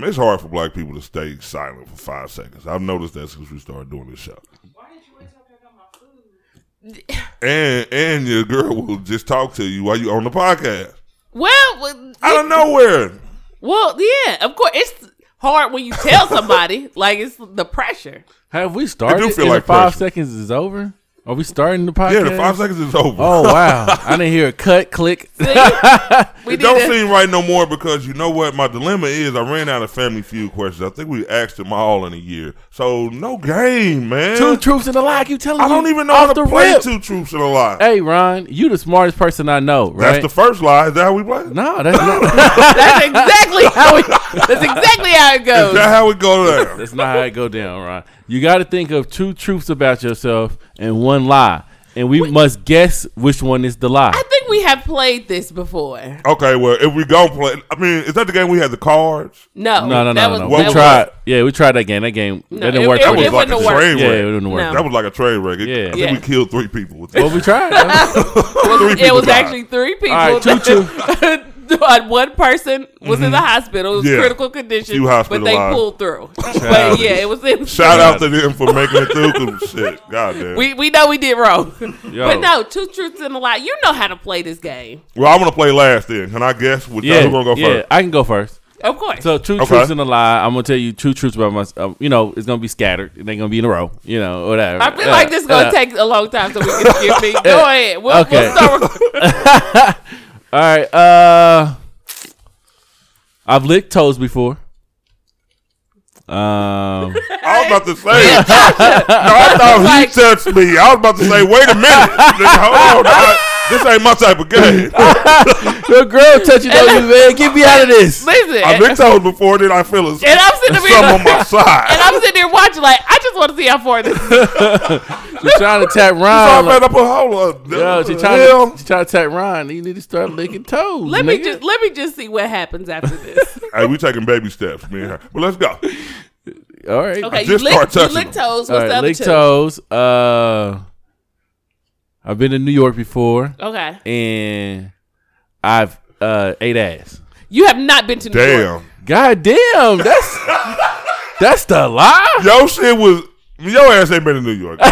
Man, it's hard for black people to stay silent for five seconds. I've noticed that since we started doing this show. Why didn't you wait until I talk about my food? And and your girl will just talk to you while you on the podcast Well, well, out of nowhere. well, yeah, of course. It's hard when you tell somebody. like it's the pressure. Have we started? Do feel like five pressure. seconds is over. Are we starting the podcast? Yeah, the five seconds is over. Oh wow! I didn't hear a cut, click. See? we It don't to- seem right no more because you know what? My dilemma is I ran out of Family Feud questions. I think we asked them all in a year. So no game, man. Two truths and a lie. You telling I me don't even know off how to the play rip. two truths and a lie. Hey Ron, you the smartest person I know, right? That's the first lie. Is that how we play? No, that's not. That's exactly how it. That's exactly how it goes. that how we go down? that's not how it go down, Ron. You got to think of two truths about yourself and one lie, and we must guess which one is the lie. I think we have played this before. okay, well, if we go play, I mean, is that the game we had the cards? No, no, no, that no, was- no. What We that was- tried. Yeah, we tried that game. That game No, that didn't it- work. it- That was it like a wouldn't work. train Yeah, it didn't work. No. That was like a train wreck. It- Yeah. I think Yeah. we killed three people with that. Well, we tried. Three it was died. actually three people. All right, two, that- One person was in the hospital, it was Mm-hmm. Yeah. critical condition, Few but they pulled through. but yeah, it was. It was Shout out to them for making it through. 'cause shit, goddamn. we we know we did wrong, Yo. but no, two truths and a lie. You know how to play this game, well, I'm gonna play last then. Can I guess? Which yeah, who's gonna go yeah. first? I can go first. of course. So two Okay. truths and a lie. I'm gonna tell you two truths about myself. You know, it's gonna be scattered. It ain't gonna be in a row. You know, whatever. I feel Uh, like this is gonna uh, take a long time, so we can skip me. Go ahead. We'll, Okay. we'll start. With, All right. Uh, I've licked toes before. Um, I was about to say. no, I thought he touched me. I was about to say, wait a minute. Hold on. I- this ain't my type of game. your girl touching on you, man. Get me out of this. listen, I've been told before that I feel a, and I'm sitting some there, on my side. and. I'm sitting there watching, like I just want to see how far this. is. She's trying to tap So I Ron. made up a hold up. Yo, she trying to she trying to tap Ron. You need to start licking toes. Let me just let me just see what happens after this. Hey, we taking baby steps, me and her. But let's go. All right. Okay, you just lick, you lick toes. What's All the right. other Lick two? toes. Uh, I've been to New York before, Okay, and I've uh ate ass. you have not been to New York. Damn. God damn, that's that's the lie. Your shit was. Your ass ain't been to New York.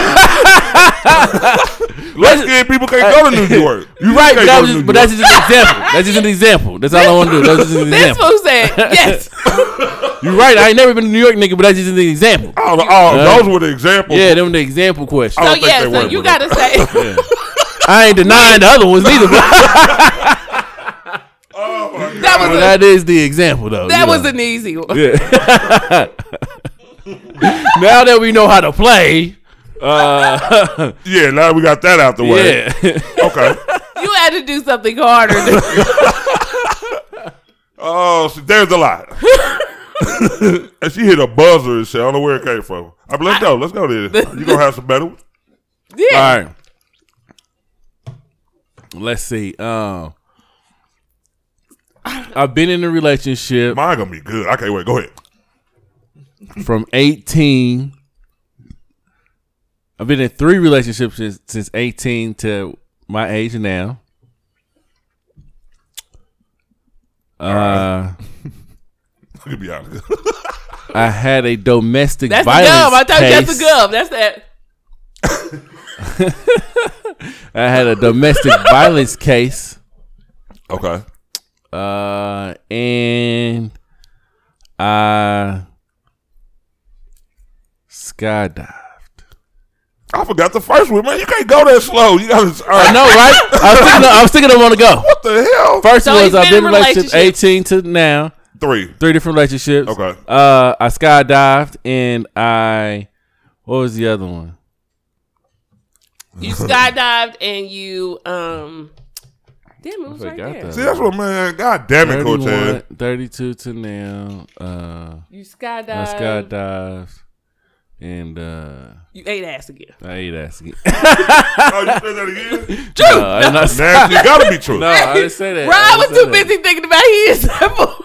Let's get people can't go to New York. You're right, but, that was just, New but that's just an example. That's just an example. That's all I want to do. That's just an This example. fool said yes. You're right. I ain't never been to New York, nigga, but that's just an example. Oh, the- oh, those were the examples. Yeah, them were the example questions. I So think yeah, they so were, you but- gotta say I ain't denying the other ones neither, but that was but a, that is the example though. that was know. an easy one. Yeah. now that we know how to play. Uh, Yeah, now we got that out the way. yeah. Okay. You had to do something harder. Than, Oh, so there's a lot. and she hit a buzzer and shit. I don't know where it came from. I mean, let's go. Let's go there. You gonna have some better ones? yeah. All right. Let's see. Um, I've been in a relationship Mine gonna be good. I can't wait. Go ahead. from 18. I've been in three relationships since, since 18 to my age now. Uh, You can be honest. I had a domestic That's the violence gum. I thought case. that's the gum. That's that. I had a domestic violence case. okay. Uh, and I skydived. I forgot the first one, man. You can't go that slow. You gotta. All I right. know, right? I was thinking. Of, I was thinking. I want to go. What the hell? First So was he's I've been been in in relationships relationships. eighteen to now, Three. three different relationships. Okay. Uh, I skydived and I. What was the other one? You skydived and you um. Damn, it was right there. that. See, that's what, man. God damn it, 31, Cortez. 32 to now. Uh, You I skydived. skydived and uh, You ate ass again. I ate ass again. Oh, you said that again? no, I didn't say- Nasty. You gotta be true. no, I didn't say that. Bro, I Ryan was didn't say too that. busy thinking about his simple.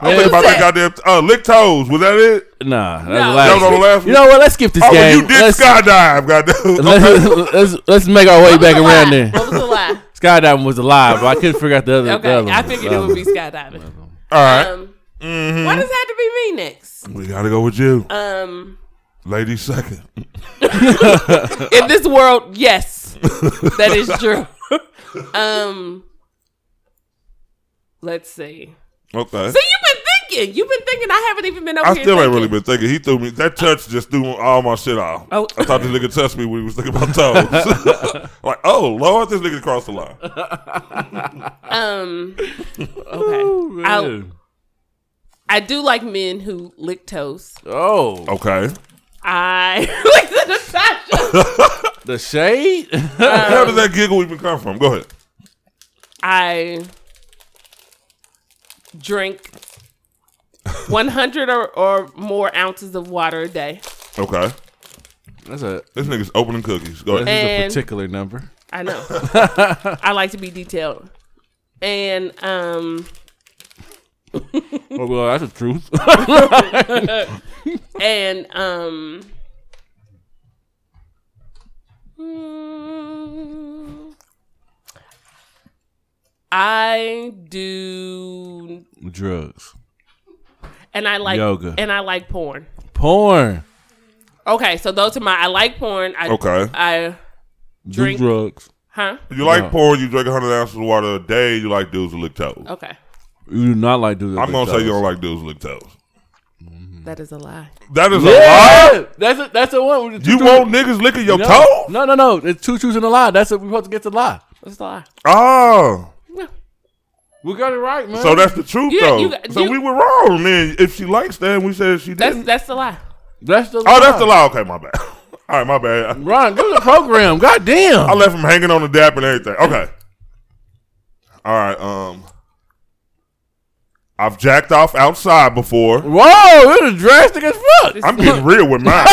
I'm thinking about that goddamn uh, lick toes. Was that it? Nah, that No. was the That last was on the last one. You know what? Let's skip this oh, well, game. you did let's, skydive, goddamn. let's, let's let's make our way What back around lie? there. What was the lie? Skydiving was a lie, but I couldn't figure out the other. the Okay, other I one. figured it would be skydiving. All right. Um, Why does it have to be me next? We gotta go with you, Um, lady second. in this world, yes, that is true. um, let's see. Okay. So you've been thinking. You've been thinking. I haven't even been over I here. I still ain't really been thinking. He threw me that touch just threw all my shit off. Oh. I thought this nigga touched me when he was thinking about toes. like, oh Lord, this nigga crossed the line. Um. Okay. Oh, I. I do like men who lick toes. Oh, Okay. I like the Natasha. the shade. How did that giggle even come from? Go ahead. I drink 100 or, or more ounces of water a day. Okay. That's a This nigga's opening cookies. Go ahead. this is a particular number. I know. I like to be detailed. And um Oh, well, that's the truth. and um mm, I do Drugs, and I like Yoga. and I like porn. porn, Okay, so those are my I like porn. I Okay. I do Drink. drugs. huh? You like Yeah. porn, you drink 100 ounces of water a day, you like dudes who lick toes. Okay. You do not like dudes. I'm going to say you don't like dudes who lick toes. Mm-hmm. That is a lie. That is a lie? That's a, that's the one. with You two want niggas licking your no, toes? No, no, no. It's two truths and a lie. That's what we're supposed to get to lie. That's a lie. Oh. We got it right, man. So that's the truth, You- though. you- so you- we were wrong then. If she likes that, and we said she That's didn't. that's the lie. that's the oh, that's the lie. Okay, my bad. All right, my bad. Ron, go to the program. God damn. I left him hanging on the dap and everything. Okay. All right. Um, I've jacked off outside before. Whoa, it was drastic as fuck. I'm getting real with mine.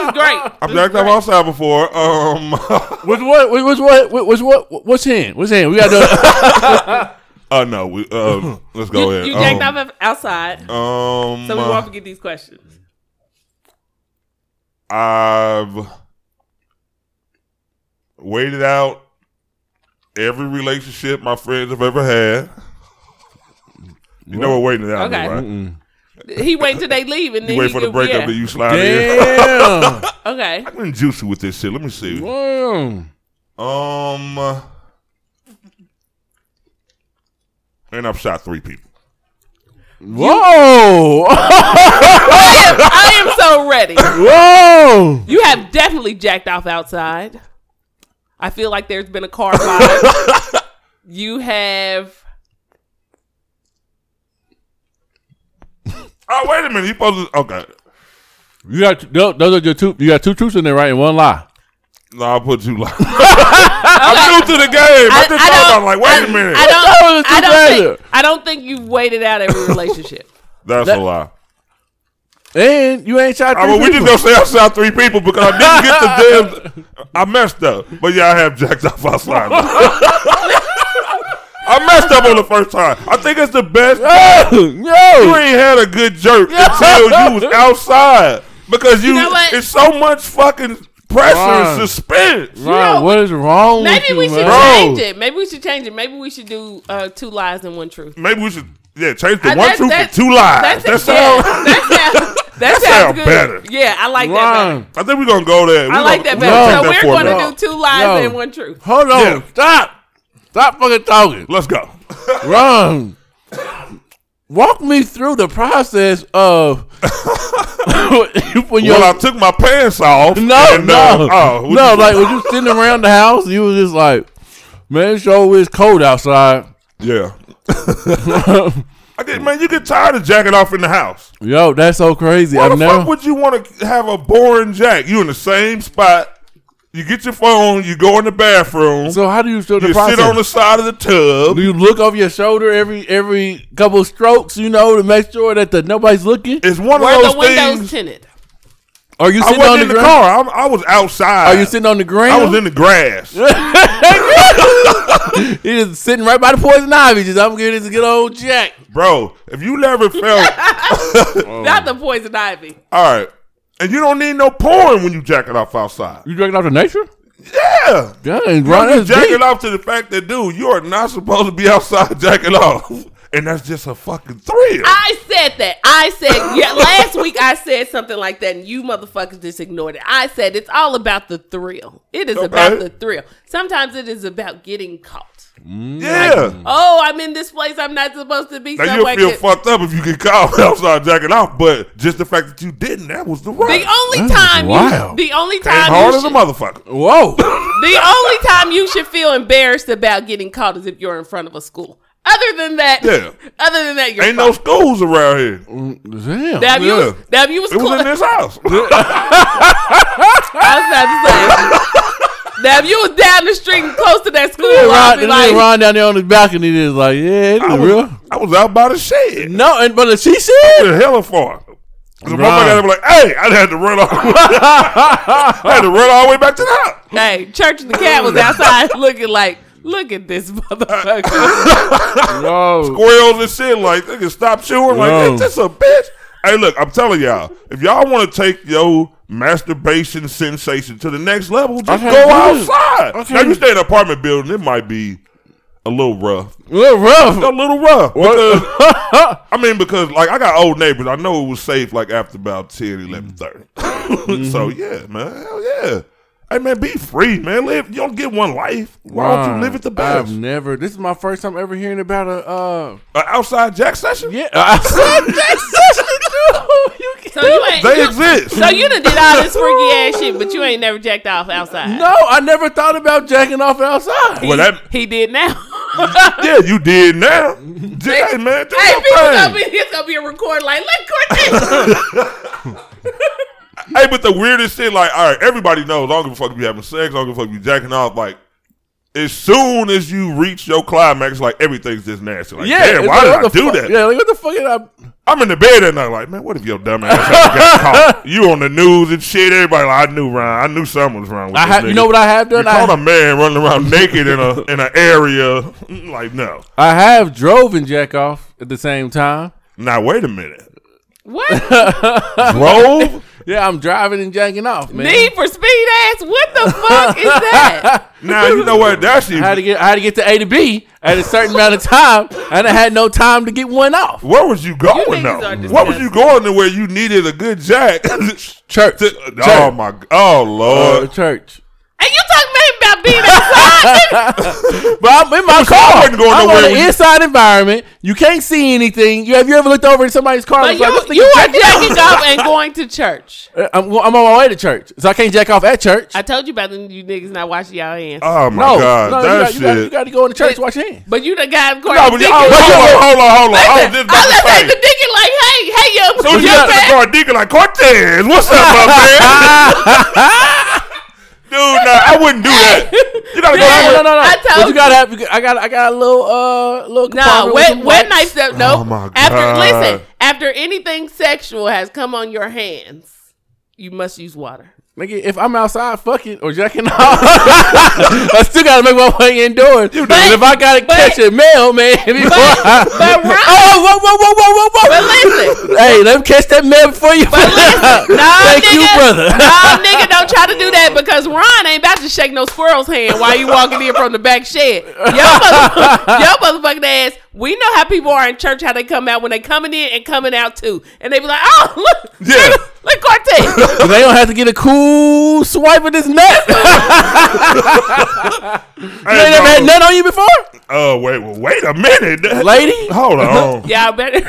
This is great. I've This is jacked off outside before. Um, Which what? Which what? Which what? What's hand? What's hand? We got to. uh, no, we, uh, let's go You, ahead. you jacked um, off outside, Um, so we uh, won't forget these questions. I've waited out every relationship my friends have ever had. You know what waiting it out Okay. is, right? Mm-mm. He wait till they leave and then You wait he for the breakup yeah. that you slide in. Damn. Okay. I've been juicy with this shit. Let me see. Damn. Um, uh, and I've shot three people. Whoa. I am so ready. Whoa. You have definitely jacked off outside. I feel like there's been a car ride. you have. Oh wait a minute, you supposed to? Okay, You got those those are your two. You got two truths in there, right? And one lie. no, I'll put you like. I'm new to the game. I, just thought about like, wait I, a minute. I don't. I don't think. I don't think you've waited out every relationship. That's that- a lie. And you ain't shot. I three mean, we just people. gonna say I shot three people because I didn't get the damn. I messed up, but yeah, I have jacked off outside. I messed up on the first time. I think it's the best. You Yo. ain't had a good jerk until you was outside because you. You know what? It's so much fucking pressure Ron. and suspense. Ron, know, what is wrong with Maybe you, we should man? Bro. change it. Maybe we should change it. Maybe we should do uh, two lies and one truth. Maybe we should. Yeah, change the Uh, one truth to two lies. That's That yeah, that sounds. That, That sounds good. better. Yeah, I like that better. I think we're gonna go there. I like gonna- that better. gonna So we're gonna do two lies Yo. and one truth. hold on. Yeah. Stop. Stop fucking talking. Let's go. Ron, walk me through the process of when you well, I took my pants off. no, and, no, uh, oh, no. Like when you sitting around the house, you was just like, man, show it's cold outside. Yeah. I get man, you get tired of jacking off in the house. Yo, that's so crazy. Why I've the never. fuck would you want to have a boring jack? You in the same spot. You get your phone. You go in the bathroom. so how do you show the you process? sit on the side of the tub. do you look over your shoulder every every couple strokes? You know to make sure that the nobody's looking. It's one Were of the those windows things. tinted? Are you sitting on wasn't the in the ground? car. I'm, I was outside. Are you sitting on the ground? I was in the grass. He just sitting right by the poison ivy. Just I'm getting this good old Jack. Bro, if you never felt Not the poison ivy. all right, and you don't need no porn when you jacking off outside. You drinking off the nature? Yeah, Dang, Bro, Ron, you that's jacking deep. off to the fact that, dude, you are not supposed to be outside jacking off. and that's just a fucking thrill. I said that. I said yeah. Last week I said something like that, and you motherfuckers just ignored it. I said it's all about the thrill. It is about the thrill. Sometimes it is about getting caught. Yeah. Oh, I'm in this place I'm not supposed to be. Now somewhere you'll feel good. fucked up if you get caught outside jacking off, but just the fact that you didn't, that was the right. The only That is time you, the only Came time hard you as a motherfucker. Whoa. the only time you should feel embarrassed about getting caught is if you're in front of a school. Other than that, Yeah. Other than that, you're Ain't fine. no schools around here. Mm, damn. Now if you was, now if you was, It was in this house. I was about to say. Now if you was down the street and close to that school, Ron, I'd be and like, Ron down there on the balcony is like, yeah, it I is was, real. I was out by the shed. No, and but she said, was hella far. The Right. motherfucker had to be like, hey, I had to run all I had to run all the way back to the house. hey, Church of the Cat was outside looking like, look at this motherfucker. no. Squirrels and shit, like, they can stop chewing. Like, No. ain't this a bitch? Hey, look, I'm telling y'all, if y'all want to take your masturbation sensation to the next level, just go outside. Okay. Now, you stay in an apartment building, it might be a little rough. A little rough. A little rough. Because, uh, I mean, because, like, I got old neighbors. I know it was safe, like, after about 10, 11, mm. 30. Mm-hmm. so, yeah, man. Hell yeah. Hey, man, be free, man. Live. You don't get one life. Why don't you live it the I've best? never. This is my first time ever hearing about a. uh An outside jack session? Yeah, I said that You can't- So you ain't. They you- exist. So you done did all this freaky ass shit, but you ain't never jacked off outside. No, I never thought about jacking off outside. well, that, He did now. yeah, you did now. hey, man, do hey, people thing. gonna be it's gonna be a record like let Cortez. Hey, but the weirdest shit, like, all right, everybody knows. I don't give a fuck if you having sex. I don't give a fuck if you jacking off. Like, as soon as you reach your climax, like everything's just nasty. Like, yeah, damn, why like, did I do fuck- that? Yeah, like what the fuck did I? I'm in the bed at night, like, man, what if your dumb ass got caught? You on the news and shit. Everybody like, I knew Ron. I knew something was wrong with I this ha- you know what I have done? You done? caught a man running around naked in a in an area. Like, no. I have drove and jack off at the same time. Now wait a minute. what? Drove? Yeah, I'm driving and jacking off, man. Need for speed ass? What the fuck is that? now you know what? That's I had to get I had to get to A to B at a certain amount of time, and I had no time to get one off. Where was you going niggas though? are Where was you going to where you needed a good jack? Church, To- church, oh my! Oh uh, lord! church. And you talking to him being outside? But I'm in my So I car. wasn't going I'm nowhere on an inside environment. You can't see anything. You have you ever looked over in somebody's car? but and was like, you, "This you nigga are jacking jacking off and going to church. Uh, I'm, I'm on my way to church, so I can't jack off at church. I told you about them you niggas not washing y'all hands. Oh my no, god! no, that you, got, you, got, shit! you got to go into church. Wash hands. but you the guy no, but Dick oh, hold on, hold on, hold on! I was just I about to at the say. like, hey, hey, yo, So you you got got- to bad. deacon like Cortez. What's up, my man? Dude, no, I wouldn't do that. You gotta go. Yeah. out No, no, no, no. I told But you gotta have. I got. I got a little. Uh, little. No, wet, wet wipes. night stuff. No. Oh, my After listen, after anything sexual has come on your hands, you must use water. Nigga, if I'm outside fucking or jacking off, I still gotta make my way indoors. But- if I gotta but- catch a mail, man, before I, but Ron- oh, whoa, whoa, whoa, whoa, whoa, whoa, But listen, Hey, let me catch that mail before you. but listen, no, Thank nigga, you, brother. no, nigga, don't try to do that because Ron ain't about to shake no squirrel's hand while you walking in from the back shed. Your, mother, your motherfucking ass. We know how people are in church, how they come out when they coming in and coming out too, and they be like, "Oh, look, Yeah. look, look Cortez." They don't have to get a cool swipe of this nut. you Hey, ain't never had bro. nut on you before, Oh wait, well, wait a minute, lady. Hold on. Y'all better.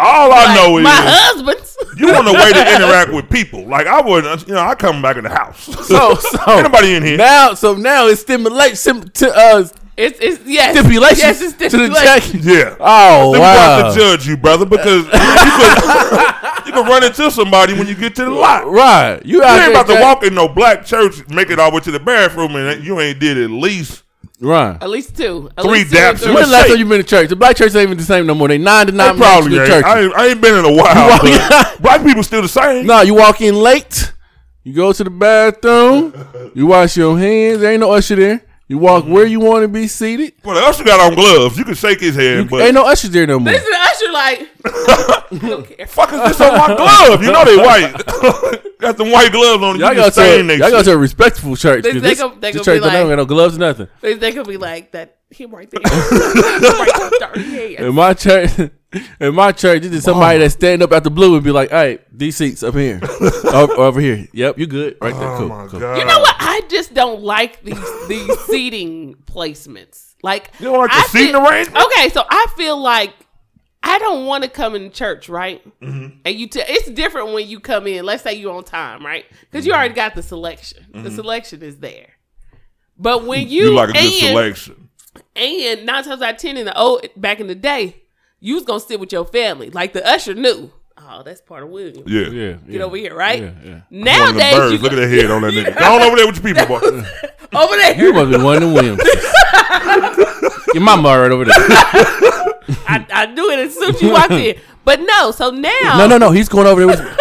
All I know is my husband's. you want a way to interact with people. Like I wouldn't, you know, I come back in the house. So, so Ain't nobody in here. now, so now it's stimulate sim, to uh It's it's yes. stipulations Yes, it's to the stipulation. check. Yeah. Oh Let me wow! wow. to judge you, brother, because you can, you can run into somebody when you get to the lot. Right, you out ain't there about to jack- walk in no black church, make it all the way to the bathroom, and you ain't did at least Right. At least two. At Three least two or daps three. When the last time you been to church? The black church ain't even the same no more. They nine They denominational probably ain't. church. I ain't, I ain't been in a while. walk- but black people still the same. No, you walk in late. You go to the bathroom. You wash your hands. There ain't no usher there. You walk where you want to be seated. Well, the usher got on gloves. You can shake his hand, but ain't no usher there no more. Listen, Usher usher like, I don't care. Fuck is this on my glove? You know they white. Got them white gloves on. Y'all You go just to a, y'all go shit. to a respectful church. They- 'cause they this, gon- they this gonna church be don't like- got no gloves, nothing. They, they could be like that. Him right there. right there. In my church, in my church, this is somebody that stand up at the blue and be like, "Hey, these seats up here, over, over here. Yep, you good right there. Oh cool, my cool. god. You know what? I just don't like these these seating placements. Like You don't like the I seating feel- arrangement? Okay, so I feel like I don't want to come in church, right? Mm-hmm. And you, t- it's different when you come in. Let's say you're on time, right? Because you already got the selection. The selection is there. But when you, Mm-hmm. You like a good and, selection. And nine times out of ten in the old back in the day, you was gonna sit with your family. Like the usher knew. Oh, that's part of William. Yeah. Yeah, Get yeah. over here, right? Yeah, yeah. One Nowadays, birds. you Look at that head on that nigga. Go on over there with your people, boy. over there. You must be one of them Williams. Your mama right over there. I, I knew it as soon as you walked in. But no, so now No, no, no. He's going over there with.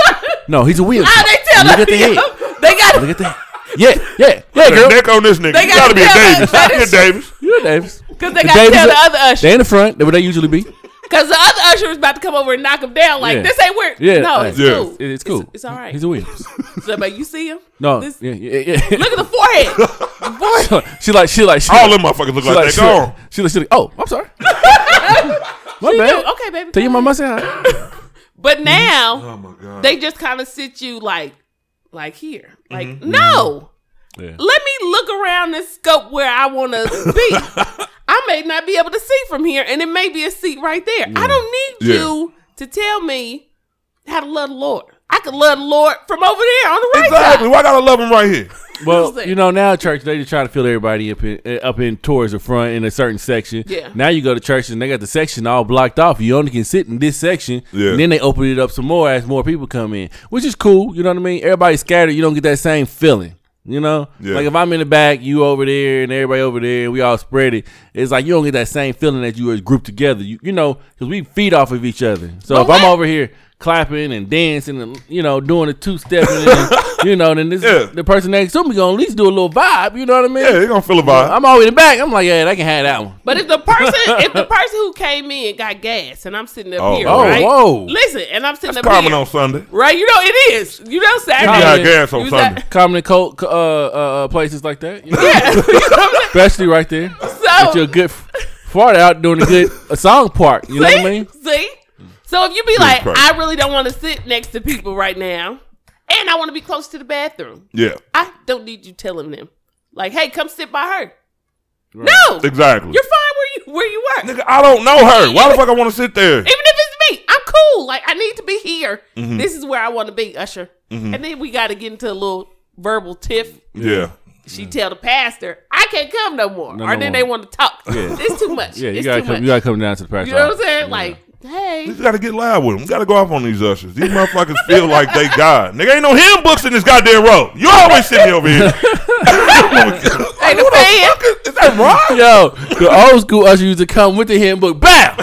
No, he's a Williams. Ah, they tell Look at the head. they got Look at that. Yeah, yeah, yeah, The girl. neck on this nigga. They you gotta gotta be a Davis. You're is- Davis. You're Davis. Because they got to tell the other usher They in the front. They where they usually be. because the other usher is about to come over and knock him down. Like Yeah. this ain't where. Yeah, no, hey. it's Yeah. cool. It- it's cool. It's, all right. He's a Williams. so, but you see him? No, This- yeah, yeah, yeah. Look at the forehead. The forehead. she like, she like, she All like, them motherfuckers look she like, like, they she gone. like, she like, she like, oh, I'm sorry. My You bad. do. Okay, baby. Tell your mama I said hi. But mm-hmm. now Oh my god. they just kind of sit you like, like here. Mm-hmm. Like Mm-hmm. no. Yeah. Let me look around and scope where I want to be. I may not be able to see from here, and it may be a seat right there. I don't need Yeah. you to tell me how to love the Lord. I could love the Lord from over there on the right Exactly. side. Why gotta love him right here? Well, you know now church they just try to fill everybody up in uh, up in towards the front in a certain section. Yeah. Now you go to church and they got the section all blocked off. You only can sit in this section. Yeah. And then they open it up some more as more people come in, which is cool. You know what I mean? Everybody's scattered. You don't get that same feeling. You know, Yeah. like if I'm in the back, you over there, and everybody over there, and we all spread it. It's like you don't get that same feeling that you were grouped together. You, you know, because we feed off of each other. So But if I'm over here clapping and dancing and you know doing a two stepping, and, you know, then this Yeah. the person next to me gonna at least do a little vibe. You know what I mean? Yeah, they gonna feel a vibe. I'm always in the back. I'm like, yeah, they can have that one. But if the person, if the person who came in got gas, and I'm sitting up Oh, here, oh, right? whoa. Listen, and I'm sitting That's up common here, on Sunday. right? You know it is. You know You Saturday. Yeah. got gas on You Sunday. got- Common and cold uh, uh, uh, places like that, you know? Yeah. You know what I'm saying? especially right there. Get you a good f- fart out doing a good a song part. You know what I mean? see. So if you be like, crazy. I really don't want to sit next to people right now, and I want to be close to the bathroom, Yeah, I don't need you telling them, like, hey, come sit by her. No, exactly. you're fine where you where you work. Nigga, I don't know her. Why the fuck I want to sit there? Even if it's me, I'm cool. Like I need to be here. Mm-hmm. This is where I want to be, Usher. And then we got to get into a little verbal tiff. Yeah, She tell the pastor, I can't come no more. No, or no then more. they want to talk. Yeah. It's too much. Yeah, you it's gotta too come. much. You gotta come down to the pastor. You know what I'm saying? Yeah. Like, hey, you gotta get loud with them. You gotta go off on these ushers. These motherfuckers feel like they God. Nigga ain't no hymn books in this goddamn row. You always sitting there over here. hey, the fan. Is that wrong? Yo, the old school usher used to come with the handbook. Bow.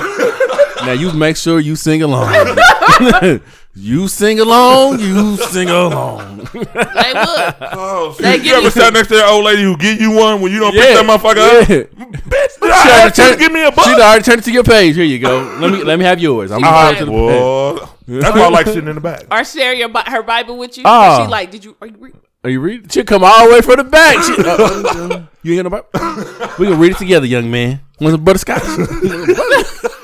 now you make sure you sing along. you sing along. You sing along. Hey, look. Oh, They shit. You ever you- sat next to that old lady who give you one when you don't pick Yeah, that motherfucker up? yeah. Bitch, did I already ask you to give me a She buck? already turned it to your page. Here you go. Let me let me have yours. I'm All gonna right, to the page. That's why I like sitting in the back. Or share your her Bible with you. Oh. She like, did you? Are you read? Are you reading? She'll come all the way from the back. She, uh, you ain't gonna buy? We can read it together, young man. Want some butterscotch?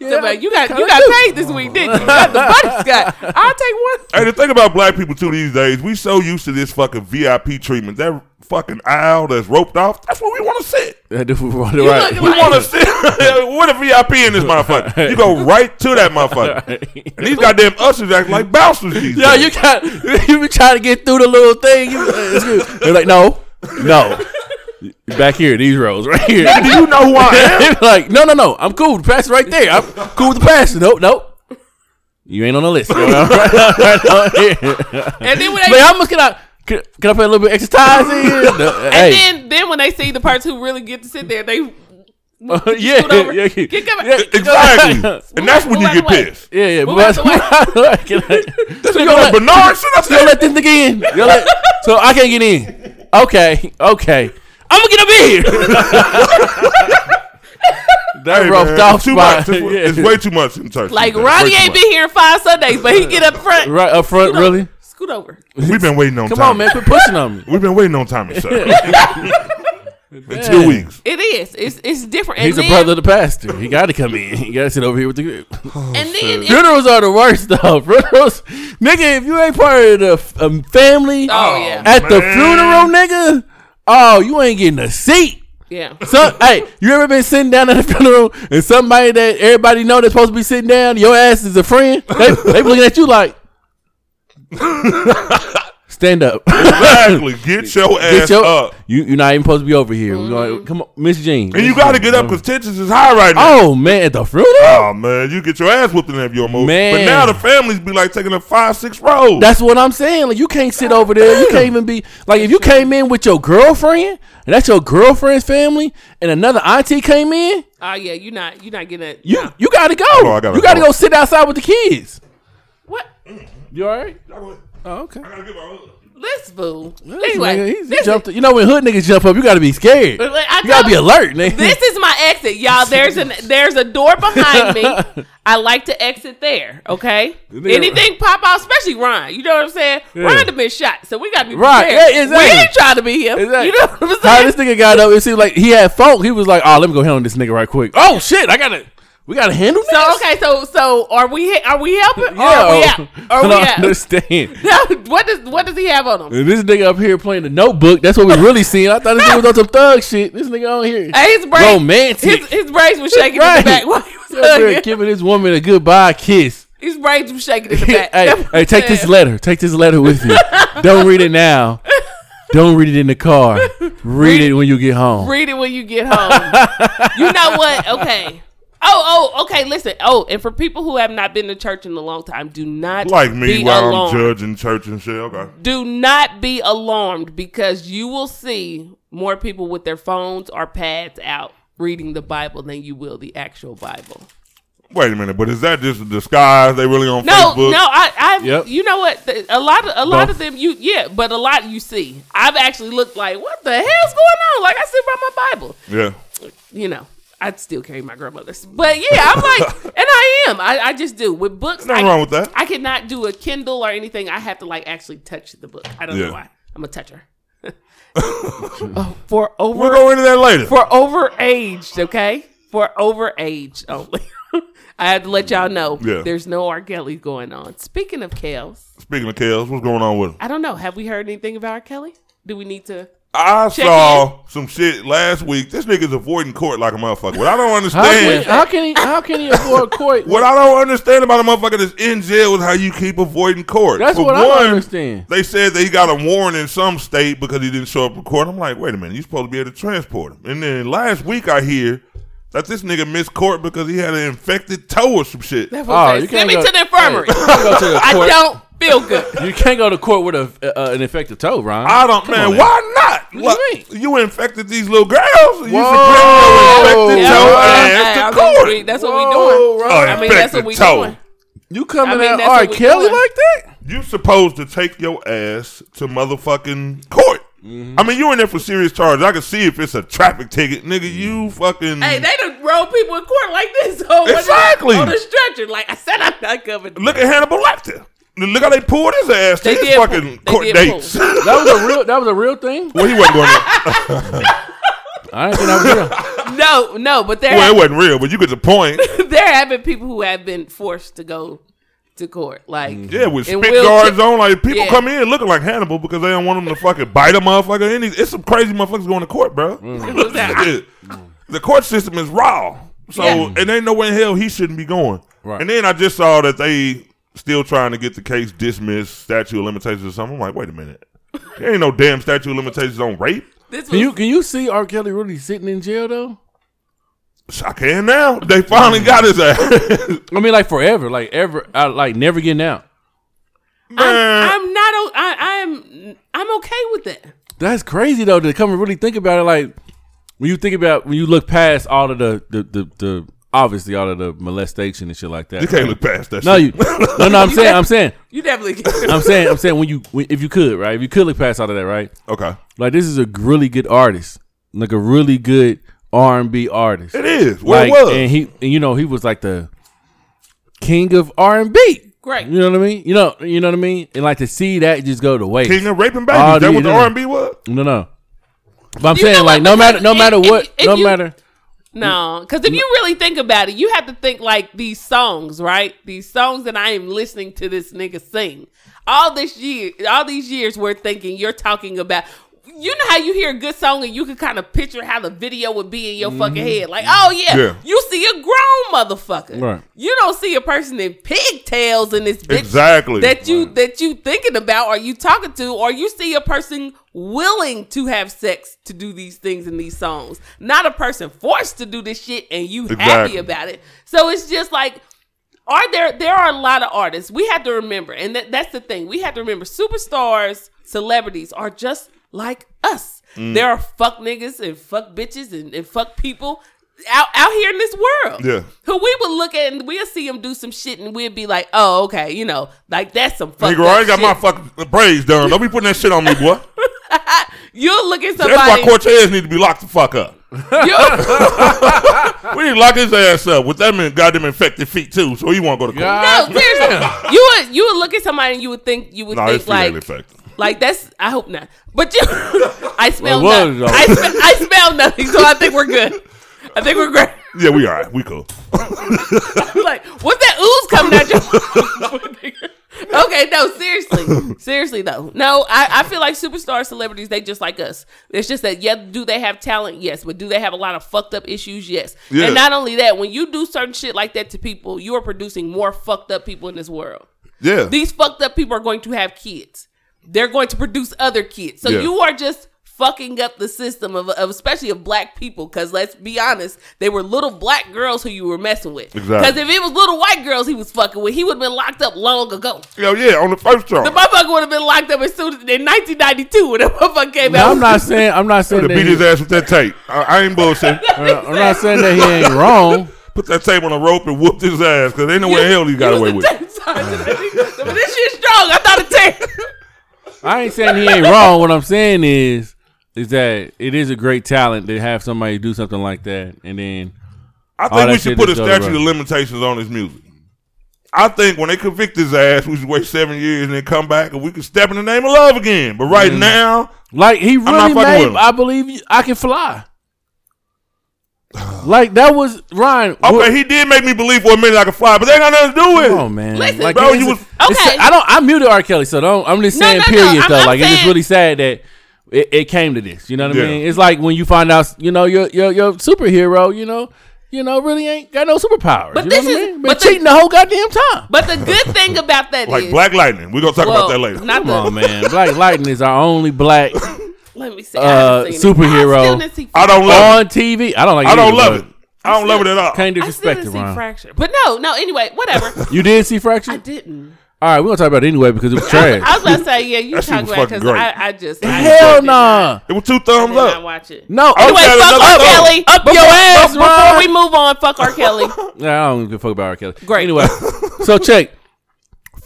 So, man, you got you got paid this week, didn't you? You got the butterscotch. I'll take one. Hey, the thing about black people too these days, we so used to this fucking VIP treatment. That fucking aisle that's roped off. That's where we want to sit. That dude was right. We want to sit. what a VIP in this motherfucker? You go right to that motherfucker. And these goddamn ushers act like bouncers. These Yo, days. you got you be trying to get through the little thing. You, uh. They're like, no, no. Back here, these rows right here. Do you know who I am? Like, no, no, no. I'm cool. The pastor right there. I'm cool with the pastor. Nope, nope. You ain't on the list. yo. Right, right. And then when they Like, how much can I? Can, can I put a little bit extra ties? No, and hey. then then when they see the person who really get to sit there, they Uh, yeah, scoot over. yeah, yeah, Exactly. And that's when you get pissed. yeah, yeah. Move But out the Can I- So so you you go gonna Bernard, sit up you gonna let them nigga in? You so I can't get in. Okay, okay. I'm gonna get up in here. That Hey, roughed man, off it's too spot. much. It's, Yeah. it's way too much in church. Like Way Ronnie ain't been here five Sundays, but he get up front. right up front, Scoot over. really. Scoot over. We've been waiting on. Time. Come Tommy. on, man, quit pushing on me. We've been waiting on Tommy, sir. in two weeks. It is. It's it's different. And He's a then, brother of the pastor. He got to come in. He got to sit over here with the group. And then it, Funerals are the worst though. Funerals, nigga. If you ain't part of the um, family oh yeah, at the funeral, nigga, oh, you ain't getting a seat. yeah. So, hey, you ever been sitting down at a funeral and somebody that everybody know that's supposed to be sitting down, your ass is a friend? They, they looking at you like, stand up. Exactly. Get your ass Get your- up. You, you're not even supposed to be over here. We Mm-hmm. gonna- come on, Miss Jean. And you got to get up because tensions is high right now. Oh man, at the funeral. Oh man, you get your ass whooped in that your move. Man. But now the families be like taking a five, six rows. That's what I'm saying. Like you can't sit over there. You can't even be like if you came in with your girlfriend and that's your girlfriend's family, and another auntie came in, Oh yeah, you're not you're not getting it. you no. you got to go. Oh, I gotta you got to go. go sit outside with the kids. what? You all right? I Oh, okay. I gotta give a hug. This boo. This Anyway, nigga, he's- he this, jumped. You know when hood niggas jump up, you got to be scared. I You got to be alert, nigga. this is my exit, y'all. There's an there's a door behind me. I like to exit there. Okay. nigga- Anything pop out, especially Ron. You know what I'm saying? Yeah. Ron have been shot, so we got to be Right, prepared. yeah, exactly. We ain't trying to be him. Exactly. You know what I'm saying? How this nigga got up? It seemed like he had folk. He was like, "Oh, let me go handle this nigga right quick." Oh shit, I gotta. We gotta handle this. So okay, so so are we are we helping? Or Yeah. are we out? I Are we out? understand. what does what does he have on him? This nigga up here playing the Notebook. That's what we really seen. I thought this nigga was on some thug shit. This nigga on here. Hey, his brain, Romantic. His, his brains was shaking in Right. the back while he was Up here giving this woman a goodbye kiss. His brains was shaking in the hey, back. That's hey, take this letter. Take this letter with you. Don't read it now. Don't read it in the car. Read it when you get home. Read it when you get home. you know what? Okay. Oh, oh, okay. Listen. Oh, and for people who have not been to church in a long time, do not Like me be while alarmed. I'm judging church and shit. Okay. Do not be alarmed because you will see more people with their phones or pads out reading the Bible than you will the actual Bible. Wait a minute, but is that just a disguise? They really on No, Facebook? no, I, I, Yep. you know what? A lot of, a lot Both. of them, you, yeah, but a lot you see. I've actually looked like, what the hell's going on? Like I sit by my Bible. Yeah. you know, I'd still carry my grandmother's. But yeah, I'm like, and I am. I, I just do. With books, Nothing I, wrong with that. I cannot do a Kindle or anything. I have to like actually touch the book. I don't Yeah. know why. I'm a toucher. oh, for over We'll go into that later. for overaged, okay? For overaged only. I had to let y'all mm, know Yeah. there's no R. Kelly going on. Speaking of Kels, Speaking of Kels, what's going on with him? I don't know. Have we heard anything about R. Kelly? Do we need to? I Check saw some shit last week. This nigga's avoiding court like a motherfucker. What I don't How can, understand, how can he? How can he avoid court? what I don't understand about a motherfucker that's in jail is how you keep avoiding court. That's For what I don't understand. They said that he got a warrant in some state because he didn't show up for court. I'm like, wait a minute, you supposed to be able to transport him. And then last week I hear that this nigga missed court because he had an infected toe or some shit. That's Oh, what I'm you. Send me can't to go- the infirmary. You can't go to the I don't feel good. You can't go to court with a uh, an infected toe, Ron. I don't, Come man. on, why not? What What- do you you infected these little girls. You Whoa. should bring your infected Yeah, toe right. Hey, ass to mean, court. we- That's what we Whoa, doing. Ron. I mean, that's what we infected toe. doing. You coming I mean, at that's R. what we Kelly doing. like that? You supposed to take your ass to motherfucking court. Mm-hmm. I mean, you in there for serious charges. I can see if it's a traffic ticket, nigga. You fucking. Hey, they done roll people in court like this. So Exactly. On the stretcher. Like I said, I'm not coming. Look at Hannibal Lecter. Look how they pulled his ass to They his did fucking pull- they court did dates. pull. That was a real. That was a real thing. well, he wasn't going there. I didn't think that was real. No, no, but there, well, it wasn't real, but you get the point. there have been people who have been forced to go to court. Like, mm-hmm. Yeah, with In spit wheelchair- guards on, like people Yeah. come in looking like Hannibal because they don't want them to fucking bite a motherfucker. Any, it's some crazy motherfuckers going to court, bro. Mm. Who's that? The court system is raw, so Yeah. and ain't no way in hell he shouldn't be going. Right. And then I just saw that they still trying to get the case dismissed, statute of limitations or something. I'm like, wait a minute, there ain't no damn statute of limitations on rape. this was, Can you can you see R. Kelly really sitting in jail though? I can now. They finally got his ass. I mean, like forever, like ever, I, like never getting out. I'm, Man, I'm not. o- I, I'm. I'm okay with that. That's crazy though to come and really think about it. Like when you think about when you look past all of the the the, the obviously all of the molestation and shit like that. you can't look past that. No, shit. you. No, no. I'm saying. I'm saying. You definitely. Can. I'm saying. I'm saying when you when, if you could right if you could look past all of that right okay. like this is a really good artist like a really good R and B artist. It is. Well, like, it was. and he, and, you know, he was like the king of R and B. Great. You know what I mean? You know, you know what I mean? And like to see that just go to waste. King of raping babies. Oh, that yeah, what the no, no. R and B was. No, no. But I'm You saying, like, what? no matter, Because no matter if- what, if no you- matter. No, because if you really think about it, you have to think like these songs, right? These songs that I am listening to this nigga sing. All this year, all these years, we're thinking you're talking about. You know how you hear a good song and you can kind of picture how the video would be in your fucking mm-hmm. head. Like, oh yeah, Yeah. you see a grown motherfucker. Right. You don't see a person in pigtails in this bitch Exactly. that you that you thinking about or you talking to, or you see a person willing to have sex to do these things in these songs, not a person forced to do this shit and you happy about it. So it's just like, are there there are a lot of artists we have to remember, and that, that's the thing we have to remember. Superstars, celebrities are just like us. Mm. There are fuck niggas and fuck bitches and, and fuck people. Out, out here in this world, Yeah. who we would look at and we'll see him do some shit and we'd be like, oh, okay, you know, like that's some fuck. Nigga, I ain't got my fucking braids done. Don't be putting that shit on me, boy. You'll look at That's why. Cortez need to be locked the fuck up. We need to lock his ass up with that and goddamn infected feet too, so he won't go to court. God no, seriously, you would you would look at somebody and you would think you would Nah, think like infected. Like that's. I hope not, but you. I smell Well, nothing. I, sm- I smell nothing, so I think we're good. I think we're great. Yeah, we all right. We cool. like, what's that ooze coming out your? okay, no, seriously, seriously though, no, I, I feel like superstar celebrities they just like us. It's just that yeah, do they have talent? Yes, but do they have a lot of fucked up issues? Yes, Yeah. and not only that, when you do certain shit like that to people, you are producing more fucked up people in this world. Yeah. These fucked up people are going to have kids. They're going to produce other kids. So Yeah. you are just fucking up the system of, of especially of black people. Because let's be honest, they were little black girls who you were messing with. Exactly. Because if it was little white girls he was fucking with, he would have been locked up long ago. Yo, yeah, on the first charge. The motherfucker would have been locked up as soon as in 1992 when the motherfucker came Now, out. I'm not saying, I'm not saying to that. beat He, his ass with that tape. I, I ain't bullshit. uh, I'm not saying that he ain't wrong. Put that tape on a rope and whooped his ass because ain't no way in hell he got away with it. it. but this shit's strong. I thought it tape. I ain't saying he ain't wrong. What I'm saying is, is that it is a great talent to have somebody do something like that, and then I think we should put a statute right. of limitations on his music. I think when they convict his ass, we should wait seven years and then come back and we can step in the name of love again. But right Mm. now, like he really made. I believe you, I can fly. like that was Ryan. okay, what- he did make me believe for a minute I could fly, but they ain't got nothing to do with Come it. on, man. Listen, like, bro, you was- Okay. I don't. I muted R. Kelly, so don't. I'm just No, saying. no, no, period, I'm- though. I'm like it's just saying- really sad that it, it came to this. You know what I mean? It's like when you find out, you know, your your your superhero, you know, you know, really ain't got no superpowers. But you know this I is- mean? Been but cheating the whole goddamn time. But the good thing about that is, Like Black Lightning. We're going to talk well, about that later. Not Come the, on, man. Black Lightning is our only black Let me see. Uh, I haven't seen it. superhero. I see I don't love on TV. I don't like. it. I don't love it. I don't love it at all. Can't I still it, didn't see Ron. Fracture. But no, no. Anyway, whatever. You did see Fracture? I didn't. All right, we're gonna talk about it anyway because it was trash. was, I was about to say, yeah, you That shit talk about fucking because. I, I just I Hell did not- nah. It was two I thumbs did not up. watch it. No. Anyway, Okay, fuck let's R. Kelly. Up Before- your ass, Before Ron. we move on, fuck R. Kelly. Yeah, I don't give a fuck about R. Kelly. Great. Anyway, so check.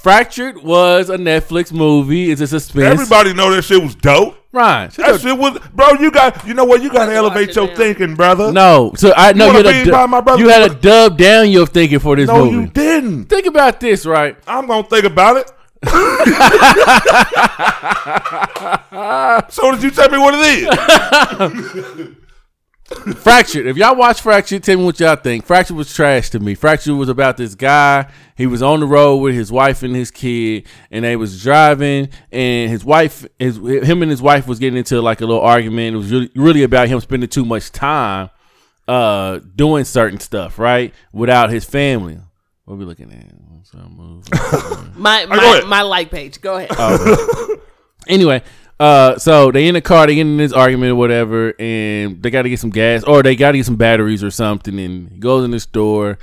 Fractured was a Netflix movie. It's a suspense. Everybody know that shit was dope. Ryan, shut That your- shit was, bro. You got, you know what? You got to elevate your now. thinking, brother. no. So I know you, wanna had a my dub, brother? you had a dub down your thinking for this no, movie. No, you didn't. Think about this, right? I'm gonna think about it. so did you tell me what it is? Fractured. If y'all watch Fractured, tell me what y'all think. Fractured was trash to me. Fractured was about this guy. He was on the road with his wife and his kid, and they was driving. And his wife, his him and his wife was getting into like a little argument. It was really, really about him spending too much time uh doing certain stuff, right, without his family. What we looking at? Some movie. My my, ahead. my like page. Go ahead. anyway, uh, so they in the car, they get in this argument or whatever, and they got to get some gas or they got to get some batteries or something. And he goes in the store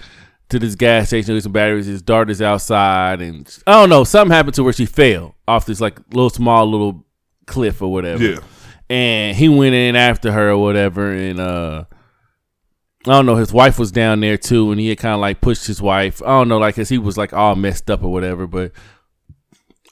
to this gas station to get some batteries. His daughter's outside, and I don't know, something happened to where she fell off this like little small little cliff or whatever. Yeah. and he went in after her or whatever, and uh. I don't know. His wife was down there too, and he had kind of like pushed his wife. I don't know, like, cause he was like all messed up or whatever. But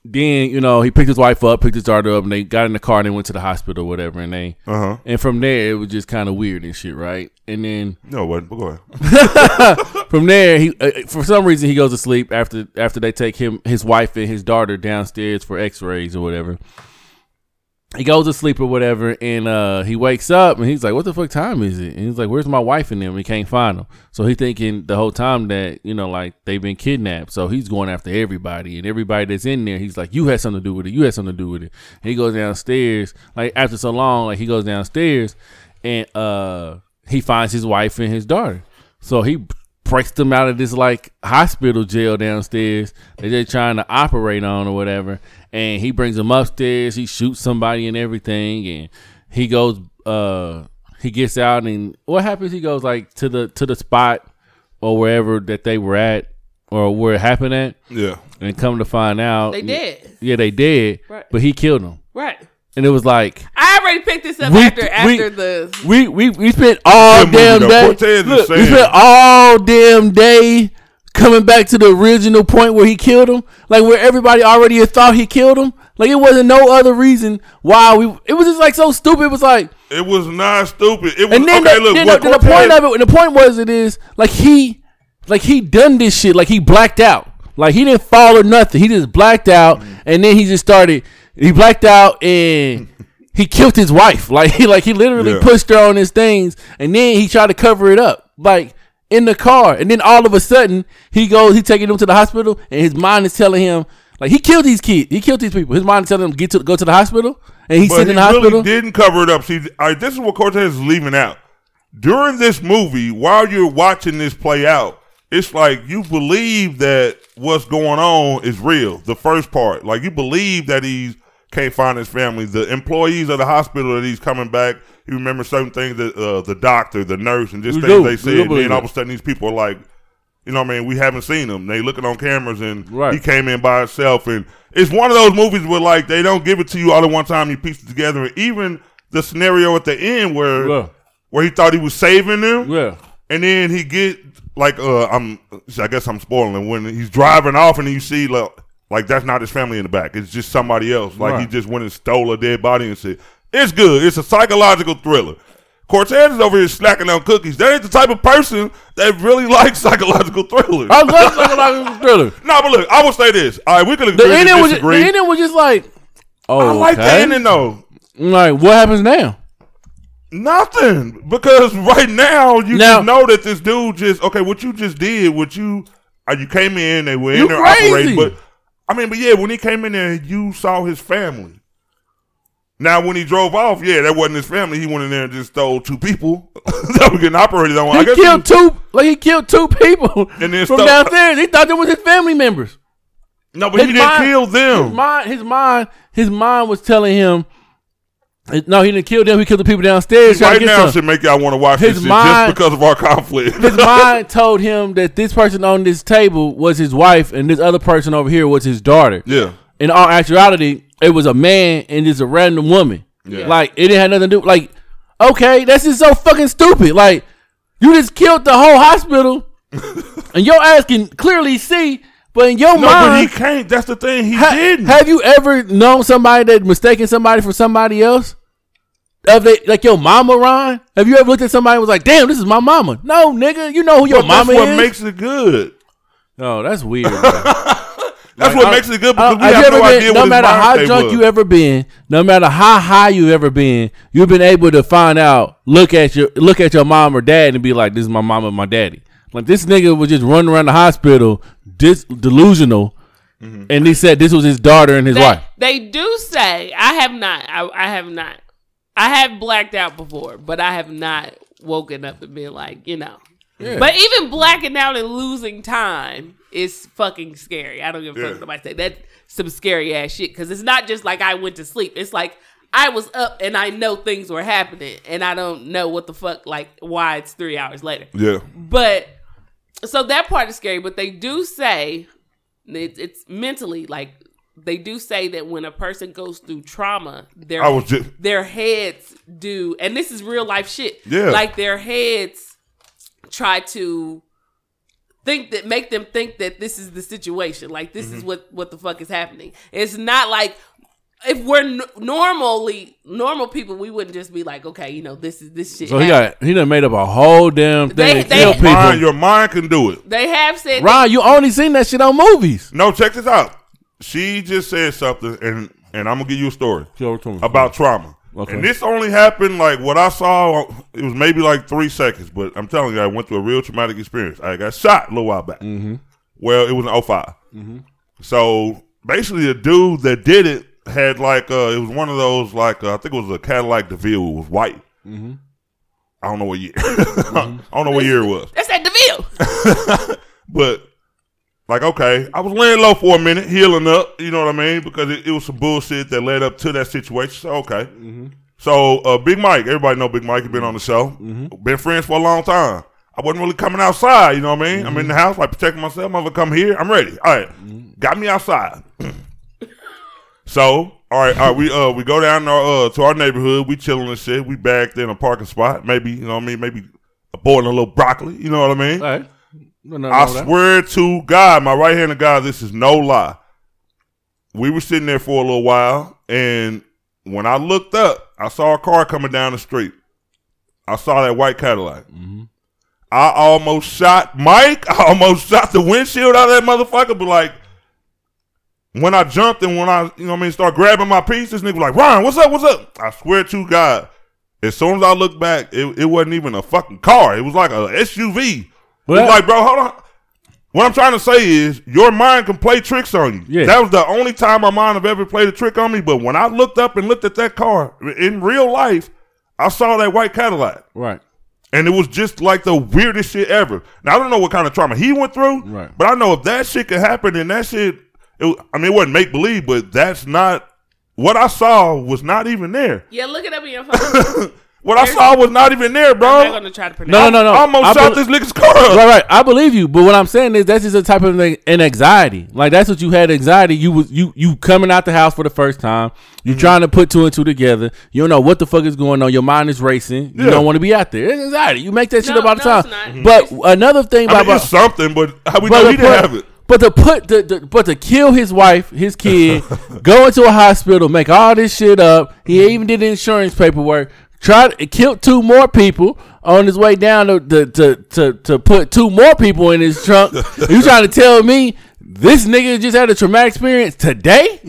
then you know he picked his wife up, picked his daughter up, and they got in the car and they went to the hospital, or whatever. And they Uh huh. and from there it was just kind of weird and shit, right? And then No, what? Go ahead. from there he uh, for some reason he goes to sleep after after they take him his wife and his daughter downstairs for x-rays or whatever he goes to sleep or whatever and uh he wakes up and he's like what the fuck time is it? And he's like where's my wife and them? He can't find them so he thinking the whole time that you know like they've been kidnapped. So he's going after everybody and everybody that's in there he's like you had something to do with it. You had something to do with it. He goes downstairs like after so long like he goes downstairs and uh he finds his wife and his daughter. So he breaks them out of this like hospital jail downstairs that they're trying to operate on or whatever. And he brings them upstairs. He shoots somebody and everything. And he goes, uh, he gets out and what happens? He goes like to the to the spot or wherever that they were at or where it happened at. Yeah. And come to find out, They did. Yeah, they did. Right. But he killed them. Right. And it was like I already picked this up We- after we- after the we we we spent all Good movie, damn day. Look, we spent all damn day coming back to the original point where he killed him, like where everybody already had thought he killed him. Like it wasn't no other reason why we. It was just like so stupid. It was like, It was not stupid. It was and then, okay. the, look, then what the, the point of it, and the point was, it is like he, like he done this shit. Like he blacked out. Like he didn't fall or nothing. He just blacked out, and then he just started. He blacked out and. He killed his wife. Like he like he literally Yeah. pushed her on his things and then he tried to cover it up. Like in the car. And then all of a sudden he goes, he taking them to the hospital and his mind is telling him like he killed these kids. He killed these people. His mind is telling him get to go to the hospital. And he's But sitting he in the hospital. really didn't cover it up. See, all right, this is what Cortez is leaving out. During this movie, while you're watching this play out, it's like you believe that what's going on is real. The first part, like you believe that he can't find his family. The employees of the hospital that he's coming back, you remember certain things that uh, the doctor, the nurse, and just We things do. they said. And then all of a sudden, these people are like, you know what I mean? We haven't seen him. They looking on cameras and Right. he came in by himself. And it's one of those movies where like they don't give it to you all at one time. You piece it together. And even the scenario at the end where Yeah. where he thought he was saving them, Yeah. and then he get like uh I'm I guess I'm spoiling when he's driving off and you see like like that's not his family in the back. It's just somebody else. Like he just went and stole a dead body and said, It's good. It's a psychological thriller. Cortez is over here snacking on cookies. That ain't the type of person that really likes psychological thrillers. I love psychological thriller. No, but look, I will say this. All right, we could The agree ending to was just, the ending was just like, oh, I like the okay. ending though. Like, what happens now? Nothing, because right now you Now- just know that this dude just okay. What you just did, what you uh, you came in, they were in You there crazy. operating, but I mean, but yeah, when he came in there, you saw his family. Now, when he drove off, yeah, that wasn't his family. He went in there and just stole two people that were getting operated on. I He killed two, like he killed two people And then from stole- downstairs. He thought they was his family members. no, but he his didn't mind- kill His them. mind, his mind, his mind was telling him, no, he didn't kill them. He killed the people downstairs. Right to get now, some. should make y'all want to watch His this shit mind- just because of our conflict. his mind told him that this person on this table was his wife, and this other person over here was his daughter. yeah, In all actuality, it was a man and just a random woman. Yeah. Like it didn't have nothing to do. Like, okay, that's just so fucking stupid. Like, you just killed the whole hospital, and your ass can clearly see, but in your no, but he mind, can't. That's the thing. He ha- didn't. have you ever known somebody that mistaken somebody for somebody else? Of they, like your mama, Ron? Have you ever looked at somebody and was like, "Damn, this is my mama"? No, nigga, you know who your but that's mama what is. makes it good. oh, that's weird. bro. That's Like, what I- makes it good because we have have, no been- idea no what matter his how drunk was. you ever been, no matter how high you ever been, you've been able to find out, look at your look at your mom or dad and be like, "This is my mom and my daddy." Like this nigga was just running around the hospital, dis- delusional, Mm-hmm. and he said this was his daughter and his they, wife. they do say I have not. I, I have not. I have blacked out before, but I have not woken up and been like, you know. But even blacking out and losing time is fucking scary. I don't give a fuck Yeah. what nobody say. That's some scary ass shit. Because it's not just like I went to sleep. It's like I was up and I know things were happening, and I don't know what the fuck, like why it's three hours later. Yeah, But so that part is scary. But they do say it, it's mentally like they do say that when a person goes through trauma, their I was just their heads do, and this is real life shit. Yeah. like their heads try to think that make them think that this is the situation. Like this Mm-hmm. is what what the fuck is happening. It's not like if we're n- normally normal people, we wouldn't just be like, okay, you know, this is this shit. So he got he done made up a whole damn thing They- to they- kill people. Mind, your mind can do it. They have said Ron, you only seen that shit on movies. No, check this out. She just said something, and and I'm gonna give you a story about trauma. Okay. And this only happened like what I saw. It was maybe like three seconds, but I'm telling you, I went through a real traumatic experience. I got shot a little while back. Mm-hmm. Well, it was in 5 So basically, the dude that did it had like uh, it was one of those like uh, I think it was a Cadillac DeVille. It was white. I don't know what year. I don't know what year it was. that's that Deville. But like, okay, I was laying low for a minute, healing up. You know what I mean? Because it, it was some bullshit that led up to that situation. So okay. So uh, Big Mike, everybody know Big Mike. He been on the show. Been friends for a long time. I wasn't really coming outside. You know what I mean? I'm in the house, like protecting myself. I'm gonna come here. I'm ready. All right, got me outside. so all right, all right, we uh we go down to our, uh, to our neighborhood. We chilling and shit. We backed in a parking spot. Maybe you know what I mean. Maybe a boiling a little broccoli. You know what I mean? All right. No, no, I no, that. swear to God, my right hand of God, this is no lie. We were sitting there for a little while, and when I looked up, I saw a car coming down the street. I saw that white Cadillac. Mm-hmm. I almost shot Mike. I almost shot the windshield out of that motherfucker. But like, when I jumped and when I, you know, what I mean, start grabbing my piece, this nigga was like, "Ryan, what's up? What's up?" I swear to God, as soon as I looked back, it, it wasn't even a fucking car. It was like a SUV. Well, it's like, bro, hold on. What I'm trying to say is, your mind can play tricks on you. Yeah. That was the only time my mind have ever played a trick on me. But when I looked up and looked at that car in real life, I saw that white Cadillac. Right. And it was just like the weirdest shit ever. Now I don't know what kind of trauma he went through, Right. but I know if that shit could happen, then that shit. It, I mean, it wasn't make believe, but that's not what I saw. Was not even there. Yeah, look it up in your phone. What I saw was not even there, I'm bro. gonna try to pronounce. No, no, no, no. I almost I shot bel- this nigga's car up. Right, right. I believe you, but what I'm saying is that's just a type of thing, an anxiety. Like that's what you had anxiety. You was you you coming out the house for the first time. You Mm-hmm. trying to put two and two together. You don't know what the fuck is going on. Your mind is racing. You Yeah. don't want to be out there. It's anxiety. You make that shit No, up all the no, time. it's But another thing I about mean, it's something, but how we but know he didn't have it. But to put the, the but to kill his wife, his kid, go into a hospital, make all this shit up. He even did insurance paperwork. Tried kill two more people on his way down to to to to, to put two more people in his trunk. you trying to tell me this nigga just had a traumatic experience today?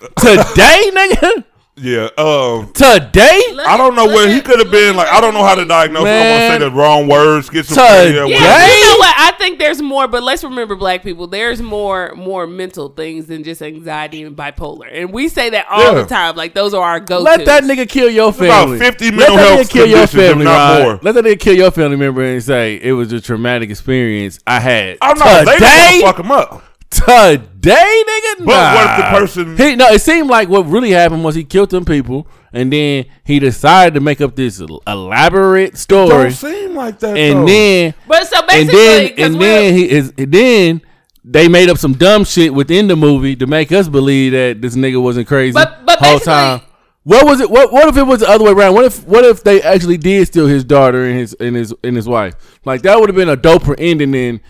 today, nigga? Yeah. Um. Today? I don't know where look he could have been. Like, I don't know how to diagnose. it. I want to say the wrong words. Schizophrenia. Today? Yeah, you know what? I think there's more, but let's remember, black people. There's more, more mental things than just anxiety and bipolar, and we say that all Yeah. the time. Like those are our go-to. Let that nigga kill your about family. 50 Let mental that health nigga kill your family, not Rod. more. Let that nigga kill your family member and say it was a traumatic experience I had. Oh no, they today, don't fuck him up. Today, nigga. But what if the person- He no. It seemed like what really happened was he killed them people, and then he decided to make up this elaborate story, Don't seem like that. and though. then But so basically, then 'cause and we're- then he is and then. They made up some dumb shit within the movie to make us believe that this nigga wasn't crazy But- but whole basically- time. What was it? What what if it was the other way around? What if what if they actually did steal his daughter and his and his and his wife? Like that would have been a doper ending than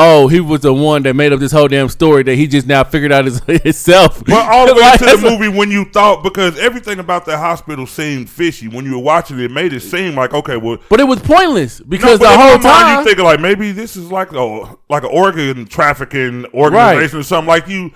oh he was the one that made up this whole damn story that he just now figured out his, himself. But all the way Like, to the movie when you thought because everything about that hospital seemed fishy when you were watching it, it made it seem like okay, well, But it was pointless because but the whole mind, time you thinking like maybe this is like a like an organ trafficking organization or something like you.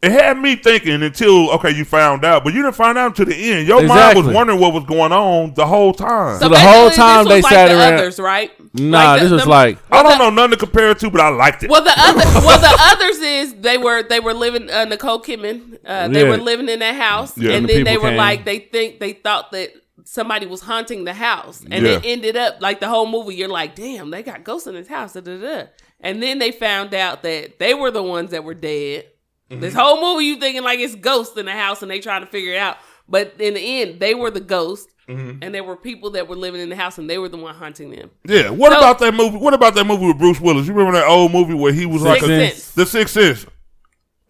It had me thinking until okay, you found out, but you didn't find out until the end. Your mind was wondering what was going on the whole time. So the whole time this was they like sat the around- Others, right? nah, Like the- this was the- like I don't the- know nothing to compare it to, but I liked it. Well, the other, well, the others is they were they were living uh, Nicole Kidman. Uh, they Yeah. were living in that house, Yeah. and And the then they were came. like they think they thought that somebody was haunting the house, and Yeah. it ended up like the whole movie. You're like, damn, they got ghosts in this house. Da, da, da. And then they found out that they were the ones that were dead. Mm-hmm. This whole movie, you thinking like it's ghosts in the house, and they trying to figure it out. But in the end, they were the ghosts, Mm-hmm. and there were people that were living in the house, and they were the one hunting them. Yeah. What So- about that movie? What about that movie with Bruce Willis? You remember that old movie where he was like a, Sense. the Sixth Sense?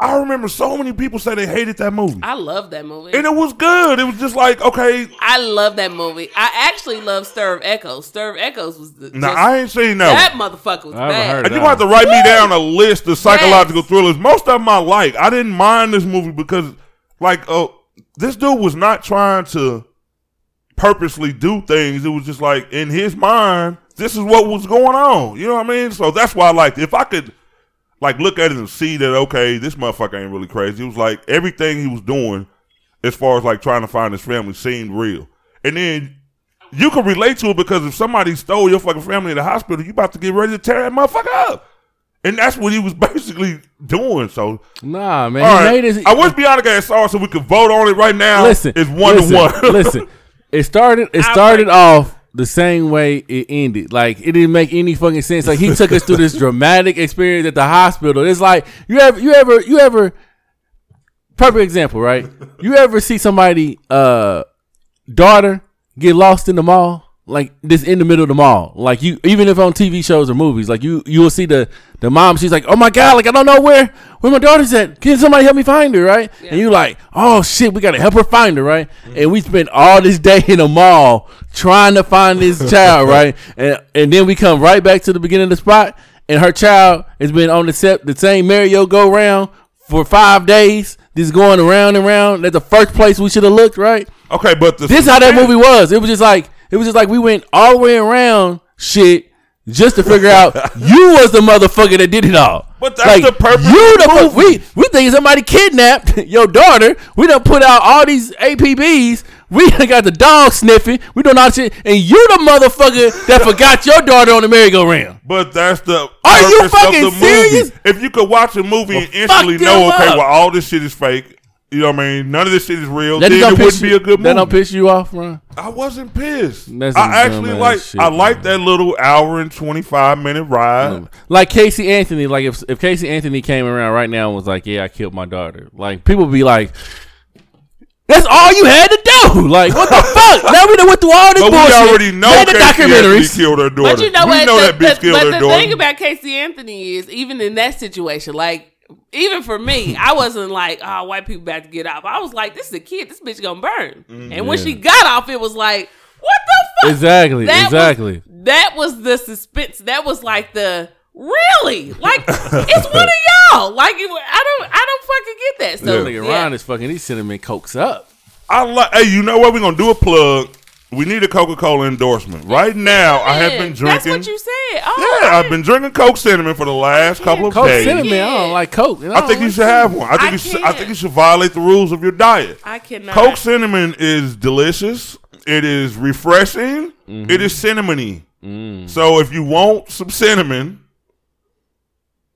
I remember so many people say they hated that movie, I love that movie. and it was good. It was just like okay. I love that movie. I actually love Stir of Echoes. Stir of Echoes was the, Now just- I ain't seen that. that one. motherfucker was I bad. heard And you have to write me down a list of psychological Yes. thrillers. Most of them I like. I didn't mind this movie because, like, uh, this dude was not trying to purposely do things. It was just like in his mind, this is what was going on. You know what I mean? So that's why I liked it. If I could, like, look at it and see that okay, this motherfucker ain't really crazy. It was like everything he was doing, as far as like trying to find his family, seemed real. And then you can relate to it because if somebody stole your fucking family in the hospital, you about to get ready to tear that motherfucker up. And that's what he was basically doing. So, Nah, man. all he right. made his, I wish Bianca had saw it so we could vote on it right now. listen, it's one listen, to one. listen, it started. It started break- off the same way it ended. Like it didn't make any fucking sense. Like he took us through this dramatic experience at the hospital. It's like you ever, you ever, you ever. Perfect example, right? You ever see somebody uh daughter get lost in the mall? Like this in the middle of the mall. Like you even if on TV shows or movies, like you you will see the the mom, she's like, Oh my god, like I don't know where where my daughter's at. Can somebody help me find her, right? And you're like, Oh shit, we gotta help her find her, right? And we spent all this day in the mall trying to find this child, right? And and then we come right back to the beginning of the spot and her child has been on the set the same Mario go round for five days, just going around and around. That's the first place we should have looked, right? okay, but the This is how that movie was. It was just like it was just like we went all the way around shit just to figure out you was the motherfucker that did it all. But that's like, the purpose You of the movie. we we think somebody kidnapped your daughter. We done put out all these APBs. We done got the dog sniffing. We done all this shit, and you the motherfucker that forgot your daughter on the merry-go-round. But that's the Are you fucking serious? movie. If you could watch a movie and instantly know, okay, up. well, all this shit is fake. You know what I mean? None of this shit is real. That then don't it piss wouldn't be you- a good That movie. don't piss you off, Ron. I wasn't pissed. That's I actually like. shit, I like that little hour and twenty five minute ride. Like Casey Anthony, like if if Casey Anthony came around right now and was like, "Yeah, I killed my daughter," like people would be like, "That's all you had to do." Like, what the fuck? Now we done went through all this But we already know Made the Casey Anthony documentaries. killed her daughter. But you know we what? know the, that bitch the- killed but her the daughter. thing about Casey Anthony is, even in that situation, like even for me, I wasn't like, "Oh, white people about to get off." I was like, "This is a kid. This bitch gonna burn." Mm-hmm. and when Yeah. she got off, it was like, "What the fuck?" Exactly, That was- exactly. that was the suspense. That was like the really like it's one of y'all. Like it, I don't, I don't fucking get that. So Nigga, yeah. Ron is fucking. He's cinnamon cokes up. I like. Hey, you know what? We're gonna do a plug. We need a Coca Cola endorsement right now. I have been drinking. That's drinking. what you said. Oh, yeah, I've been drinking Coke cinnamon for the last couple of days. Coke days. cinnamon. I don't like Coke. I think you should have one. I think I you should, I think you should violate the rules of your diet. I cannot. Coke cinnamon is delicious. It is refreshing. Mm-hmm. It is cinnamony. Mm. So if you want some cinnamon,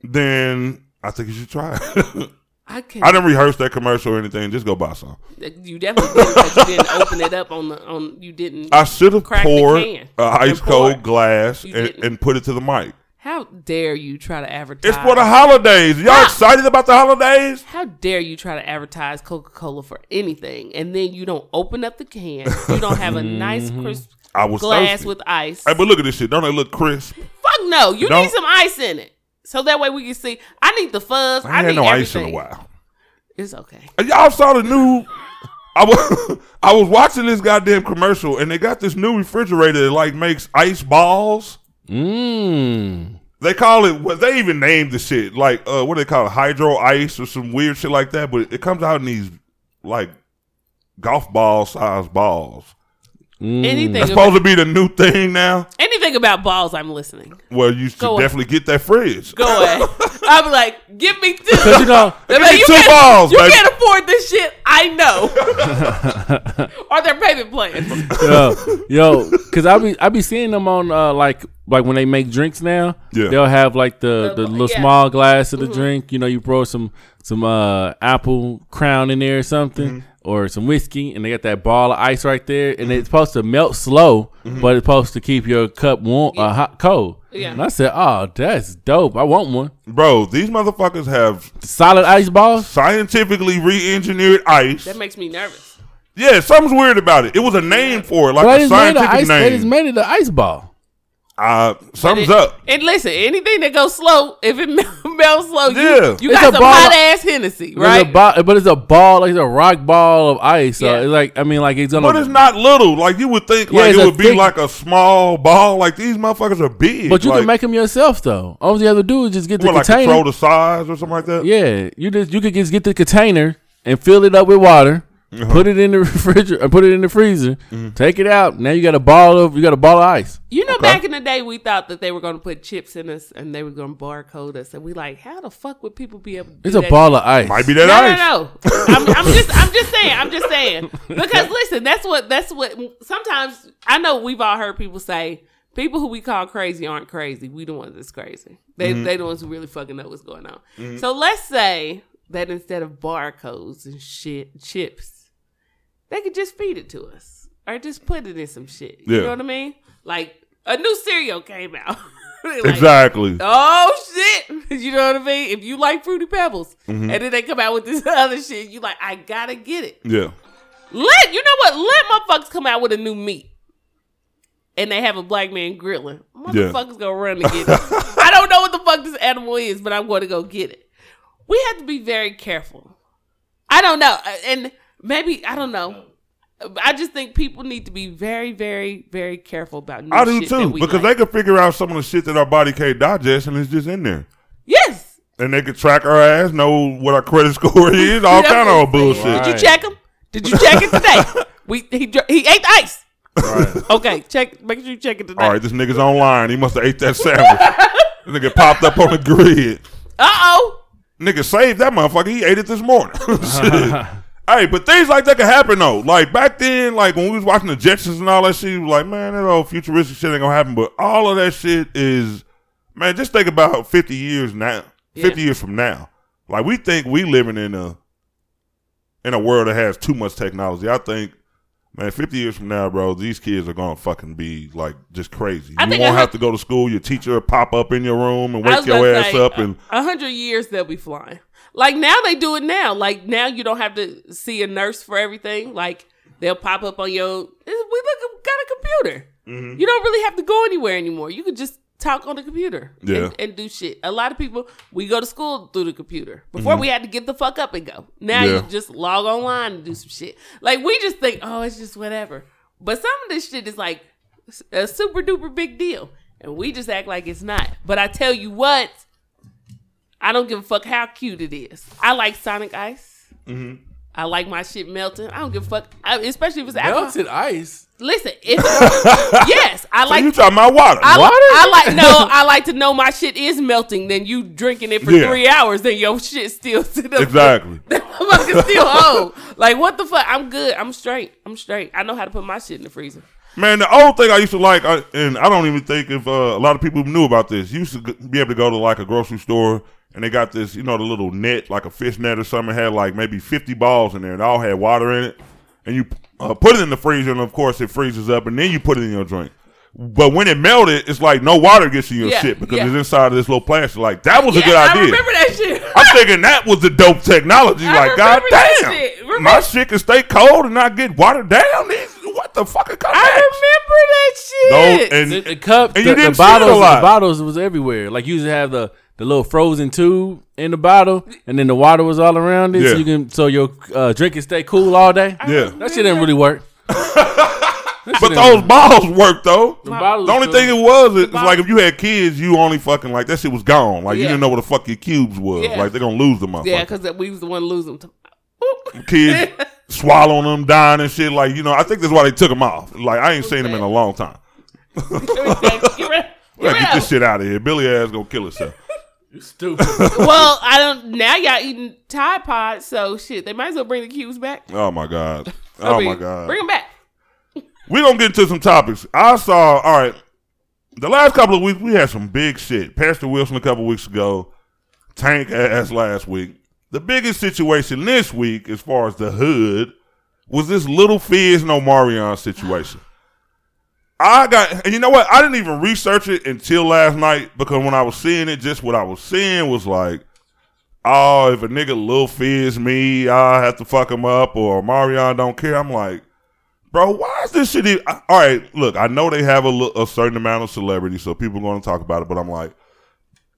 then I think you should try it. I can. I didn't rehearse that commercial or anything. Just go buy some. You definitely did because you didn't open it up on the on. You didn't. I should have Crack the poured can a ice and pour cold glass You and, didn't. and put it to the mic. How dare you try to advertise? It's for the holidays. Y'all Ah. excited about the holidays? How dare you try to advertise Coca Cola for anything, and then you don't open up the can. You don't have a nice crisp I was glass thirsty. with ice. Hey, but look at this shit. Don't it look crisp? Fuck no. You Don't- need some ice in it, so that way we can see. I need the fuzz. I, I ain't need no everything. ice in a while. It's okay. And Y'all saw the new. I was I was watching this goddamn commercial, and they got this new refrigerator that like makes ice balls. Mmm. They call it what they even named the shit like uh what do they call it hydro ice or some weird shit like that. But it comes out in these like golf ball size balls. Anything. That's About, supposed to be the new thing now. anything about balls, I'm listening. Well, you should Go ahead. definitely get that fridge. Go ahead. I'm like, give me two. Cause you know, They're me like, you two can't, balls, You baby." can't afford this shit. I know. Are there payment plans. yo, yo, cause I be I be seeing them on uh, like like when they make drinks now. Yeah. they'll have like the The- the little yeah. small glass of the drink. You know, you throw some some uh apple crown in there or something. Or some whiskey, and they got that ball of ice right there, and it's supposed to melt slow, but it's supposed to keep your cup warm, uh, hot, cold. Yeah. And I said, "Oh, that's dope. I want one. Bro, these motherfuckers have Solid ice balls. scientifically re-engineered ice. That makes me nervous. Yeah, something's weird about it. It was a name for it, like But I a just made a scientific ice. They just made it an ice ball. Uh, something's And- up. And listen, anything that goes slow, if it melts slow, Yeah. you It's got a some ball, hot ass Hennessy, There's right? a bo- but it's a ball, like it's a rock ball of ice. So Yeah. it's like I mean, like it's gonna. But it's not little. Like you would think, Yeah, like it a would be thick- like a small ball. Like these motherfuckers are big. But you like, can make them yourself though. All you have to do is just get the what, like container. control the size or something like that. yeah, you just you could just get the container and fill it up with water. Uh-huh. Put it in the refrigerator, put it in the freezer. Mm-hmm. Take it out. Now you got a ball of you got a ball of ice. You know, Okay. back in the day, we thought that they were going to put chips in us and they were going to barcode us, and we like, how the fuck would people be able to? Do It's a that ball of ice. Might be that No, ice. no, no. I'm, I'm just, I'm just saying, I'm just saying. Because listen, that's what, that's what. Sometimes I know we've all heard people say, people who we call crazy aren't crazy. We the ones that's crazy. They, Mm-hmm. they the ones who really fucking know what's going on. So let's say that instead of barcodes and shit, chips, they could just feed it to us or just put it in some shit. You Yeah. know what I mean? Like a new cereal came out. Like, Exactly. Oh shit! You know what I mean? If you like fruity pebbles, Mm-hmm. and then they come out with this other shit, you like, I gotta get it. Yeah. Let you know what? Let motherfuckers come out with a new meat, and they have a black man grilling. Motherfuckers gonna run to get it. I don't know what the fuck this animal is, but I'm going to go get it. We have to be very careful. I don't know, and maybe I don't know. I just think people need to be very, very, very careful about. New I do shit that too we because like. they can figure out some of the shit that our body can't digest and it's just in there. yes. And they can track our ass, know what our credit score is, all kind of I'm bullshit. saying? Did you check him? Did you check it today? we he he ate the ice. Right. Okay, check. Make sure you check it today. All right, this nigga's online. He must have ate that sandwich. this nigga popped up on the grid. Uh oh. Nigga saved that motherfucker. He ate it this morning. Hey, but things like that can happen though. Like back then, like when we was watching the Jetsons and all that shit, we was like, man, that old futuristic shit ain't gonna happen. But all of that shit is, man, just think about fifty years now, fifty Yeah. years from now. Like we think we living in a in a world that has too much technology. I think, man, fifty years from now, bro, these kids are gonna fucking be like just crazy. I you won't have to go to school. Your teacher will pop up in your room and wake your ass say, up and a hundred years they'll be flying. Like now they do it now. Like now you don't have to see a nurse for everything. Like they'll pop up on your. We look got a computer. Mm-hmm. You don't really have to go anywhere anymore. You could just talk on the computer Yeah. and, and do shit. A lot of people we go to school through the computer. Before we had to get the fuck up and go. Now Mm-hmm. Yeah. you just log online and do some shit. Like we just think, oh, it's just whatever. But some of this shit is like a super duper big deal, and we just act like it's not. But I tell you what, I don't give a fuck how cute it is. I like Sonic Ice. Mm-hmm. I like my shit melting. I don't give a fuck, I, especially if it's alcohol. Melted ice. Listen, if yes, I so like. you talking about water? I, Water? I like no. I like to know my shit is melting. Then you drinking it for Yeah. three hours, then your shit still sit up. exactly. Motherfucker still old. Like what the fuck? I'm good. I'm straight. I'm straight. I know how to put my shit in the freezer. Man, the old thing I used to like, I, and I don't even think if uh, a lot of people knew about this. You used to be able to go to like a grocery store, and they got this, you know, the little net, like a fish net or something, had like maybe fifty balls in there, and all had water in it. And you uh, put it in the freezer, and of course it freezes up, and then you put it in your drink. But when it melted, it's like no water gets in your Yeah, shit because yeah. it's inside of this little plastic. Like that was a Yeah, good I idea. remember that shit. I'm thinking that was the dope technology. I like, god damn, shit. My shit can stay cold and not get watered down. These- What the fuck? Come I remember that shit. No, and The, the cup, And the, you didn't see it a bottles, lot. the bottles was everywhere. Like you used to have the the little frozen tube in the bottle, and then the water was all around it, Yeah. so you can so your uh, drink can stay cool all day. yeah. That shit didn't really work. But those really- balls work though. the bottles The only cool. thing it was, it's like if you had kids, you only fucking like that shit was gone. Like you didn't know what the fuck your cubes was. Yeah. Like they're gonna lose the motherfucker. yeah, because we was the one losing. To- kids swallowing them, dying and shit. Like you know, I think that's why they took them off. Like I ain't seen them in a long time. Get rid- We get gotta get this shit out of here. Billy ass gonna kill herself. You stupid. well, I don't. Now y'all eating Tide Pods, so shit. They might as well bring the cubes back. Oh my god. I Oh mean, my god. bring them back. We're gonna get into some topics. I saw all right. The last couple of weeks we had some big shit. Pastor Wilson a couple weeks ago, Tank ass last week. The biggest situation this week, as far as the hood, was this little Fizz Omarion situation. I got, and you know what? I didn't even research it until last night because when I was seeing it, just what I was seeing was like, oh, if a nigga Lil Fizz me, I have to fuck him up, Omarion don't care. I'm like, bro, why is this shit? Even, all right, look, I know they have a, a certain amount of celebrity, so people are going to talk about it. But I'm like,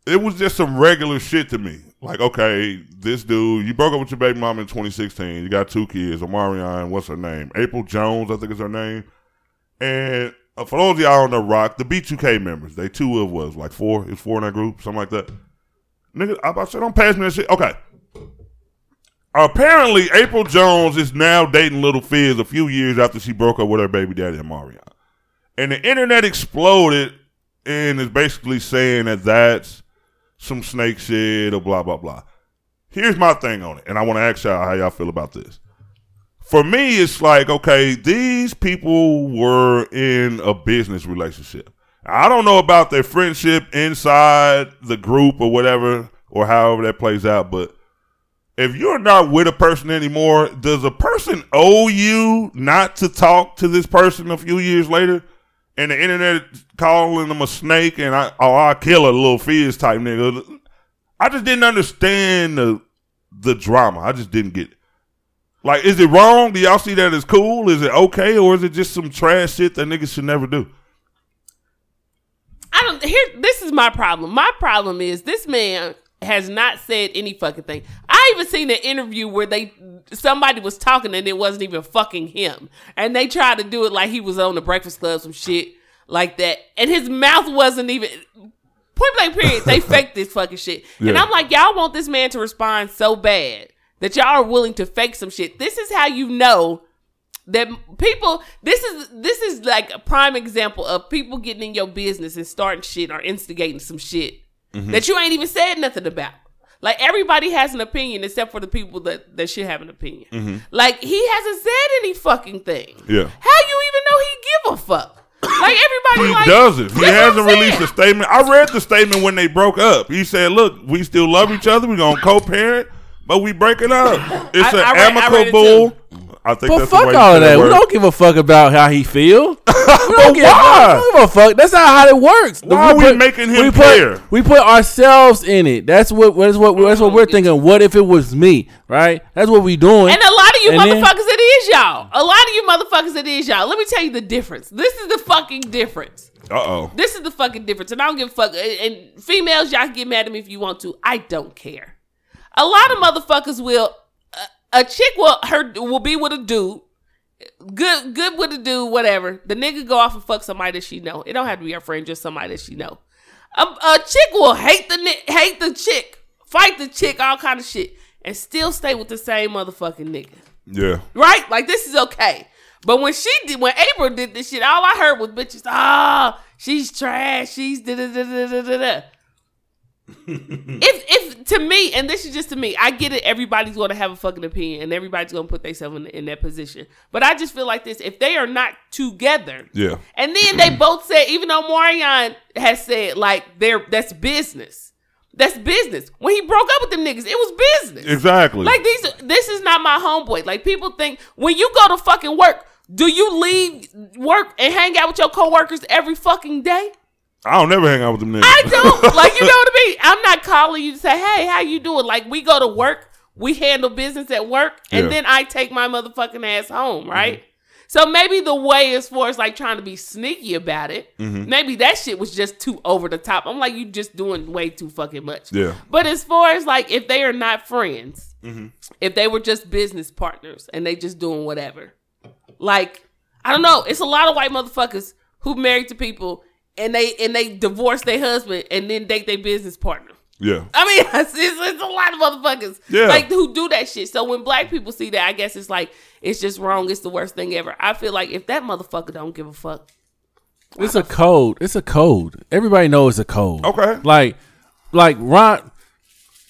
it was just some regular shit to me. Like, okay, this dude, you broke up with your baby mom in 2016. You got two kids, Omarion, what's her name? April Jones, I think is her name. And uh, for those of y'all on the rock, the B2K members, they two of was like four, it's four in that group, something like that. Nigga, I about to say, don't pass me that shit. Okay. Apparently, April Jones is now dating Little Fizz a few years after she broke up with her baby daddy, Omarion. And the internet exploded and is basically saying that that's some snake shit or blah, blah, blah. Here's my thing on it, and I want to ask y'all how y'all feel about this. For me, it's like, okay, these people were in a business relationship. I don't know about their friendship inside the group or whatever, or however that plays out, but if you're not with a person anymore, does a person owe you not to talk to this person a few years later? And the internet calling them a snake and I oh I kill a little fizz type nigga. I just didn't understand the the drama. I just didn't get it. Like, is it wrong? Do y'all see that as cool? Is it okay, or is it just some trash shit that niggas should never do? I don't here this is my problem. My problem is this man has not said any fucking thing. I even seen an interview where they somebody was talking and it wasn't even fucking him. And they tried to do it like he was on the Breakfast Club, some shit like that. And his mouth wasn't even point blank period. They faked this fucking shit. And I'm like, y'all want this man to respond so bad that y'all are willing to fake some shit. This is how you know that people this is this is like a prime example of people getting in your business and starting shit or instigating some shit Mm-hmm. that you ain't even said nothing about. Like everybody has an opinion except for the people that that should have an opinion. Mm-hmm. Like he hasn't said any fucking thing. Yeah. How you even know he give a fuck? Like everybody He like doesn't. He hasn't released a statement. I read the statement when they broke up. He said, "Look, we still love each other. We're gonna co-parent, but we breaking up. It's I- an I read- I read it amicable." I think But that's the fuck way you all say of that. We don't give a fuck about how he feel. we don't give, why? we don't give a fuck. That's not how it works. Why are we making him we clear? put, we put ourselves in it. That's what. That's what. That's what we're thinking. What if it was me? Right. That's what we doing. And a lot of you And then- motherfuckers, it is y'all. A lot of you motherfuckers, it is y'all. Let me tell you the difference. This is the fucking difference. Uh oh. This is the fucking difference. And I don't give a fuck. And and females, y'all can get mad at me if you want to. I don't care. A lot of motherfuckers will. A, a chick will her will be with a dude. Good, good with a dude, whatever. The nigga go off and fuck somebody that she know. It don't have to be her friend, just somebody that she know. A, a chick will hate the hate the chick, fight the chick, all kind of shit, and still stay with the same motherfucking nigga Yeah. right? Like this is okay. But when she did, when April did this shit, all I heard was bitches. Ah, she's trash. She's da da da da da da. da." if if to me, and this is just to me, I get it. Everybody's going to have a fucking opinion, and everybody's going to put themselves in, in that position. But I just feel like this: if they are not together, Yeah. and then they both said, even though Marion has said like they're that's business, that's business. When he broke up with them niggas, it was business. Exactly. Like these, this is not my homeboy. Like people think when you go to fucking work, do you leave work and hang out with your coworkers every fucking day? I don't never hang out with them niggas. I don't. like you know what I mean? I'm not calling you to say, hey, how you doing? Like we go to work, we handle business at work, and Yeah. Mm-hmm. then I take my motherfucking ass home, right? So maybe the way as far as like trying to be sneaky about it, Mm-hmm. maybe that shit was just too over the top. I'm like, you just doing way too fucking much. Yeah. But as far as like if they are not friends, Mm-hmm. if they were just business partners and they just doing whatever, like I don't know, it's a lot of white motherfuckers who married to people and they and they divorce their husband and then date their business partner. yeah. I mean, it's, it's, it's a lot of motherfuckers Yeah. like who do that shit. So when black people see that, I guess it's like it's just wrong. It's the worst thing ever. I feel like if that motherfucker don't give a fuck, It's a code. It's a code. Everybody knows a code. Okay. Like, like Ron.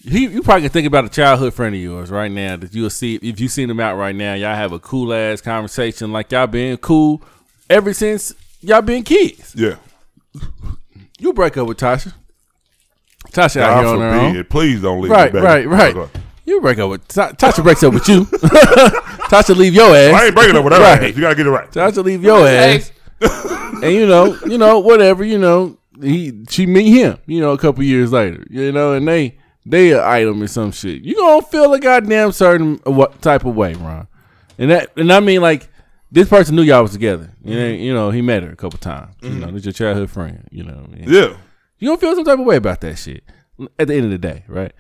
He, you probably can think about a childhood friend of yours right now that you'll see if you seen him out right now. Y'all have a cool ass conversation like y'all been cool ever since y'all been kids. Yeah. You break up with Tasha. Tasha out here on her own. forbid. Please don't leave Right, me, baby. right, right. Okay. You break up with Ta- Tasha breaks up with you. Tasha leave your ass. I ain't breaking up with her. Right. ass. You gotta get it right. Tasha leave your ass. and you know, you know, whatever, you know, he she meet him, you know, a couple years later, you know, and they they an item or some shit. You gonna feel a goddamn certain uh, what type of way, Ron, and that and I mean like this person knew y'all was together. You mm-hmm. know, you know, he met her a couple times. You mm-hmm. know, this your childhood friend. You know, what I mean? Yeah. you don't feel some type of way about that shit. At the end of the day, right?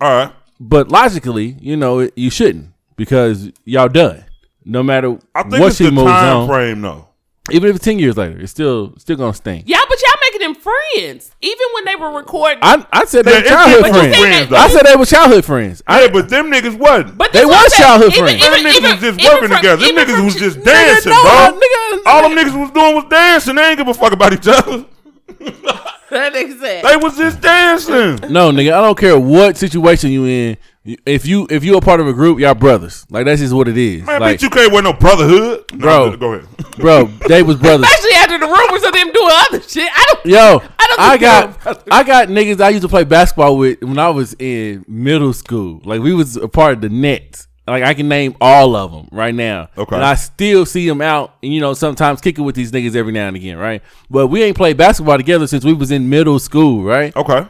All right. But logically, you know, it- you shouldn't because y'all done. No matter I think what it's she the moves time on, frame though. even if it's ten years later, it's still still gonna stink. Yeah, but y'all making them friends. Even when they were recording. I I said they were childhood friends. friends, though. I said they were childhood friends. I, Yeah, but them niggas wasn't. but They was childhood Even- friends. even- them niggas even- was just even working from- together. Them niggas from was just Nigga, dancing, no, bro. nigga, All them niggas was doing was dancing. They ain't give a fuck about each other. That nigga said. They was just dancing. No, nigga, I don't care what situation you in. If you if you a part of a group, y'all brothers. Like that's just what it is. Man, like, bitch, you can't wear no brotherhood. No, Bro. go ahead. bro, they was brothers. Especially after the rumors of them doing other shit. I don't. Yo, I don't I, got. I got niggas I used to play basketball with when I was in middle school. Like we was a part of the Nets. Like I can name all of them right now. Okay. And I still see them out, and you know, sometimes kicking with these niggas every now and again, right? But we ain't played basketball together since we was in middle school, right? Okay.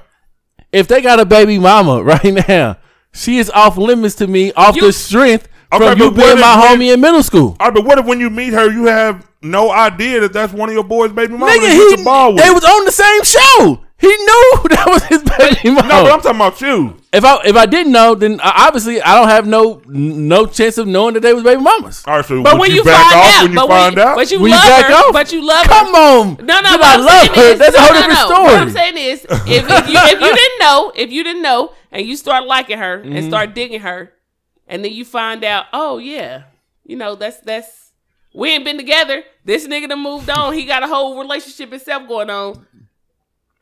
If they got a baby mama right now, she is off limits to me off You- the strength Okay, from you but what being if- my homie in middle school. All right, but what if when you meet her, you have no idea that that's one of your boys' baby mama Nigga, that you he, the ball with? they was on the same show. He knew that was his baby mama. no, but I'm talking about you. If I if I didn't know, then obviously I don't have no no chance of knowing that they was baby mamas. All right, so But would when you, you, back find off out, when you but find when, out? but you When you love back her, off? but you love her. Come on, No, no, Did what I love her? is, That's a no, whole no, different no. story. What I'm saying is, if, if you if you didn't know, if you didn't know, and you start liking her Mm-hmm. and start digging her, and then you find out, oh yeah, you know that's that's we ain't been together. This nigga done moved on. He got a whole relationship itself going on.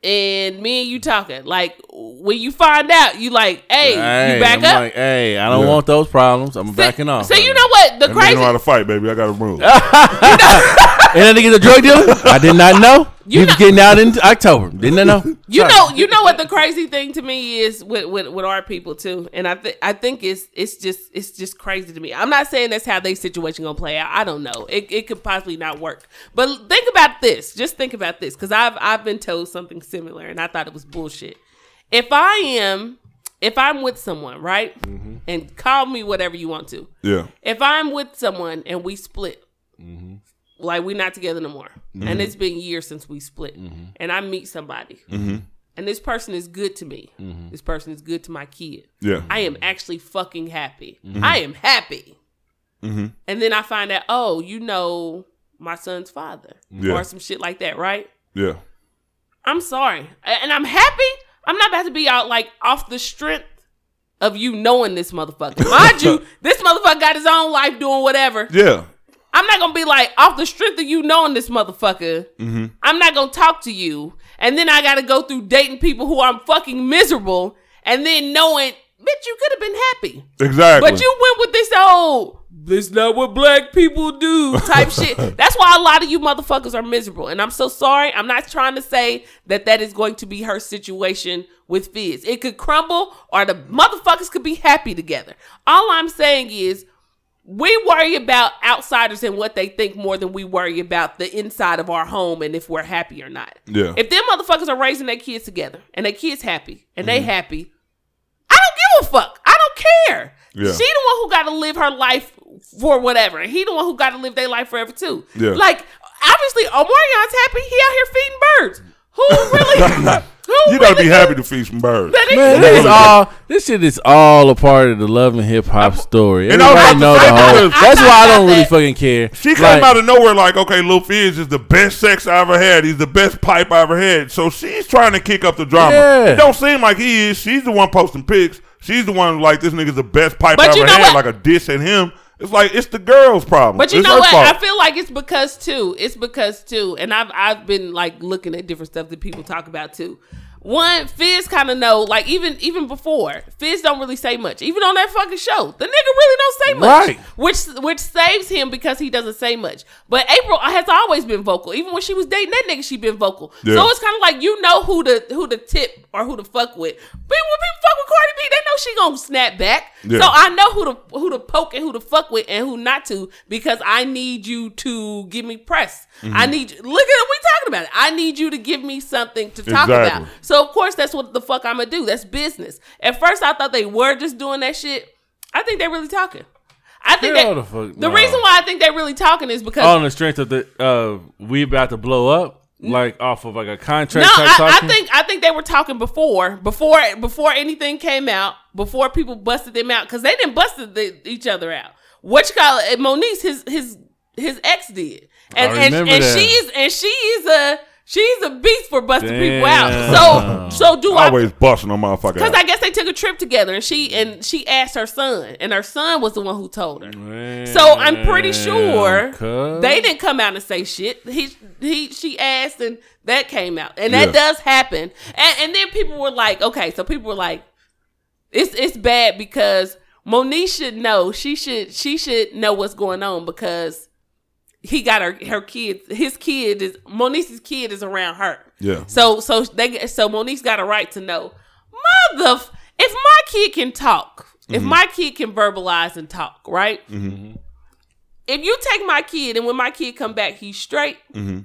And me and you talking like when you find out, you like, hey, Hey, you back I'm up. Like, hey, I don't Yeah. want those problems. I'm so, backing off. So you know what the That nigga crazy know how to fight, baby. I got to move. and that nigga's a drug dealer. I did not know. You he was know- getting out in October. Didn't I know? You know, you know what the crazy thing to me is with with, with our people too, and I think I think it's it's just it's just crazy to me. I'm not saying that's how their situation gonna play out. I don't know. It it could possibly not work. But think about this. Just think about this, because I've I've been told something similar, and I thought it was bullshit. If I am if I'm with someone, right, mm-hmm. and call me whatever you want to. Yeah. If I'm with someone and we split, mm-hmm. like we're not together no more, and mm-hmm. it's been years since we split, and I meet somebody, and this person is good to me, this person is good to my kid. Yeah. I am actually fucking happy. I am happy. And then I find out, oh, you know my son's father, Yeah. or some shit like that, right? Yeah. I'm sorry, and I'm happy. I'm not about to be out like off the strength of you knowing this motherfucker. Mind you, this motherfucker got his own life doing whatever. Yeah. I'm not gonna be like off the strength of you knowing this motherfucker. Mm-hmm. I'm not gonna talk to you, and then I gotta go through dating people who I'm fucking miserable, and then knowing, bitch, you could have been happy, Exactly. but you went with this old. This not what black people do type shit. That's why a lot of you motherfuckers are miserable, and I'm so sorry. I'm not trying to say that that is going to be her situation with Fizz. It could crumble, or the motherfuckers could be happy together. All I'm saying is we worry about outsiders and what they think more than we worry about the inside of our home and if we're happy or not. Yeah. If them motherfuckers are raising their kids together and their kids happy and Mm-hmm. they happy, I don't give a fuck. I don't care. Yeah. She the one who got to live her life for whatever, and he the one who got to live their life forever too. Yeah. Like obviously, Omarion's happy. He out here feeding birds. Who really? who you gotta really be happy to feed some birds. That Man, this is all. This shit is all a part of the love and hip hop story. And I Everybody know the whole. because- That's I why I thought don't really that- fucking care. She came Like, out of nowhere like, okay, Lil Fizz is the best sex I ever had. He's the best pipe I ever had. So she's trying to kick up the drama. Yeah. It don't seem like he is. She's the one posting pics. She's the one like this nigga's the best pipe But I you ever know had. what? Like a diss at him. It's like it's the girl's problem. But you It's know what? fault. I feel like it's because too. It's because too, and I've I've been like looking at different stuff that people talk about too. One, Fizz kind of know, like even even before, Fizz don't really say much. Even on that fucking show, the nigga really don't say much, Right. which which saves him because he doesn't say much. But April has always been vocal. Even when she was dating that nigga, she been vocal. Yeah. So it's kind of like you know who to who to tip or who to fuck with. But when people fuck with Cardi B, they know she gonna snap back. Yeah. So I know who to who to poke and who to fuck with and who not to because I need you to give me press. Mm-hmm. I need you, look at it. We talking about it. I need you to give me something to talk Exactly. about. So of course that's what the fuck I'm gonna do. That's business. At first I thought they were just doing that shit. I think they're really talking. I think Hell that the fuck the no. reason why I think they're really talking is because on the strength of the uh, we about to blow up, like off of like a contract. no, type I, I think I think they were talking before before before anything came out before people busted them out because they didn't busted the, each other out. What you call it? Moniece his his his ex did, and and, and she's and she's a she's a beast for busting people out. So so do I Always busting on motherfucker. Because. I guess they took a trip together, and she and she asked her son, and her son was the one who told her. So I'm pretty sure cuz. they didn't come out and say shit. He he she asked, and that came out, and that Yeah. does happen. And and then people were like, okay, so people were like, it's it's bad because Moniece should know. She should she should know what's going on because he got her her kid. His kid is Moniece's kid is around her. Yeah. So so they so Moniece's got a right to know. Mother, if my kid can talk, if mm-hmm. my kid can verbalize and talk, right? Mm-hmm. If you take my kid and when my kid come back, he's straight. Mm-hmm.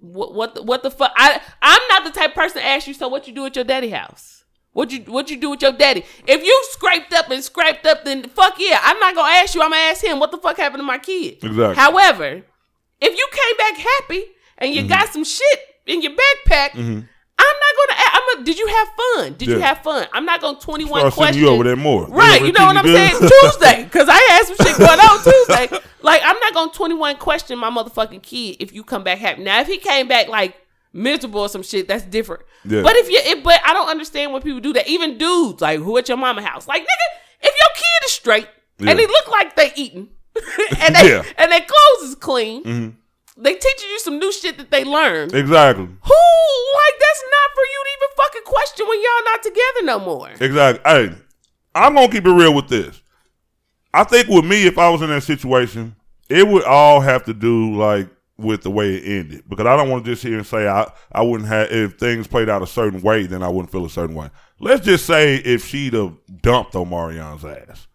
What what the, what the fuck? I I'm not the type of person to ask you. So what you do at your daddy house? What you what you do with your daddy? If you scraped up and scraped up, then fuck yeah. I'm not gonna ask you. I'm gonna ask him what the fuck happened to my kid. Exactly. However, if you came back happy and Mm-hmm. you got some shit in your backpack, I'm not gonna. I'm gonna. Did you have fun? Did you have fun? I'm not gonna 21 Start questions. you over there more. Right, Yeah, you know what I'm you saying? Tuesday, because I had some shit going on Tuesday. Like, I'm not gonna 21 question my motherfucking kid if you come back happy. Now, if he came back like miserable or some shit, that's different. Yeah. But if you, it, but I don't understand when people do that. Even dudes, like who at your mama house, like nigga, if your kid is straight Yeah. and they look like they eating, and they Yeah. and their clothes is clean, Mm-hmm. they teaching you some new shit that they learned. Exactly. Who like that's not for you to even fucking question when y'all not together no more. Exactly. Hey, I'm gonna keep it real with this. I think with me, if I was in that situation, it would all have to do like with the way it ended. Because I don't want to just hear and say I, I wouldn't have if things played out a certain way, then I wouldn't feel a certain way. Let's just say if she'd have dumped Omarion's ass.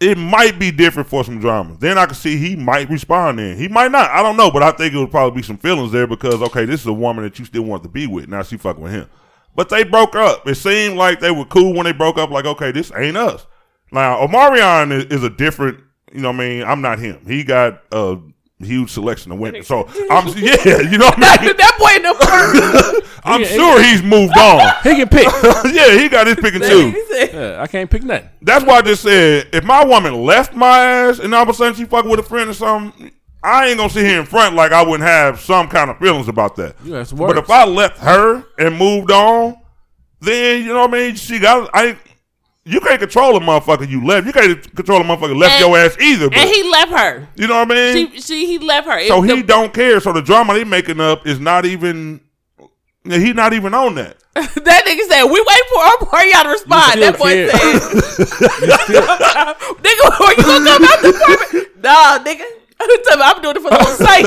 It might be different for some drama. Then I could see he might respond then. He might not. I don't know, but I think it would probably be some feelings there because okay, this is a woman that you still want to be with. Now she fucking with him. But they broke up. It seemed like they were cool when they broke up, like, okay, this ain't us. Now, Omarion is, is a different, you know what I mean? I'm not him. He got a huge selection of women. So I'm yeah, you know what I mean? that boy in the first. I'm sure he's moved on. He can pick. yeah, he got his pick and choose. Yeah, I can't pick nothing. That's why I just said if my woman left my ass and all of a sudden she fucking with a friend or something, I ain't gonna sit here in front like I wouldn't have some kind of feelings about that. Yeah, but if I left her and moved on, then you know what I mean. She got I. You can't control a motherfucker you left. You can't control a motherfucker left And- your ass either. But and he left her. you know what I mean. She, she, he left her. so If he the- don't care. So the drama they making up is not even. He's not even on that. that nigga said, "We wait for our party y'all to respond." That boy care. said, "Nigga, when you gonna come out the apartment?" Nah, nigga. I'm doing it for the whole sake.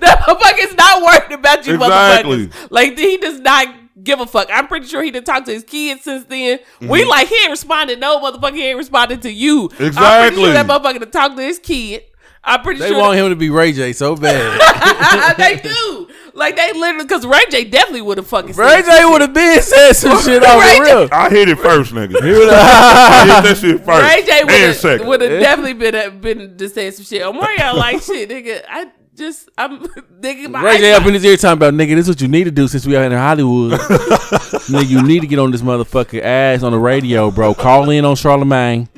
that motherfucker's not worried about you, Exactly. motherfuckers. Like he does not give a fuck. I'm pretty sure he didn't talk to his kids since then. We like he ain't responded. No motherfucker, he ain't responded to you. I'm pretty Exactly. sure that motherfucker to talk to his kid. I'm pretty They sure they want him to be Ray J so bad. they do. Like they literally, because Ray J definitely would have fucking. Ray said J would have been said some shit off Ray the real. I hit it first, nigga. He would have. I hit that shit first. Ray J would have definitely been uh, been to say some shit. Mario like shit, nigga. I just I'm nigga. My Ray J up in his ear talking about nigga. This is what you need to do since we out in Hollywood. nigga, you need to get on this motherfucking ass on the radio, bro. Call in on Charlemagne.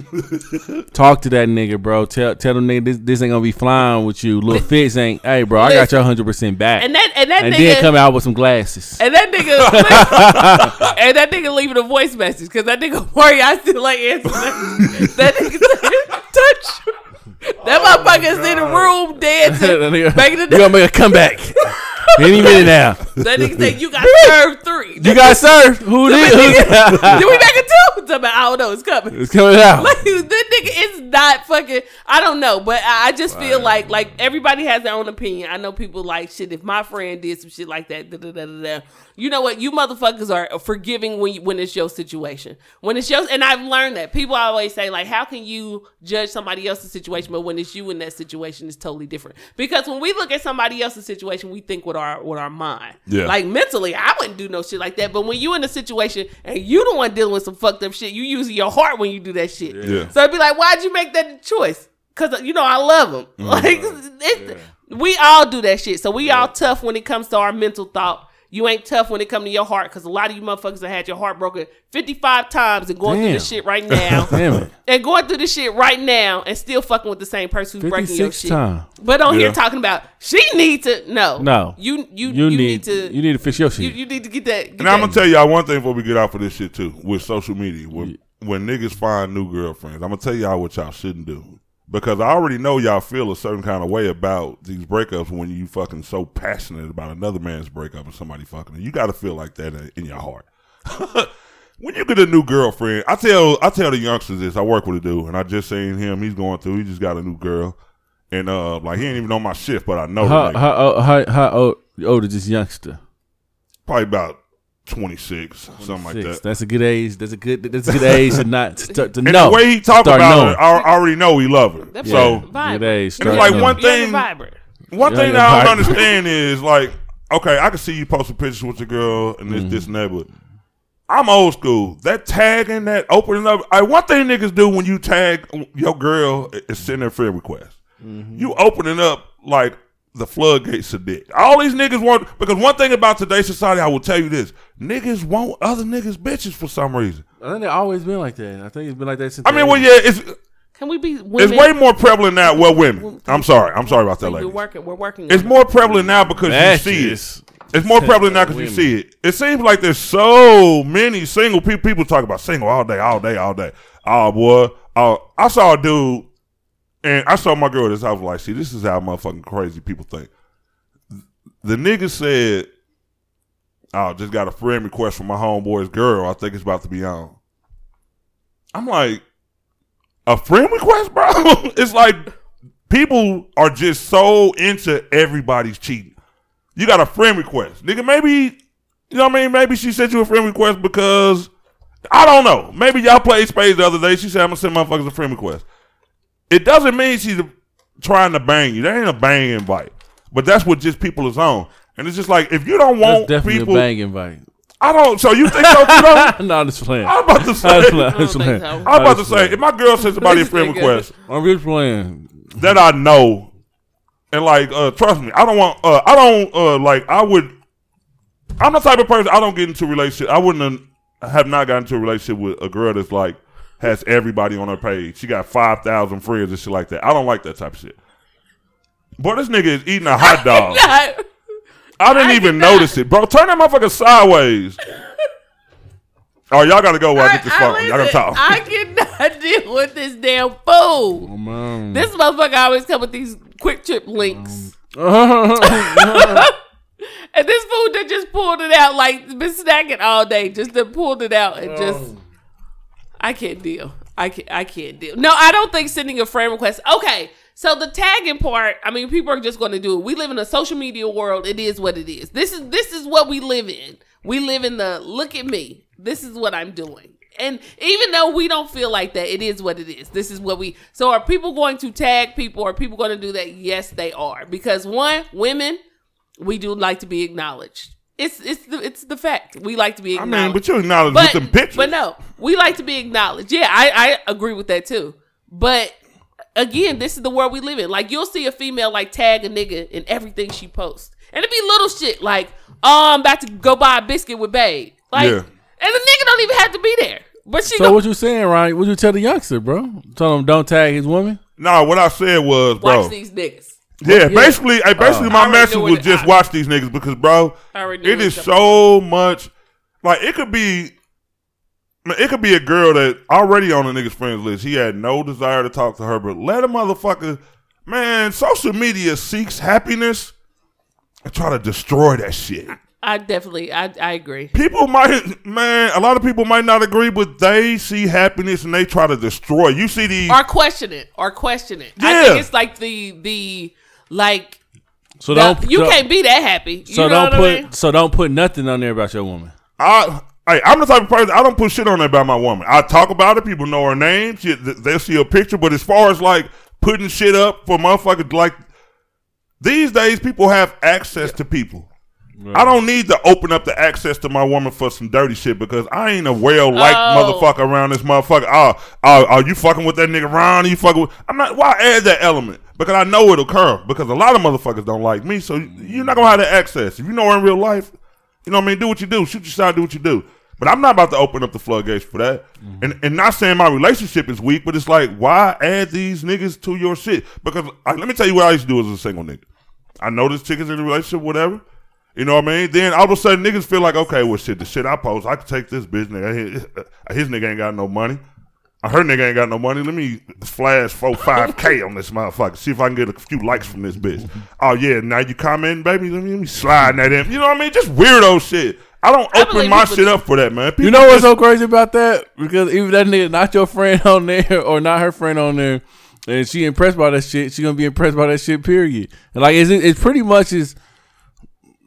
Talk to that nigga, bro. Tell tell them nigga this, this ain't gonna be flying with you. Lil Fizz ain't. Hey, bro, I got your hundred percent back. and that and that and nigga then come out with some glasses. and that nigga and that nigga leaving a voice message because that nigga Mario I still like answering that, that nigga touch. That motherfucker's in the oh, room dancing, That nigga- making you the gonna make a comeback any minute now. That nigga said you got served three. You got served. Who did? Who, Did we make it two? I don't know. It's coming. it's coming out. Like this nigga is not fucking. I don't know, but I I just feel like like everybody has their own opinion. I know people like shit. If my friend did some shit like that, da, da, da, da, da. you know what? You motherfuckers are forgiving when you, when it's your situation. When it's your and I've learned that people always say like, how can you judge somebody else's situation, but when it's you in that situation, it's totally different. Because when we look at somebody else's situation, we think with our with our mind. Yeah. Like mentally, I wouldn't do no shit like that. But when you in a situation and you the one dealing with some fucked up shit, you using your heart when you do that shit. Yeah. So I'd be like, why'd you make that choice? Cause you know I love him. Mm-hmm. Like it's, we all do that shit. So we all tough when it comes to our mental thought. You ain't tough when it come to your heart because a lot of you motherfuckers have had your heart broken 55 times and going through Damn. this shit right now. Damn it. and going through this shit right now and still fucking with the same person who's breaking your 56 shit. times. But on Yeah. here talking about she need to no. No. You you You, you, need, to you need to fix your you, shit. you need to get that. Get And I'm gonna tell y'all one thing before we get out for this shit too. With social media, when when niggas find new girlfriends, I'm gonna tell y'all what y'all shouldn't do because I already know y'all feel a certain kind of way about these breakups when you fucking so passionate about another man's breakup and somebody fucking. You got to feel like that in, your heart. when you get a new girlfriend, I tell I tell the youngsters this. I work with a dude, and I just seen him. He's going through. He just got a new girl, and uh, like he ain't even on my shift, but I know how, how, oh, how, how old, old is this youngster? probably about twenty six, something like that. That's a good age. That's a good. That's a good age to not to, to And know. the way he talk about knowing. her, I I already know he love her. That So bitch vibrant. good age. And it's like knowing. one thing- one thing yeah, I don't understand is like, okay, I can see you posting pictures with your girl and this, Mm-hmm. this, and that, but I'm old school. That tagging, that opening up. I one thing niggas do when you tag your girl is send her friend request. Mm-hmm. You opening up like the floodgates of dick. All these niggas want because one thing about today's society, I will tell you this: niggas want other niggas bitches for some reason. I think it's always been like that. I think it's been like that since. I mean, the well, yeah, it's Can we be it's way more prevalent now. Well, women. I'm sorry. I'm sorry about that, We're working. We're working. It's more prevalent now because That's you see it. It's more prevalent now because you see it. It seems like there's so many single people. People talk about single all day, all day, all day. Oh boy, oh, I saw a dude, and I saw my girl this. I was like, see, this is how motherfucking crazy people think. The nigga said, "I just got a friend request from my homeboy's girl. I think it's about to be on." I'm like, a friend request, bro. it's like people are just so into everybody's cheating. You got a friend request, nigga. Maybe you know what I mean. Maybe she sent you a friend request because I don't know. Maybe y'all played spades the other day. She said I'm gonna send motherfuckers a friend request. It doesn't mean she's trying to bang you. That ain't a bang invite. But that's what just people is on. And it's just like if you don't That's want definitely people, a bang invite. I don't. So you think so? You don't? no, I'm just playing. I was about to I'm say. playing. I'm I just playing. so. I was about to I'm just say playing. if my girl sends somebody a friend request, I'm just playing. that I know, and like, uh, trust me, I don't want, uh, I don't, uh, like, I would, I'm the type of person I don't get into a relationship. I wouldn't have, have not gotten into a relationship with a girl that's like has everybody on her page. She got five thousand friends and shit like that. I don't like that type of shit. Boy, this nigga is eating a hot dog. I didn't I even cannot. notice it, bro. Turn that motherfucker sideways. Oh, y'all gotta go while I get this phone. Y'all gotta talk. I cannot deal with this damn fool. Oh, man. This motherfucker always come with these quick trip links. Um, and this fool that just pulled it out, like been snacking all day, just done pulled it out and just oh. I can't deal. I can't I can't deal. No, I don't think sending a friend request. Okay. So the tagging part, I mean, people are just going to do it. We live in a social media world. It is what it is. This is this is what we live in. We live in the look at me. This is what I'm doing. And even though we don't feel like that, it is what it is. This is what we. So are people going to tag people? Are people going to do that? Yes, they are. Because one, women, we do like to be acknowledged. It's it's the it's the fact. We like to be I acknowledged mean, but you acknowledge but, with them pictures. But no, we like to be acknowledged. Yeah, I, I agree with that too. But again, this is the world we live in. Like you'll see a female like tag a nigga in everything she posts. And it be little shit like, oh, I'm about to go buy a biscuit with babe. Like Yeah. and the nigga don't even have to be there. But she so go what you saying, Ryan? What you tell the youngster, bro? Tell him don't tag his woman. No, what I said was, bro. watch these niggas. Yeah, basically, basically, oh. my already message knew was it- just I- watch these niggas because, bro, I already knew it is so much. Like, it could be, man, it could be a girl that already on a nigga's friends list. He had no desire to talk to her, but let a motherfucker, man. Social media seeks happiness and try to destroy that shit. I definitely I, I agree. People might, man, a lot of people might not agree, but they see happiness and they try to destroy. You see these, Or question it. Or question it. I Yeah. think it's like the the like So don't you so, can't be that happy. You So know don't what I put mean? so don't put nothing on there about your woman. I, hey, I'm the type of person I don't put shit on there about my woman. I talk about it. People know her name. She, they'll see a picture. But as far as like putting shit up for motherfuckers, like these days, people have access to people. I don't need to open up the access to my woman for some dirty shit because I ain't a well liked Oh. motherfucker around this motherfucker. Oh, oh, are you fucking with that nigga Ron? Are you fucking with I'm not why add that element? Because I know it'll come. Because a lot of motherfuckers don't like me, so you're not gonna have that access. If you know her in real life, you know what I mean, do what you do, shoot your shot, do what you do. But I'm not about to open up the floodgates for that. Mm-hmm. And and not saying my relationship is weak, but it's like, why add these niggas to your shit? Because uh, let me tell you what I used to do as a single nigga. I know this chick is in a relationship, whatever. You know what I mean? Then all of a sudden niggas feel like, okay, well shit, the shit I post, I can take this bitch nigga. His, uh, his nigga ain't got no money. Uh, her nigga ain't got no money. Let me flash four five K on this motherfucker. See if I can get a few likes from this bitch. Oh yeah, now you commenting, baby. Let me, let me slide that in. You know what I mean? Just weirdo shit. I don't I open believe my shit do. up for that, man. People You know what's just- so crazy about that? Because even that nigga not your friend on there or not her friend on there, and she impressed by that shit, she gonna be impressed by that shit. Period. And like it's it's pretty much is.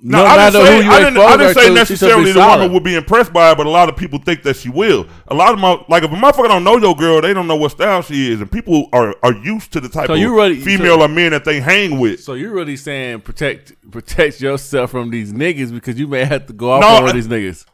No, no I didn't say, who you I didn't, I didn't say to, she should necessarily the solid. woman would be impressed by it, but a lot of people think that she will. A lot of my like if a motherfucker don't know your girl, they don't know what style she is, and people are are used to the type So of you really- female so- or men that they hang with. So you're really saying protect protect yourself from these niggas because you may have to go off No, on I- these niggas.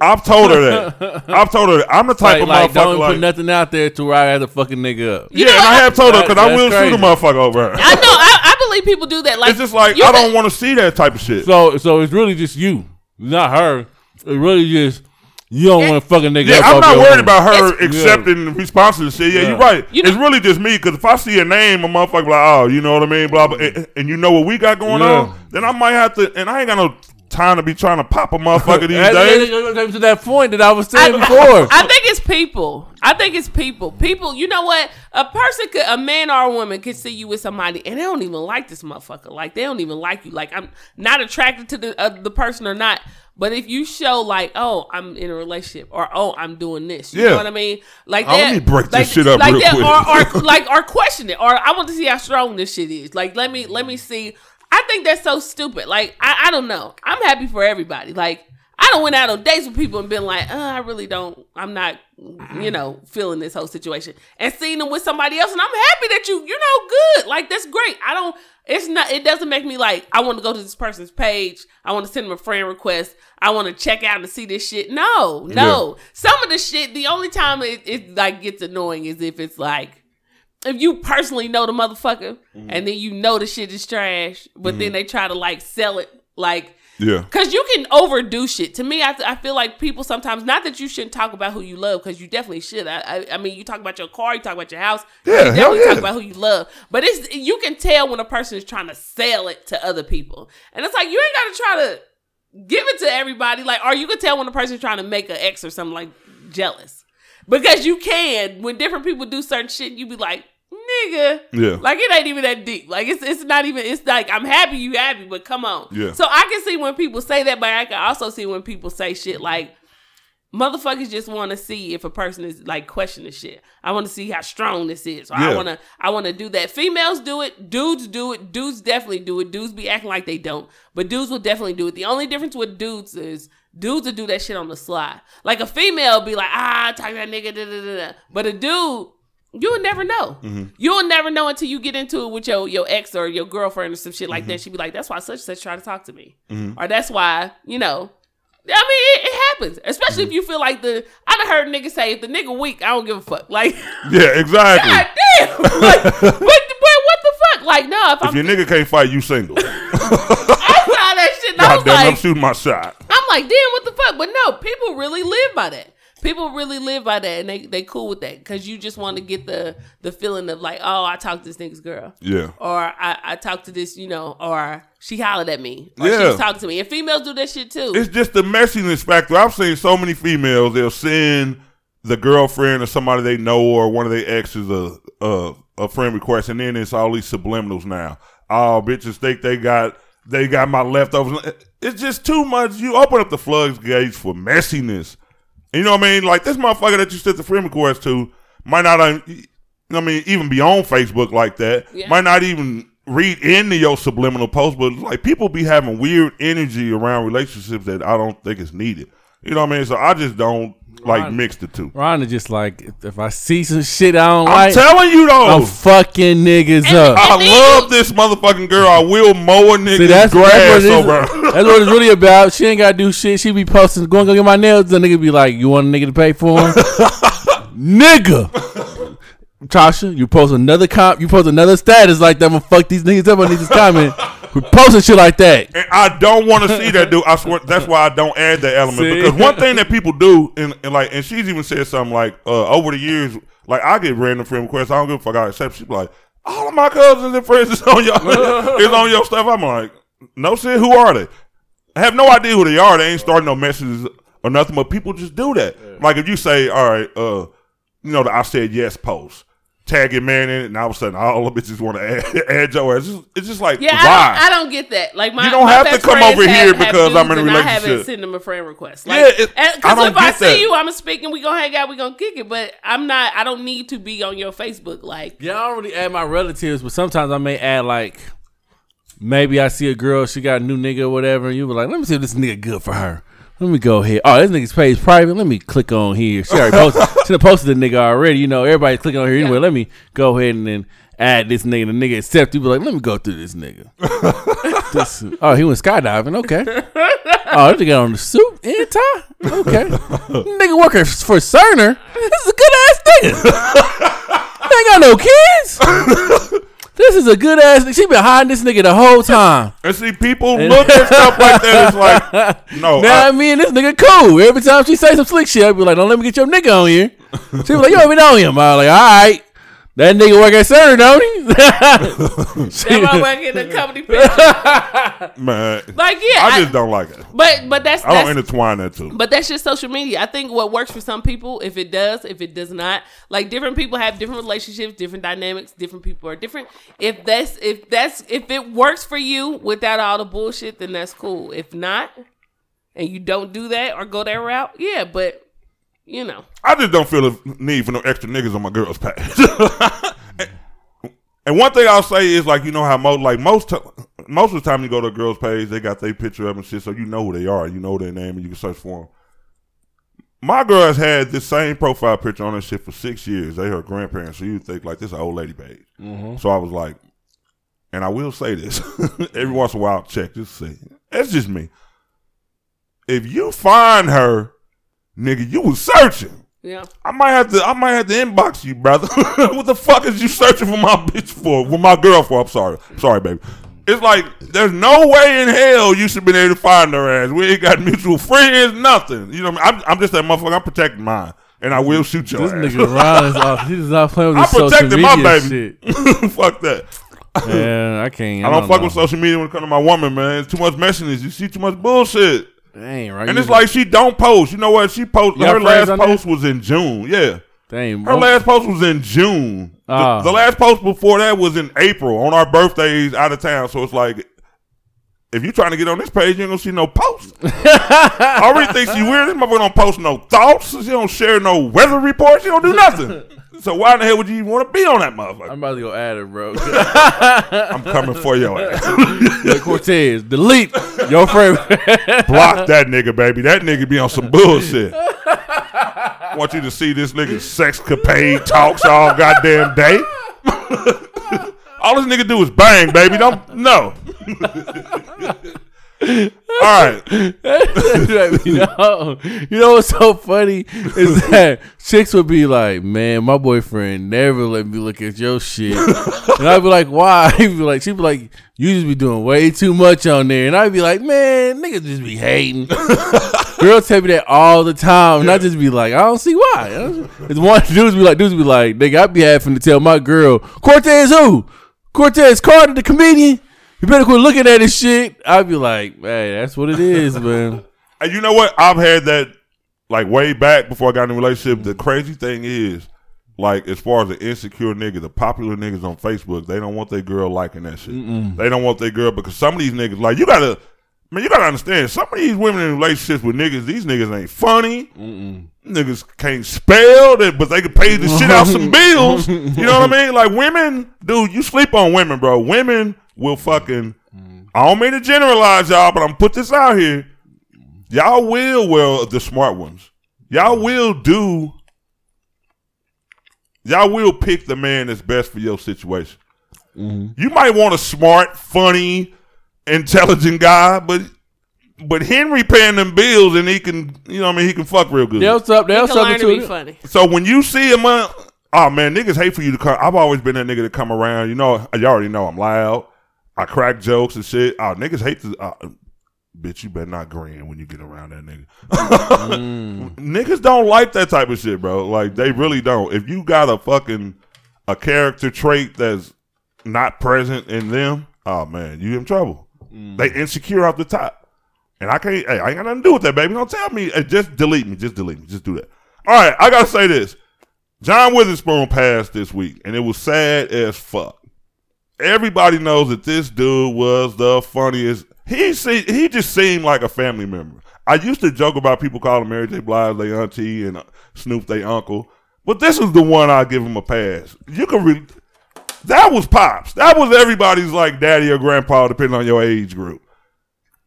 I've told her that. I've told her that. I'm the type Like, of like don't like put nothing out there to where I have to fucking nigga up. You yeah, know and I what? have told her because I That's will shoot a motherfucker over her. I know. I, I believe people do that. Like It's just like I don't want to see that type of shit. So so it's really just you, not her. It's really just you don't want to fucking nigga Yeah, up. I'm not your worried own. about her It's- accepting responsibility. Yeah, Yeah. you're right. You know- it's really just me because if I see a name, a motherfucker like, oh, you know what I mean, blah blah, and, and you know what we got going Yeah. on, then I might have to. And I ain't got no time to be trying to pop a motherfucker these That- days. that- that- to that point that I was I, saying before. I think it's people. I think it's people. People, you know what? A person could, a man or a woman could see you with somebody and they don't even like this motherfucker. Like they don't even like you. Like I'm not attracted to the uh, the person or not. But if you show like, oh, I'm in a relationship, or oh, I'm doing this, you Yeah. know what I mean? Like Oh, let that. me break this like, shit up like real that, quick. or, or like, or question it, or I want to see how strong this shit is. Like, let me let me see. I think that's so stupid. Like, I, I don't know. I'm happy for everybody. Like, I don't went out on dates with people and been like, uh, I really don't. I'm not, you know, feeling this whole situation, and seeing them with somebody else, and I'm happy that you, you know, good. Like that's great. I don't. It's not. It doesn't make me like I want to go to this person's page. I want to send them a friend request. I want to check out and see this shit. No, no. Some of the shit. The only time it, it like gets annoying is if it's like if you personally know the motherfucker mm-hmm. and then you know the shit is trash, but then mm-hmm. they try to like sell it like Yeah, Cause you can overdo shit. To me, I, I feel like people sometimes not that you shouldn't talk about who you love, because you definitely should. I, I I mean, you talk about your car, you talk about your house, Yeah, you definitely yeah. talk about who you love. But it's you can tell when a person is trying to sell it to other people, and it's like you ain't got to try to give it to everybody. Like, or you can tell when a person's trying to make an ex or something like jealous, because you can when different people do certain shit, you be like. Nigga, Yeah. like it ain't even that deep. Like it's it's not even. It's like I'm happy you happy, but come on. Yeah. So I can see when people say that, but I can also see when people say shit like, motherfuckers just want to see if a person is like questioning shit. I want to see how strong this is. Or I want to I want to do that. Females do it. Dudes do it. Dudes definitely do it. Dudes be acting like they don't, but dudes will definitely do it. The only difference with dudes is dudes will do that shit on the slide. Like a female be like, ah, talk to that nigga, da, da, da, da. but a dude. You will never know. Mm-hmm. You will never know until you get into it with your, your ex or your girlfriend or some shit like Mm-hmm. that. She'd be like, "That's why such and such try to talk to me," or "That's why you know." I mean, it, it happens, especially Mm-hmm. if you feel like the. I done heard niggas say, "If the nigga weak, I don't give a fuck." Like, yeah, exactly. god damn, like, but, but what the fuck? Like, no, if, If I'm, your nigga can't fight, you single. I saw that shit, God damn, I'm shooting my shot. I'm like, damn, what the fuck? But no, people really live by that. People really live by that, and they they cool with that because you just want to get the the feeling of like, oh, I talked to this nigga's girl. Yeah. Or I, I talked to this, you know, or she hollered at me, or she Yeah. was talking to me. And females do that shit too. It's just the messiness factor. I've seen so many females. They'll send the girlfriend or somebody they know or one of their exes a a, a friend request, and then it's all these subliminals now. Oh, bitches think they got they got my leftovers. It's just too much. You open up the floodgates for messiness. You know what I mean? Like this motherfucker that you sent the friend request to might not, you know what I mean, even be on Facebook like that. Yeah. Might not even read into your subliminal post, but like people be having weird energy around relationships that I don't think is needed. You know what I mean? So I just don't like Ron- mix the two. Ron is just like if- if I see some shit I don't I'm like, telling you though. I'm fucking niggas up. I And love this motherfucking girl. I will mow a nigga's See, that's, grass that's, what over. it is. that's what it's really about. She ain't gotta do shit. She be posting, going to go get my nails. The nigga be like, "You want a nigga to pay for him, nigga?" Tasha, you post another comp, you post another status like that. I'm gonna fuck these niggas up on these comment. We posting shit like that. And I don't want to see that dude. I swear that's why I don't add that element. See? because one thing that people do and, and like and she's even said something like uh, over the years like I get random friend requests. I don't give a fuck. I accept. She's like all of my cousins and friends is on your is on your stuff. I'm like no shit who are they? I have no idea who they are. They ain't starting no messages or nothing but people just do that. Like if you say all right uh you know the I said yes post tag your man in it and all of a sudden all the bitches want to add, add your ass it's just, it's just like Yeah, why I don't, I don't get that. Like my You don't my have to come over have- here because I'm in a dudes and I haven't relationship. sent them a friend request. Like, Yeah, because don't if I get see that. you, I'm speaking. We gonna hang out. We gonna kick it. But I'm not. I don't need to be on your Facebook. Like, Yeah, I don't really add my relatives, but sometimes I may add like maybe I see a girl, she got a new nigga or whatever, and you be like, let me see if this nigga good for her. Let me go here. Oh, this nigga's page private. Let me click on here. She already posted. she done posted the nigga already. You know, everybody's clicking on here anyway. Yeah. Let me go ahead and then add this nigga. The nigga accept you. Be like, let me go through this nigga. This- oh, he went skydiving. Okay. Oh, this nigga on the suit and tie. Okay. nigga working for Cerner. This is a good ass nigga. Ain't got no kids. This is a good ass. Nigga she been hiding this nigga the whole time. And see, people look at stuff like that. It's like, no, Now I, I mean, this nigga cool. Every time she say some slick shit, I be like, "Don't let me get your nigga on here." She be like, "You don't even know him." I was like, "All right." That nigga work at Cerner, don't he? am I working the company picture? man, Like, yeah, I I- just don't like it. but but that's I don't intertwine that too. But that's just social media. I think what works for some people, if it does, if it does not, like different people have different relationships, different dynamics, different people are different. If that's if that's if it works for you without all the bullshit, then that's cool. If not, and you don't do that or go that route, yeah, but you know. I just don't feel the need for no extra niggas on my girl's page. and one thing I'll say is like you know how most like most t- most of the time you go to a girl's page, they got their picture up and shit, so you know who they are, you know their name, and you can search for them. My girl has had this same profile picture on her shit for six years. They her grandparents, so you think like this is an old lady page. Mm-hmm. So I was like, and I will say this every once in a while, I'll check just to see. That's just me. If you find her, nigga, you was searching. Yeah. I might have to. I might have to inbox you, brother. what the fuck is you searching for my bitch for? With my girl for? I'm sorry. sorry, baby. It's like there's no way in hell you should been able to find her ass. We ain't got mutual friends, nothing. You know, what I mean? I'm, I'm just that motherfucker. I'm protecting mine, and I will shoot your this ass. nigga Ron is off. He's not playing with I'm his social protecting my media baby. shit. fuck that. Yeah, I can't. I don't fuck know. with social media when it comes to my woman, man. It's too much messiness. You see too much bullshit. Dang, right? And it's like she don't post. You know what? She got her last post was in June. Yeah. dang, Her bro. last post was in June. The- Ah. The, last post before that was in April on our birthdays out of town. So it's like, if you trying to get on this page, you ain't gonna see no post. I already think she weird. This motherfucker don't post no thoughts. She don't share no weather reports. She don't do nothing. so why in the hell would you even want to be on that motherfucker? I'm about to go add her, bro. I'm coming for your ass. Yo, Cortez, delete your friend. Block that nigga, baby. That nigga be on some bullshit. I want you to see this nigga sex capade talks all goddamn day. All this nigga do is bang, baby. Don't no. all right. you know, you know what's so funny is that chicks would be like, "Man, my boyfriend never let me look at your shit," and I'd be like, "Why?" He'd be like, "She'd be like, you just be doing way too much on there," and I'd be like, "Man, niggas just be hating." Girls tell me that all the time, and I just be like, "I don't see why." It's one dudes be like, dudes be like, "Nigga, I'd be having to tell my girl, Cortez who, Cortez Carter, the comedian." You better quit looking at this shit. I'd be like, hey, that's what it is, man. And you know what? I've had that like way back before I got in a relationship. The crazy thing is, like, as far as the insecure nigga, the popular niggas on Facebook, they don't want their girl liking that shit. They don't want their girl because some of these niggas, like, you gotta, man, you gotta understand. Some of these women in relationships with niggas, these niggas ain't funny. Niggas can't spell, but they can pay the shit out some bills. You know what I mean? Like women, dude, you sleep on women, bro. Women will fucking. Mm. I don't mean to generalize y'all, but I'm put this out here. Y'all will well the smart ones. y'all mm. will do. Y'all will pick the man that's best for your situation. Mm-hmm. You might want a smart, funny, intelligent guy, but but Henry paying them bills and he can, you know, what I mean, he can fuck real good. They'll sub. You They'll learn to substitute be funny. So when you see him, uh, oh man, niggas hate for you to come. I've always been that nigga to come around. You know, you already know I'm loud. I crack jokes and shit. Oh, niggas hate to. Uh, bitch, you better not grin when you get around that nigga. niggas don't like that type of shit, bro. Like they really don't. If you got a fucking a character trait that's not present in them, oh man, you in trouble. They insecure off the top. And I can't, hey, I ain't got nothing to do with that, baby. Don't tell me. Hey, just delete me. Just delete me. Just do that. All right, I got to say this. John Witherspoon passed this week, and it was sad as fuck. Everybody knows that this dude was the funniest. He see, he just seemed like a family member. I used to joke about people calling Mary J. Blige their auntie and Snoop their uncle, but this is the one I give him a pass. You can re- that was pops. That was everybody's like daddy or grandpa, depending on your age group.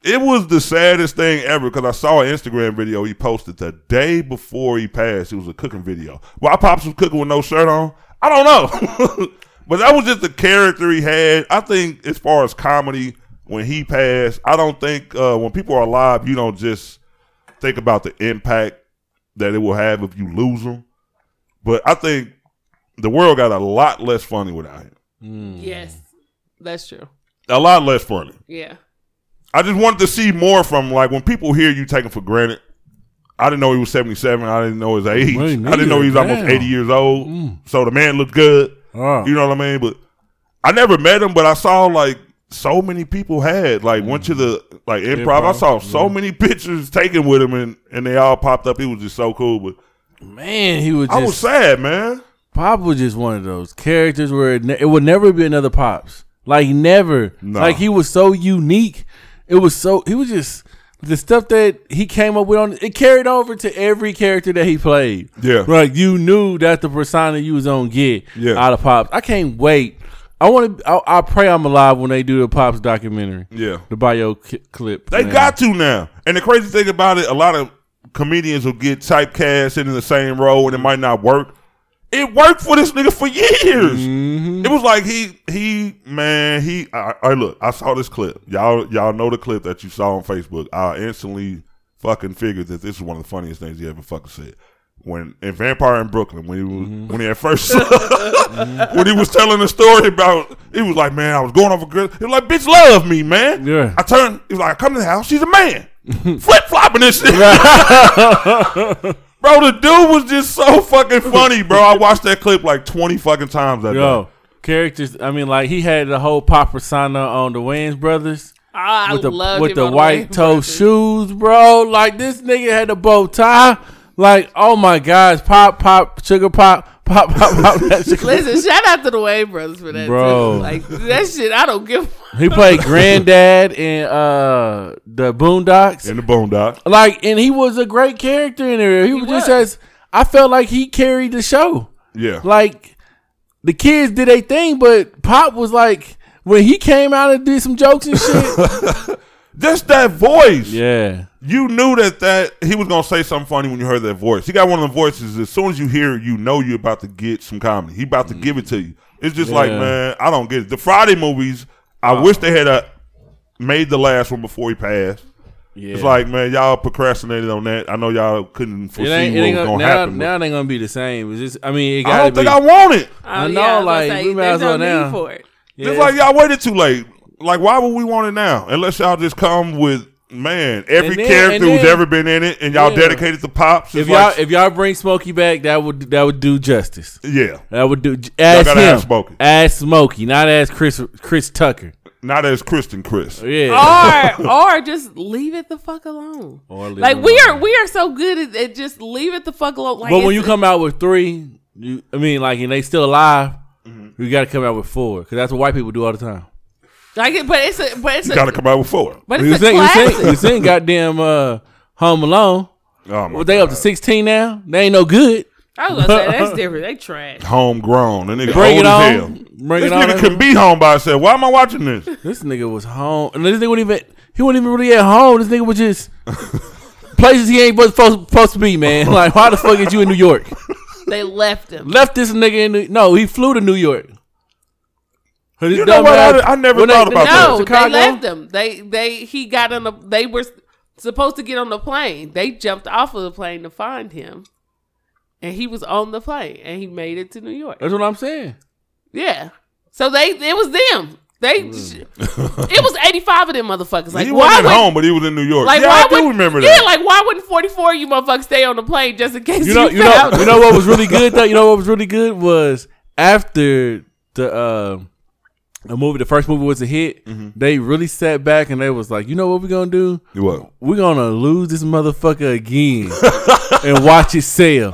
It was the saddest thing ever because I saw an Instagram video he posted the day before he passed. It was a cooking video. Why Pops was cooking with no shirt on, I don't know. but that was just the character he had. I think as far as comedy, when he passed, I don't think uh, when people are alive, you don't just think about the impact that it will have if you lose them. But I think the world got a lot less funny without him. Mm. Yes, that's true. A lot less funny. Yeah. I just wanted to see more from like when people hear you taken for granted. I didn't know he was seventy seven. I didn't know his age. Me I didn't know he was neither. almost eighty years old. Mm. So the man looked good. Oh. You know what I mean? But I never met him, but I saw like so many people had like went to mm. the like improv. I Improv, saw so many pictures taken with him, and and they all popped up. He was just so cool. But Man, he was I was sad, man. Pop was just one of those characters where it, ne- it would never be another Pops. Like never. No. Like he was so unique. It was so he was just the stuff that he came up with on it carried over to every character that he played. Yeah. Like you knew that the persona you was on get Yeah. out of Pops. I can't wait. I want to. I, I pray I'm alive when they do the Pops documentary. Yeah. The bio ki- clip. They man. got to now. And the crazy thing about it, a lot of comedians will get typecast in the same role and it might not work. It worked for this nigga for years. Mm-hmm. It was like he he man he. I, I look. I saw this clip. Y'all y'all know the clip that you saw on Facebook. I instantly fucking figured that this is one of the funniest things he ever fucking said. When in Vampire in Brooklyn, when he was Mm-hmm. when he at first when he was telling the story about, he was like, "Man, I was going off a girl." He was like, "Bitch, love me, man." Yeah. I turned. He was like, "I come to the house. She's a man, flip flopping this shit." Bro, the dude was just so fucking funny, bro. I watched that clip like twenty fucking times that Yo, day. characters. I mean, like he had the whole Pop persona on the Wayans brothers. Ah, I with the loved with him the white Wayans toe Brothers. shoes, bro. Like this nigga had a bow tie. Like, oh my gosh, pop, pop, sugar pop, pop, pop, pop. That sugar. Listen, shout out to the Wayans brothers for that, Bro. Too. Like that shit, I don't give. He played granddad in uh the Boondocks. In the Boondocks, Like, and he was a great character in there. He, was just as I felt like he carried the show. Yeah. Like the kids did a thing, but Pop was like when he came out and did some jokes and shit. Just that voice. yeah. You knew that that he was gonna say something funny when you heard that voice. He got one of the voices. As soon as you hear it, you know you're about to get some comedy. He about to give it to you. It's just like, Yeah. man, I don't get it. The Friday movies. I wish they had uh made the last one before he passed. Yeah. It's like, man, y'all procrastinated on that. I know y'all couldn't It foresee ain't, it what ain't was gonna, gonna now, happen. but now it ain't gonna be the same. It's just, I mean, it I gotta don't be. think I want it. I Oh, know, yeah, I like, gonna say, we might there's as well no now. need for it. Yeah, It's like y'all waited too late. Like, why would we want it now? Unless y'all just come with man, every then- character and who's then- ever been in it, and y'all Yeah. dedicated to pops. if It's y'all like, if y'all bring Smokey back, that would that would do justice. yeah, That would do. Ask gotta him. ask Smokey. Ask Smokey, not as Chris Chris Tucker. not as Kristen Chris. Yeah. or or just leave it the fuck alone. Or leave like it we alone. are we are so good at, at just leave it the fuck alone. Like but when it's- you come out with three, you, I mean, like, and they still alive, Mm-hmm. you got to come out with four because that's what white people do all the time. Like it, but it's a but it's You a got to come out with four. but You it's a seen, you seen, you seen goddamn uh, Home Alone? Oh my What they up to sixteen now? They ain't no good. I was gonna say that's different. They trash. Homegrown. The nigga Bring old it as on. hell. Bring This it on. nigga can be home by himself. Why am I watching this? This nigga was home, and this nigga wasn't even he wasn't even really at home. This nigga was just places he ain't supposed, supposed to be, man. Like, why the fuck is you in New York? They left him. Left this nigga in New No, he flew to New York. You know what? I, I never When they- thought about No, that. Chicago? they left him. They they he got on the. They were supposed to get on the plane. They jumped off of the plane to find him, and he was on the plane, and he made it to New York. That's what I'm saying. Yeah. So they it was them. They Mm. it was eighty five of them motherfuckers. Like he why wasn't would home, but he was in New York. like yeah, why I do would remember yeah that. like why wouldn't forty four of you motherfuckers stay on the plane just in case You know, you know, you know what was really good though. You know what was really good was after the uh, the movie, the first movie was a hit. Mm-hmm. They really sat back and they was like, you know what we're gonna do? what? We're gonna lose this motherfucker again and watch it sell.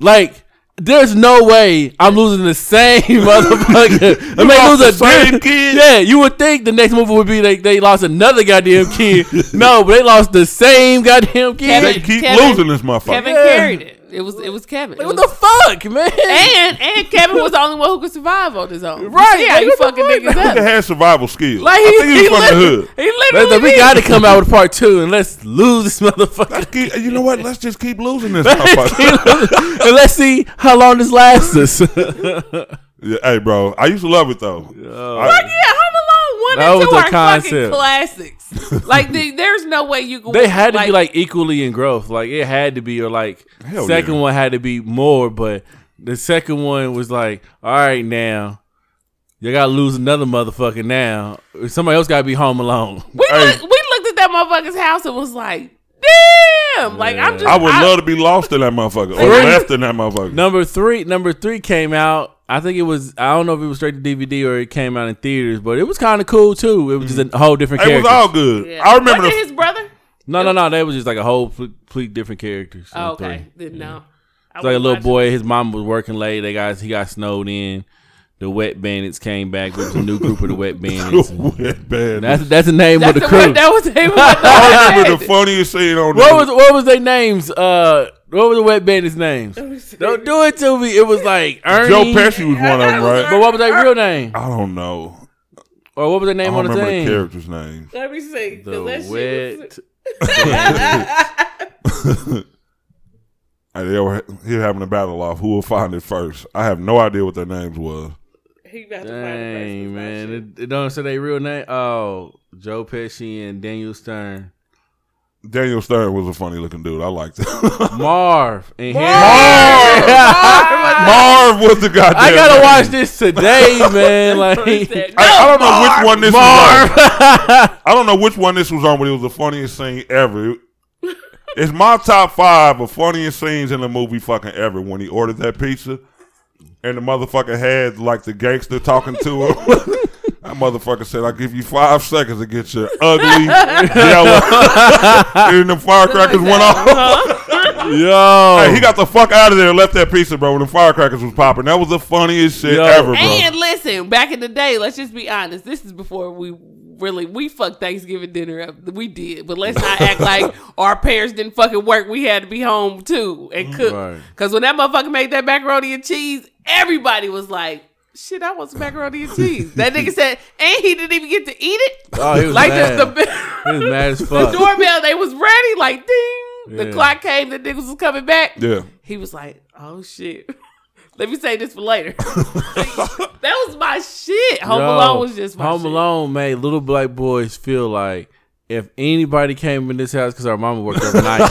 Like. There's no way I'm losing the same motherfucker. I mean, lost lose a same kid? Yeah, you would think the next movie would be like they lost another goddamn kid. no, but they lost the same goddamn kid. They keep Kevin- losing this motherfucker. Kevin Yeah. carried it. It was it was Kevin. It Like, what was- the fuck, man? and and Kevin was the only one who could survive on his own. Right, see how like, you fucking fuck? niggas Nigga up. had survival skills. Like I think he, he, was from the hood. he Let's- literally we got to come out with part two and let's lose this motherfucker. Keep- you know what? Let's just keep losing this motherfucker. and let's see how long this lasts us. yeah, hey, bro, I used to love it though. I- Fuck yeah, Home Alone That and was two the concept. fucking classics. like the, there's no way you can. they had to be like equally in growth. Like it had to be, or like Hell second yeah. one had to be more. But the second one was like, all right, now you gotta lose another motherfucker. Now somebody else gotta be home alone. we Hey. looked, we looked at that motherfucker's house and was like, damn. Like I'm just. I would love to be lost in that motherfucker or real? left in that motherfucker. Number three, number three came out. I think it was. I don't know if it was straight to DVD or it came out in theaters, but it was kind of cool too. It was just a whole different It was all good. Yeah. I remember Wasn't the, it his brother. no, no, no. That was just like a whole complete different characters. Oh, in okay, three. didn't It's like a little watching- boy. His mom was working late. They got he got snowed in. The Wet Bandits came back. with was a new group of the Wet Bandits. Wet band. That's that's the name That's of the the one crew. that was the name of I remember the the funniest scene on What the- was what was their names? Uh, what were the Wet Bandits' names? Don't do it to me. It was like Ernie. Joe Pesci was one of them, right? But what was their real name? I don't know. Or what was their I name don't on the remember the thing? character's name. Let me see. 'cause The that shit was- Wet. And they were here having a battle off. Who will find it first? I have no idea what their names was. He about to find the Dang man, it, it don't say their real name. Oh, Joe Pesci and Daniel Stern, Daniel Stern was a funny looking dude. I liked him. Marv and Henry. Marv was the goddamn. I gotta name. watch this today, man. Like, He I, I don't know "No, which one this Marv. was on. I don't know which one this was on, but it was the funniest scene ever. It's my top five of funniest scenes in the movie fucking ever when he ordered that pizza and the motherfucker had like the gangster talking to him. That motherfucker said, I'll give you five seconds to get your ugly yellow. and the firecrackers went off. Uh-huh. Yo, Hey, he got the fuck out of there and left that pizza, bro, when the firecrackers was popping. That was the funniest shit Yo. ever, bro. And listen, back in the day, let's just be honest. This is before we really we fucked Thanksgiving dinner up. We did, but let's not act like our parents didn't fucking work. We had to be home too and cook. Right. Because when that motherfucker made that macaroni and cheese, everybody was like. Shit, I want some macaroni and cheese. That nigga said, and he didn't even get to eat it. Oh, he was like mad. just the, he was mad as fuck. the doorbell, they was ready. Like ding, the clock came. The niggas was coming back. yeah. He was like, "Oh shit." Let me say this for later. that was my shit. Home Yo, Alone was just my Home shit. Alone made little black boys feel like if anybody came in this house because our mama worked overnight,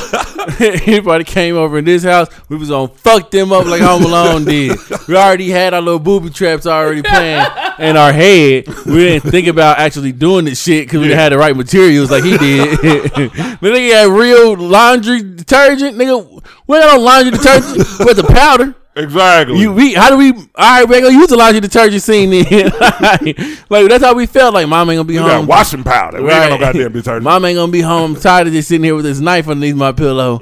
anybody came over in this house, we was gonna fuck them up like Home Alone did. We already had our little booby traps already planned in our head. We didn't think about actually doing this shit because we didn't have the right materials like he did. but nigga had real laundry detergent. Nigga, we got no laundry detergent with the powder. Exactly. You we how do we all right, we're gonna the laundry detergent scene then. like that's how we felt like mom ain't gonna be We home. got washing powder. We ain't got no goddamn detergent. Mom ain't gonna be home. I'm tired of just sitting here with this knife underneath my pillow.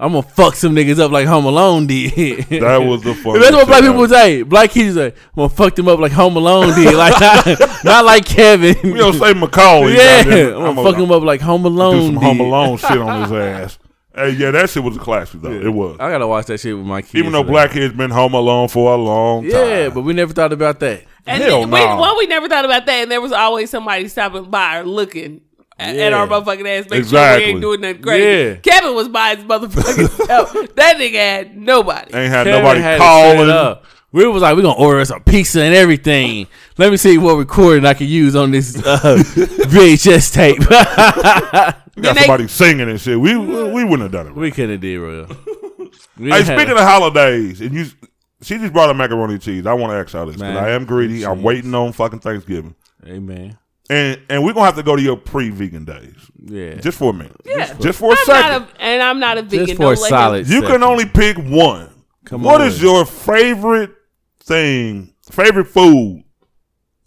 I'm gonna fuck some niggas up like Home Alone did. that was the funny. That's what black people would say. Black kids say, I'm gonna fuck them up like Home Alone did. Like not, not like Kevin. We don't say Macaulay. yeah, goddamn. I'm gonna fuck him up like Home Alone Do some did. Home Alone shit on his ass. Hey, yeah, that shit was a classic though. It was. I gotta watch that shit with my kids. Even though today. black kids been home alone for a long time. Yeah, but we never thought about that. And Hell then, we, no. well, we never thought about that. And there was always somebody stopping by or looking at Yeah. our motherfucking ass. Make Exactly. sure we ain't doing nothing crazy. Yeah. Kevin was by his motherfucking self. That nigga had nobody. Ain't had Kevin nobody had to it calling. Up. We was like, we gonna order us a pizza and everything. Let me see what recording I can use on this uh, VHS tape. We got Then they- somebody singing and shit. We we wouldn't have done it. we couldn't did real. We Hey, had- speaking of holidays, and you, she just brought up macaroni and cheese. I want to ask y'all this because I am greedy. I'm waiting on fucking Thanksgiving, Amen. and and we're gonna have to go to your pre-vegan days yeah, just for a minute. Yeah. just, just for a I'm second. not a, and I'm not a vegan. just for Don't a solid. you second. can only pick one. Come What on. is your favorite thing? Favorite food?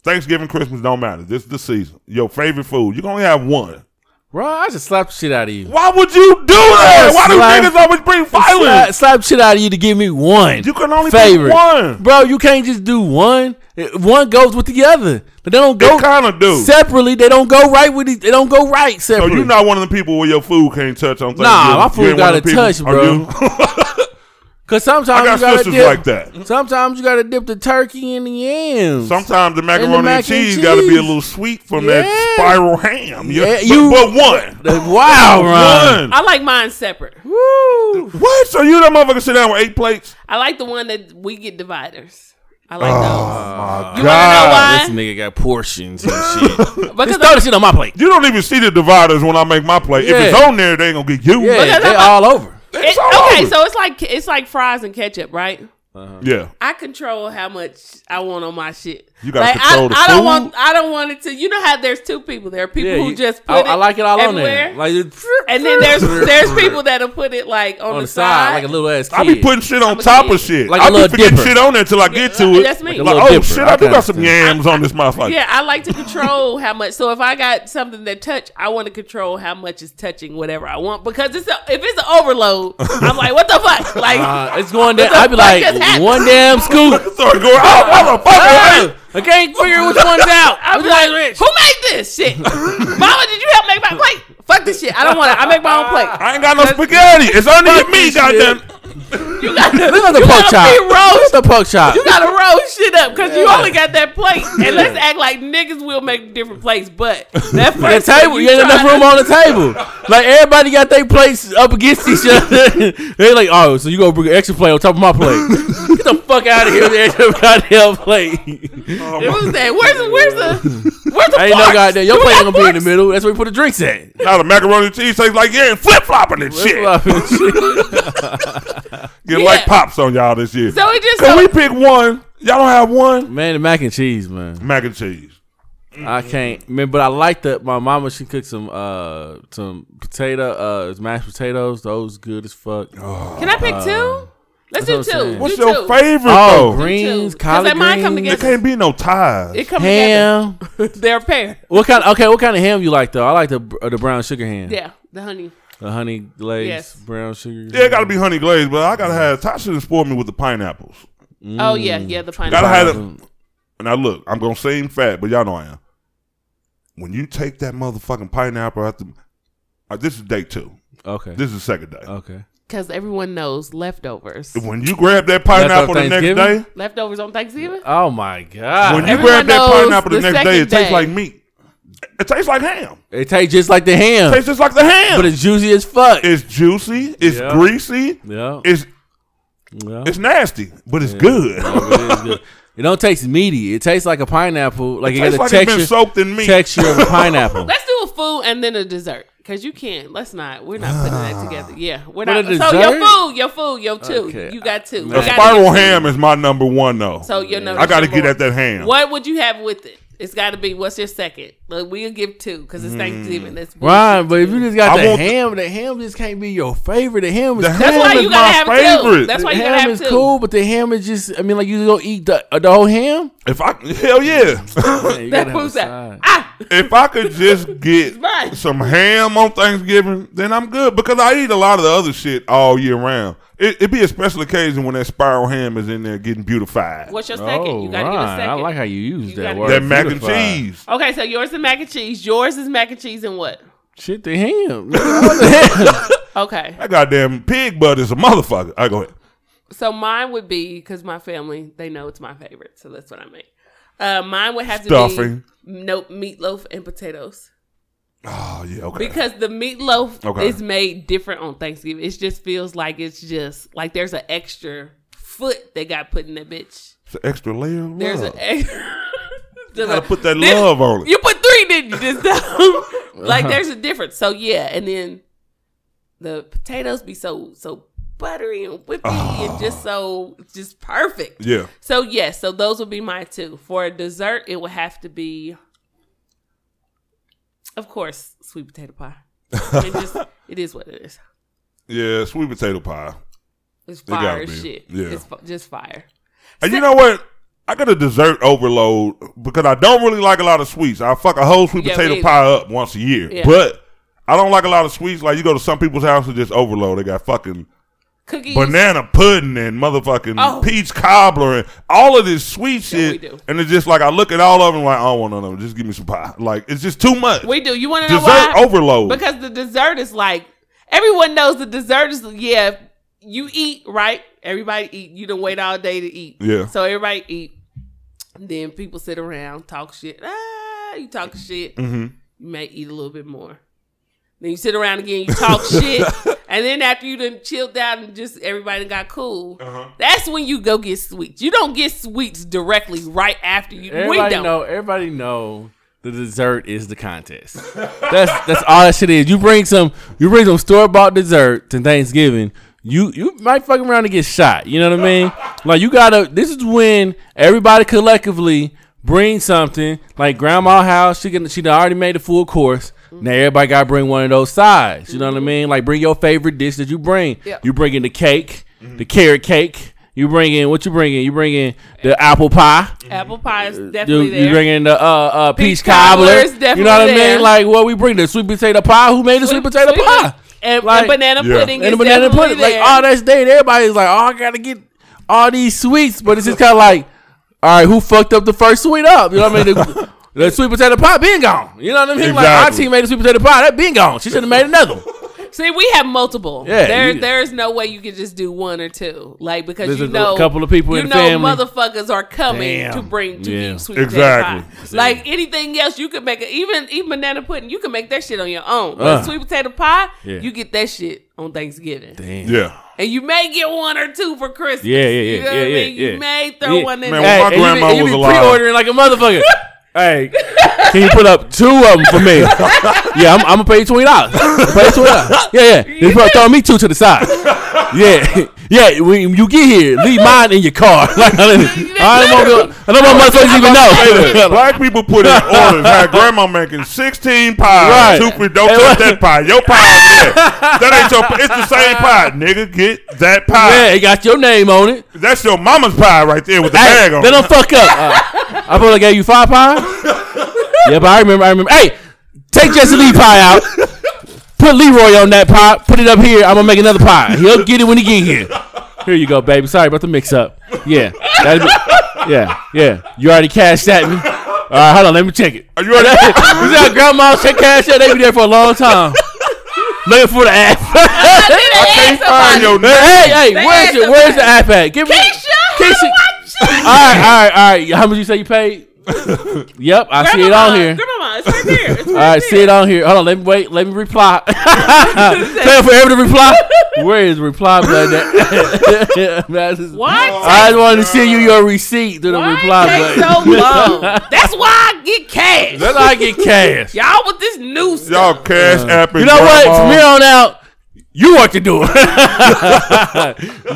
Thanksgiving, Christmas don't matter. This is the season. Your favorite food. You can only have one. bro. I just slapped the shit out of you. Why would you do that? Why do slap- niggas always bring violence? slap the shit out of you to give me one. You can only favorite. one. Bro, you can't just do one. Eh, one goes with the other, but they don't go kind of do. separately. They don't go right with. it. They don't go right So separately. you're not one of the people where your food can't touch on Thanksgiving. Nah, my food ain't one of gotta the people- touch, bro. you? Cause sometimes I you got gotta sisters dip. like that. Sometimes you gotta dip the turkey in the yams. Sometimes the macaroni and, mac and cheese, got to be a little sweet from Yeah. that spiral ham. You- Yeah, but, you- but one. The- wow, Ron. One. I like mine separate. Woo. What? So you that motherfucker sit down with eight plates? I like the one that we get dividers. I like Oh, those. my You wanna know why? This nigga got portions and shit. Because Just throw the shit on my plate. You don't even see the dividers when I make my plate. If it's on there, they ain't gonna get you. Yeah, they I'm all over. It's It- all okay, over. so it's like it's like fries and ketchup, right? Uh-huh. yeah. I control how much I want on my shit. You gotta like, control I, the I don't want. I don't want it to. You know how there's two people. There are people Yeah, who you- just put I, it. I like it all on everywhere. there. Like and then there's there's people that'll put it like on, on the, the side, like a little ass kid. I be putting shit on I'm top kid. of shit. Like a I be little forgetting dipper. shit on there till I get to Yeah, it. that's me. Like Like, oh dipper. shit, I I do got some understand. yams on this motherfucker. Yeah, I like to control how much. So if I got something that touch, I want to control how much is touching whatever I want because it's a, if it's an overload, I'm like, what the fuck? Like, Uh, it's going down. I'd be like one damn scoop. Sorry, go oh, motherfucker. I can't figure which one's out. I'm like, who made this shit? Mama, did you help make my plate? Fuck this shit. I don't want it. I make my own plate. I ain't got no spaghetti. It's under me, this goddamn. You got Look at the you pork gotta chop. be Look roast. at the pork chop. You gotta roll shit up because you only got that plate. And let's act like niggas will make different plates, but that The table, one you ain't enough try- room on the table. Like everybody got their plates up against each other. they like, oh, so you gonna bring an extra plate on top of my plate? Get the fuck out of here with the extra goddamn plate. Oh it was that. Where's the where's the where's the Ain't no goddamn. Your You plate ain't gonna be in the middle. That's where we put the drinks at. Now the macaroni and cheese tastes like yeah, and flip flopping and shit. Get Yeah. like pops on y'all this year. So it just Can so, we pick one? Y'all don't have one Man, the mac and cheese, man. mac and cheese. I can't. Man, but I like that. My mama she cooked some uh some potato uh mashed potatoes. Those good as fuck. Oh, Can I pick two? Let's do that's what two. What's do your two. favorite Oh, though? greens, two. 'Cause collard they might come greens, There can't be no ties. It come ham. together. They're a pair. What kind? Okay, what kind of ham you like though? I like the uh, the brown sugar ham. Yeah, the honey. The honey glazed Yes. brown sugar. Yeah, it gotta be honey glazed, but I gotta have Tasha done spoiled me with the pineapples. Oh yeah, yeah, the pineapples. Gotta pineapple. have it. Now look, I'm gonna seem fat, but y'all know I am. When you take that motherfucking pineapple out the, uh, this is day two. Okay. This is the second day. okay. Because everyone knows leftovers. When you grab that pineapple the next Thanksgiving? day, Leftovers on Thanksgiving. Oh my god. when you Everyone grab that knows pineapple the, the next day, it second tastes day. like meat. It tastes like ham. it tastes just like the ham, It tastes just like the ham. but it's juicy as fuck. it's juicy. It's Yeah. greasy. yeah. It's yeah. it's nasty, but it's good. it is good. It don't taste meaty. It tastes like a pineapple. Like It it, tastes got like the it's been texture soaked in meat. texture of a pineapple. Let's do a food and then a dessert. Cause you can't. Let's not. We're not putting that together. Yeah, we're But not. So your food, your food, your two. Okay. You got two. The You gotta spiral ham is my number one though. So your number. I got to get at that ham. What would you have with it? It's got to be. What's your second? Like, we'll give two because it's Thanksgiving. That's bullshit. Right, but if you just got I the want the- ham, the ham just can't be your favorite. The ham is The cool. That's why ham you is gotta my have two. favorite. That's the why you gotta ham have is two. cool, but the ham is just. I mean, like you go eat the, uh, the whole ham. If I hell yeah, Man, you That gotta have a proves that. side. Ah, if I could just get right. some ham on Thanksgiving, then I'm good because I eat a lot of the other shit all year round. It, it'd be a special occasion when that spiral ham is in there getting beautified. What's your second? Oh, you gotta get a second. I like how you use You that word. that mac and cheese. Okay, so yours is mac and cheese. Yours is mac and cheese and what? Shit, the ham. Okay, That goddamn pig butt is a motherfucker. I go ahead. so mine would be because my family they know it's my favorite, so that's what I make. Uh, mine would have to be nope meatloaf and potatoes. Oh yeah, okay. because the meatloaf Okay. is made different on Thanksgiving. It just feels like it's just like there's an extra foot they got put in that bitch. it's an extra layer. There's an extra. You gotta put that love on it. You put three, didn't you? Uh-huh. like there's a difference. So yeah, and then the potatoes be so so buttery and whippy and just so just perfect. Ah. Yeah. So yes, so those would be my two. For a dessert, it would have to be, of course, sweet potato pie. I mean, just it is what it is. Yeah, sweet potato pie. It's fire be. shit. Yeah. It's fu- just fire. And you know what? I got a dessert overload because I don't really like a lot of sweets. I fuck a whole sweet Yeah, potato pie up once a year. Yeah. But I don't like a lot of sweets. Like you go to some people's house and just overload. They got fucking Cookies. banana pudding and motherfucking Oh. peach cobbler and all of this sweet Yeah, we shit. do. And it's just like I look at all of them like I don't want none of them. Just give me some pie. Like it's just too much. We do. You want to know Dessert why? overload. Because the dessert is like everyone knows the dessert is yeah. You eat right. Everybody eat. You don't wait all day to eat. Yeah. So everybody eat. Then people sit around talk shit. Ah, you talk shit. Mm-hmm. You may eat a little bit more. Then you sit around again. You talk shit. And then after you done chilled out and just everybody got cool, Uh-huh. that's when you go get sweets. You don't get sweets directly right after you. we Everybody don't. know. Everybody know the dessert is the contest. that's that's all that shit is. You bring some. You bring some store bought dessert to Thanksgiving. You you might fuck around and get shot. You know what I mean? Like you gotta. This is when everybody collectively bring something. Like grandma house, she can she done already made a full course. Now everybody gotta bring one of those sides. You know what I mean? Like bring your favorite dish that you bring. Yeah. You bring in the cake, the carrot cake. You bring in what you bring in? You bring in the apple pie. Apple pie is You, definitely you there. bring in the uh, uh, peach, Peach cobbler. cobbler is you know what I mean? Like what we bring the sweet potato pie. Who made the sweet, potato sweet- pie? and, Like- and banana Yeah. pudding And the banana definitely pudding. Like there. all that's day. Everybody's like, oh, I gotta get all these sweets, but it's just kind of like, all right, who fucked up the first sweet up? You know what I mean? The, the sweet potato pie been gone. You know what I mean? Like our Exactly. team made the sweet potato pie. That been gone. She should have made another. one. See, we have multiple. Yeah, there, you- there's no way you can just do one or two, like because There's you know, a couple of people you in the know family. motherfuckers are coming Damn. to bring to Yeah. eat sweet Exactly. potato pie. Like anything else, you could make it. Even even banana pudding, you can make that shit on your own. But Uh. sweet potato pie, Yeah. you get that shit on Thanksgiving, Damn. Yeah. and you may get one or two for Christmas. Yeah, yeah, yeah, You know what yeah, I yeah, mean? yeah. You may throw Yeah. one in Man, there. my and you be- grandma you was be alive. pre-ordering like a motherfucker. hey, can you put up two of them for me? yeah, I'm, I'm gonna pay you twenty dollars. Pay twenty dollars. Yeah, yeah. You probably throw me two to the side. Yeah, yeah. When you get here, leave mine in your car. Like, I don't I don't want I don't want motherfuckers even know. Black people put in orders. Had grandma making sixteen pies. Right. Two for don't Hey, touch what- that pie. Your pie over there. That ain't your. It's the same pie, nigga. Get that Yeah, pie. it got your name on it. That's your mama's pie right there with the Hey, bag on. they don't fuck up. Uh, I probably gave you five pies. yeah, but I remember. I remember. Hey, take Jesse Lee pie out. Put Leroy on that pie. Put it up here. I'm gonna make another pie. He'll get it when he get here. Here you go, baby. Sorry about the mix up. Yeah, be, yeah, yeah. You already cashed at me. All right, hold on. Let me check it. Are you ready? you see how grandma check cash out? They be there for a long time. Looking for the app. I Can't find your hey, hey, They where's asked your, where's the somebody. app at? Give me. Keisha, Keisha. All right, all right, all right. How much you say you paid? yep, I see it on here. Grandma, it's right there. It's right All right, there. see it on here. Hold on, let me wait. Let me reply. Tell forever to reply. Where is reply button? at? Man, I just- Why I just wanted to send you your receipt to the Why reply take button. so long? That's why I get cash. That's how I get cash. Y'all with this new Y'all stuff. cash uh, app. You know what? From here on out, you work the door.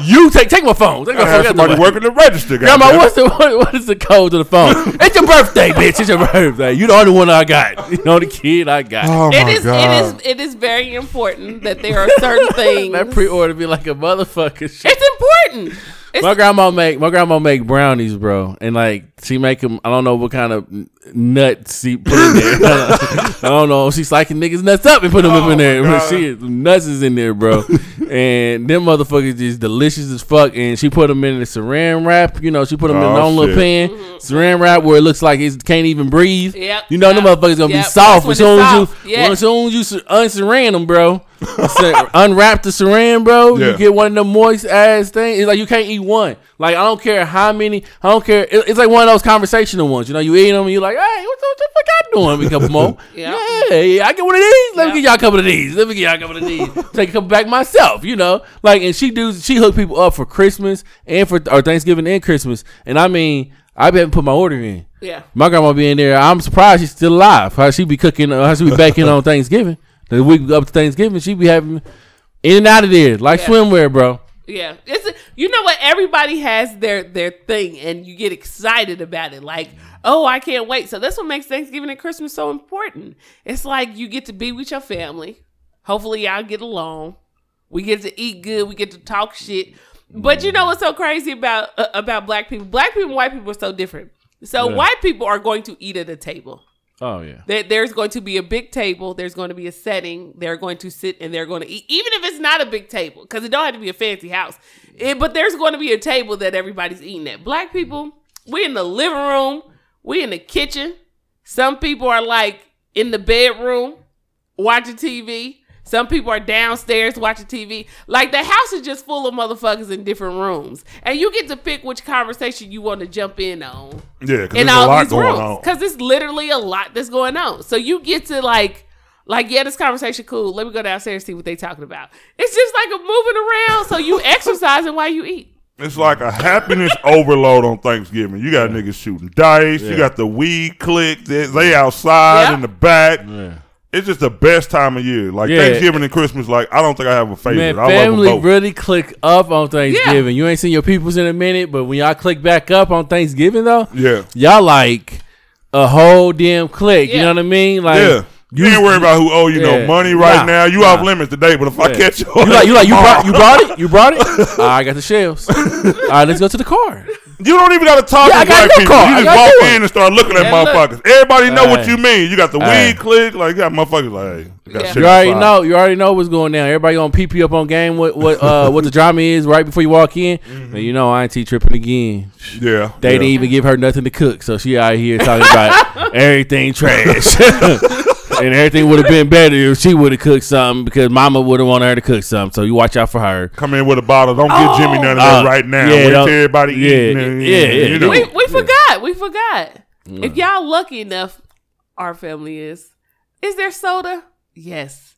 you take take my phone. Take my I phone. have Get somebody the- working the register. Grandma, goddamn. what's the what, what is the code to the phone? it's your birthday, bitch. It's your birthday. You the only one I got. You know the kid I got. Oh It my is, god. it is, it is very important that there are certain things. That pre-order be like a motherfucker. Shit. it's important. It's, My grandma make my grandma make brownies, bro, and like she make them. I don't know what kind of nuts she put in there. I don't know. She's liking niggas nuts up and put them up in oh, there. God. She nuts is in there, bro, and them motherfuckers is delicious as fuck. And she put them in the saran wrap. You know, she put them in Oh, her own little shit. pan, mm-hmm. saran wrap where it looks like it can't even breathe. Yep, You know, them motherfuckers gonna yep. be soft as soon as you yeah. as soon as you unsaran them, bro. Unwrap the saran, bro. Yeah. You get one of them moist ass things. It's like you can't eat one. Like I don't care how many. I don't care. It- It's like one of those conversational ones. You know, you eat them and you're like, hey, what the, what the fuck I doing? A couple more. Yeah. I get one of these. Let Yeah. me get y'all a couple of these. Let me get y'all a couple of these. Take a couple back myself. You know, like and she do she hook people up for Christmas and for or Thanksgiving and Christmas. And I mean, I haven't put my order in. Yeah. My grandma be in there. I'm surprised she's still alive. How she be cooking? Uh, how she be baking on Thanksgiving? The week up to Thanksgiving, she be having in and out of there like Yeah. swimwear, bro. Yeah, it's you know what everybody has their their thing, and you get excited about it. Like, oh, I can't wait. So that's what makes Thanksgiving and Christmas so important. It's like you get to be with your family. Hopefully, y'all get along. We get to eat good. We get to talk shit. But you know what's so crazy about uh, about black people? Black people and white people are so different. So Yeah. white people are going to eat at a table. Oh yeah. There, there's going to be a big table. There's going to be a setting. They're going to sit and they're going to eat, even if it's not a big table, because it don't have to be a fancy house. It- but there's going to be a table that everybody's eating at. Black people, we in the living room, we in the kitchen. Some people are like in the bedroom watching TV. Some people are downstairs watching TV. Like the house is just full of motherfuckers in different rooms, and you get to pick which conversation you want to jump in on Yeah, because in there's a all lot these going rooms on. because it's literally a lot that's going on. So you get to like, like yeah, this conversation cool. Let me go downstairs and see what they talking about. It's just like a moving around. So you exercising while you eat. It's like a happiness overload on Thanksgiving. You got niggas shooting dice. You got the weed click. They, they outside Yeah. in the back. Yeah. It's just the best time of year. Like Yeah. Thanksgiving and Christmas. Like I don't think I have a favorite. Man, I love them family both. really click up on Thanksgiving. You ain't seen your peoples in a minute, but when y'all click back up on Thanksgiving though, yeah, y'all like a whole damn click. You Yeah. know what I mean? Like yeah. You ain't worried about who owe you Yeah. no money right Nah, now. You nah. off limits today, but if I catch you, You like you like you brought you brought it? You brought it? I got the shells. All right, let's go to the car. You don't even got to talk Yeah, I to got black no people. car. You just got walk no in and start looking at Yeah, look. motherfuckers. Everybody know what you mean. You got the Hey. weed click. Like you got motherfuckers like, hey, you got Yeah. shit You already aside. know. You already know what's going down. Everybody gonna peep you up on game. What what uh what the drama is right before you walk in. And you know, Auntie tripping again. Yeah, They yeah. didn't even give her nothing to cook, so she out here talking about everything trash. and everything would have been better if she would have cooked something because Mama would have wanted her to cook something. So you watch out for her. come in with a bottle. Don't give Jimmy none of Uh, that right now. yeah, Wait till everybody yeah, eating. and- yeah, yeah. You know. We we forgot. We forgot. If y'all lucky enough, our family is. Is there soda? Yes.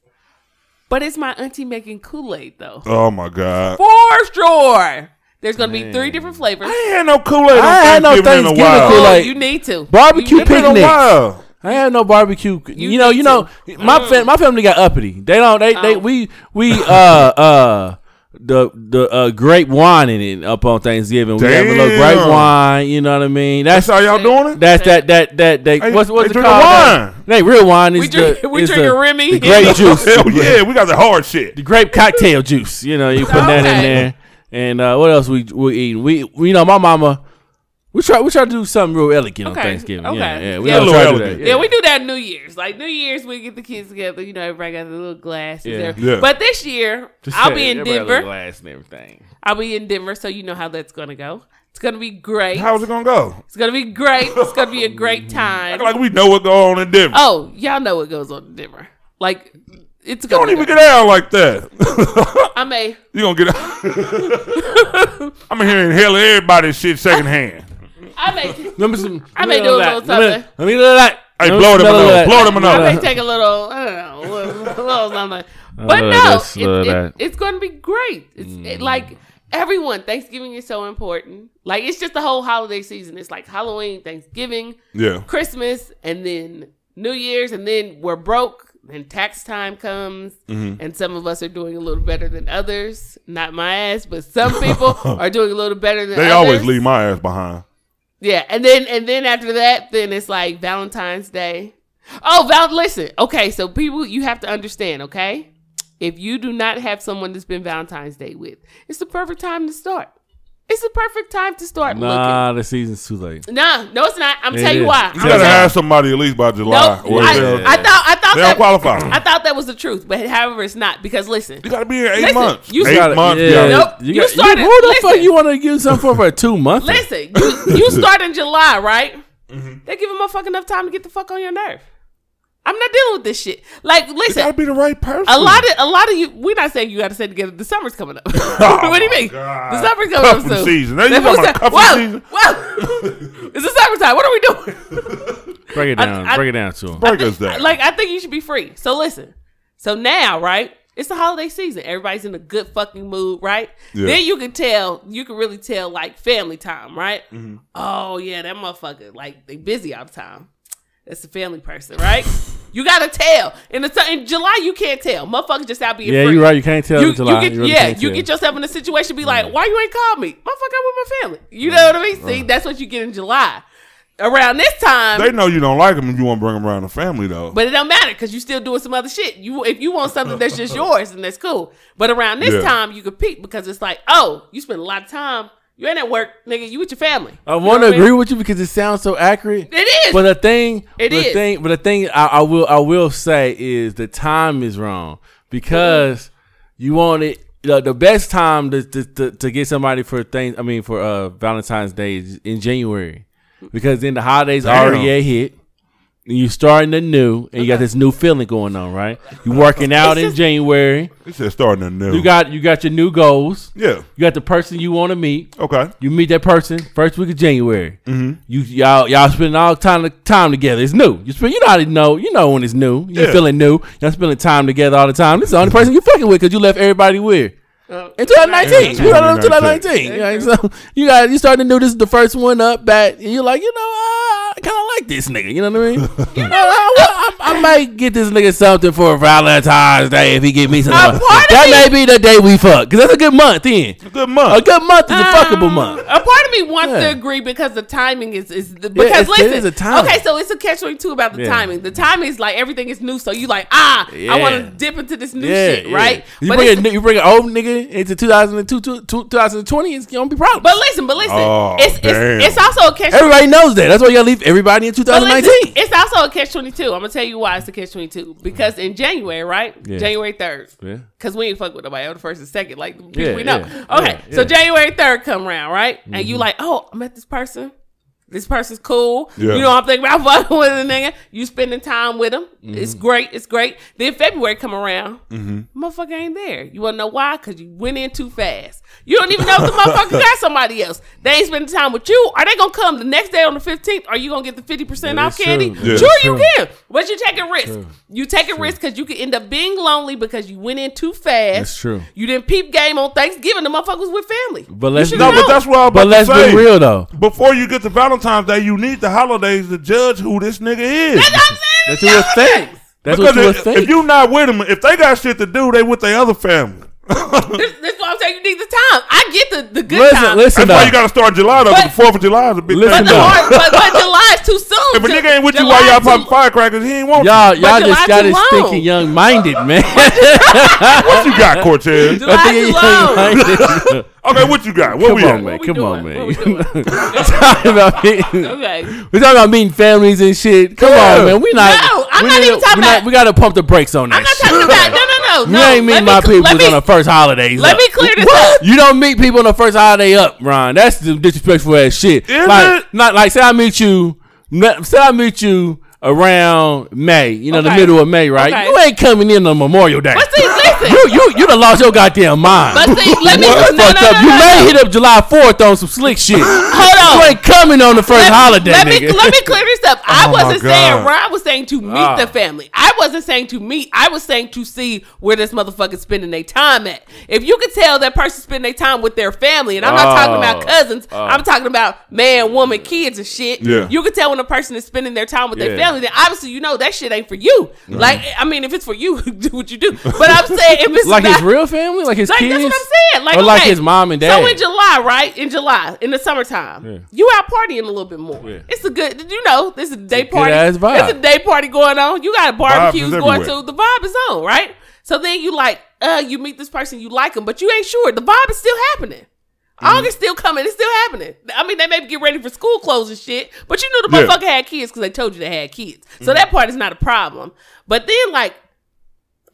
But it's my auntie making Kool Aid though. oh my god. For sure. There's gonna be three different flavors. I ain't had no Kool Aid I ain't had no Thanksgiving, in a while. Kool-Aid. Oh, like- you need to Barbecue You It's been a while. I had no barbecue. You, You know, you know, to. my fam- my family got uppity. They don't. They they Oh. we we uh uh the the uh, grape wine in it up on Thanksgiving. We have a little grape wine. You know what I mean? That's That's how y'all doing it. that's that that that they Hey, what's what's they it drinking called? wine. That, they real wine is We drink- the we is drinking the, Remy. the grape juice. Hell yeah, we got the hard shit. the grape cocktail juice. You know, you put that in there. And uh, what else we we eating? We, we you know my mama. We try we try to do something real elegant Okay, on Thanksgiving. okay. Yeah, yeah. We Yeah, try to do that. Yeah, we do that New Year's. Like New Year's, we get the kids together. You know, everybody got the little glasses. Yeah. there. Yeah. But this year, Just I'll be in everybody got Denver. glass and everything. I'll be in Denver, so you know how that's gonna go. It's gonna be great. How's it gonna go? It's gonna be great. It's gonna be a great time. Act like we know what goes on in Denver. Oh, y'all know what goes on in Denver. Like it's Don't gonna. even go. get out like that. I may. you gonna get. I'm in here inhaling everybody's shit secondhand. I may. Let me some. I may do a little Let me- something. Let me do that. Hey, blow them smell a of nose. that. Blow them I may take a little. I don't know. A little, a little something. But love no, this, it- love it- it's gonna be great. It's it, like everyone. Thanksgiving is so important. Like it's just the whole holiday season. It's like Halloween, Thanksgiving, Yeah. Christmas, and then New Year's, and then we're broke. And tax time comes, Mm-hmm. and some of us are doing a little better than others. Not my ass, but some people are doing a little better than They others. always leave my ass behind. Yeah, and then and then after that, then it's like Valentine's Day. Oh, Val, listen. Okay, so people, you have to understand. Okay, if you do not have someone to spend Valentine's Day with, it's the perfect time to start. It's the perfect time to start Nah, the season's too late. looking. Nah, no, it's not. I'm It tell you is. why. You I'm gotta tell you- have somebody at least by July. No, or I, they'll- I thought I thought they that don't qualify. I thought that was the truth, but however, it's not because listen. you gotta be here eight Listen, months. you eight gotta- months. Yeah, Yeah. Nope, You, you got, started- who the fuck listen. you want to give something for for a two month? Listen, you you start in July, right? Mm-hmm. They give a motherfucker enough time to get the fuck on your nerve. I'm not dealing with this shit. Like, It listen, gotta be the right person. a lot of a lot of you. We're not saying you got to stay together. The summer's coming up. what do you mean? Oh God. The summer's coming Cuffing up soon. season. Now you That's talking what about I'm saying. cuffing Whoa, season? whoa. it's the summertime. What are we doing? Break it I- down. I- break it down to him. Break us down. Like, I think you should be free. So listen. So now, right? It's the holiday season. Everybody's in a good fucking mood, right? Yeah. Then you can tell, you can really tell like family time, right? Mm-hmm. Oh yeah, that motherfucker, like they busy all the time. That's a family person, right? you gotta tell. In the in July, you can't tell. Motherfuckers just out being Yeah, free. you're right. You can't tell You, in July. you get, really yeah, you tell. get yourself in a situation, be like, why you ain't called me? Motherfucker, I'm with my family. You know what I mean? See, that's what you get in July. Around this time, they know you don't like them and you want to bring them around the family though. but it don't matter because you still doing some other shit. You if you want something that's just yours, then that's cool. But around this Yeah. time, you could peek because it's like, oh, you spend a lot of time. You ain't at work, nigga. You with your family. I You want to what mean? agree with you because it sounds so accurate. It is. But the thing, It the is. thing, but the thing I, I will, I will say is the time is wrong because you want it. The, the best time to, to, to, to get somebody for things, I mean, for uh, Valentine's Day is in January because then the holidays Damn. already a hit. And you starting the new, and you got this new feeling going on, right? You working out in January. It said starting a new. You got you got your new goals. yeah. You got the person you want to meet. Okay. You meet that person first week of January. Mm-hmm. You y'all y'all spending all time time together. It's new. You spend you know how to know you know when it's new. You Yeah. feeling new. Y'all spending time together all the time. This is the only person you fucking with because you left everybody with. Uh, In 2019, Yeah, you got in 2019. 2019. Yeah, so you got you starting to do this is the first one up back. And you're like, you know, I kind of like this nigga. You know what I mean? you know, I, I, I might get this nigga something for Valentine's Day if he give me something. A that me- may be the day we fuck because that's a good month. Then a Good month. a good month is a fuckable Um, month. A part of me wants Yeah. to agree because the timing is is the, because it's- listen. is a timing. Okay, so it's a catch twenty two about the Yeah. timing. The timing is like everything is new, so you like ah, Yeah. I want to dip into this new Yeah, shit, yeah. right? You But bring, a, you bring an old nigga into 2002, to- to 2020, it's gonna be problems. But listen, but listen, Oh, it's, it's it's also a catch. Everybody knows that. That's why you gotta leave everybody in 2019. listen, it's also a catch twenty two. I'm gonna tell you why it's a catch twenty two because in January, right? Yeah. January third. Yeah. Cause we ain't fuck with nobody on the first and second, like Yeah, we know. okay, so. January third come around, right? And you mm-hmm. like, oh, I met this person. This person's cool. Yeah. You know, I'm thinking about fucking with a nigga. You spending time with him. It's Mm-hmm. great. It's great. Then February come around. Motherfucker ain't there. You wanna know why? Cause you went in too fast. You don't even know if the motherfucker got somebody else. They ain't spending time with you. Are they gonna come the next day on the 15th? Are you gonna get the 50% That off candy? true. Yeah. Sure, That's you can. But you take a risk. You take a risk because you could end up being lonely because you went in too fast. That's true. You didn't peep game on Thanksgiving. The motherfuckers with family. But let's No, but that's what I'm But about let's say. be real though. Before you get to Valentine's Day, you need the holidays to judge who this nigga is. That's what I'm saying. That's what you would holidays. think. That's because what you if, think. if you not with them, if they got shit to do, they with their other family. This, this is what I'm saying. You need the time. I get the, the good listen, time. listen That's why you got to start July though. 'cause But- the Fourth of July is a big Listen But, thing. the hard, but, but July is too soon. If a nigga ain't with you July while y'all popping firecrackers, he ain't want Y'all, you. y'all just got too it long. stinking young minded, man. What you got, Cortez? July too long. young-minded. Okay, what you got? What Come we on, at? man. we Come doing? on, man. We talking about meeting- Okay. We're talking about meeting families and shit. Come Yeah. on, man. We not. No, I'm not even talking about- We got to pump the brakes on that. I'm not talking about no, no, no, You ain't meet Let my me, people me, on the first holidays. Let up. me clear this What? up. You don't meet people on the first holiday up, Ron. That's the disrespectful ass shit. Is like, it? not like say I meet you, say I meet you around May. You know, the middle of May, right? Okay. You ain't coming in on Memorial Day. But see, listen. You you you done lost your goddamn mind. But see, let me. You No, no, fucked no, up. no, you no, may no. hit up July Fourth on some slick shit. Hold on. You ain't coming on the first let, holiday, let nigga. me let me clear this up. I Oh wasn't saying God. Ron was saying to meet Ah. the family. I wasn't saying to meet. I was saying to see where this motherfucker's spending their time at. If you could tell that person spending their time with their family, and I'm not talking about Oh. cousins, I'm talking about man, woman, kids, and shit. Yeah. You could tell when a person is spending their time with their Yeah. Obviously you know that shit ain't for you. Like I mean, if it's for you, do what you do. But I'm saying if it's like about, his real family, like his like kids. that's what I'm saying. Like or like his mom and dad. So in July, right? In July, in the summertime, Yeah. you out partying a little bit more. Yeah. It's a good, you know, this is a day a party. It's a day party going on. You got barbecues going to. The vibe is on, right? So then you like, uh, you meet this person, you like them, but you ain't sure. The vibe is still happening. Mm-hmm. August still coming. It's still happening. I mean, they may get ready for school clothes and shit, but you knew the Yeah. motherfucker had kids because they told you they had kids. Mm-hmm. So that part is not a problem. But then, like,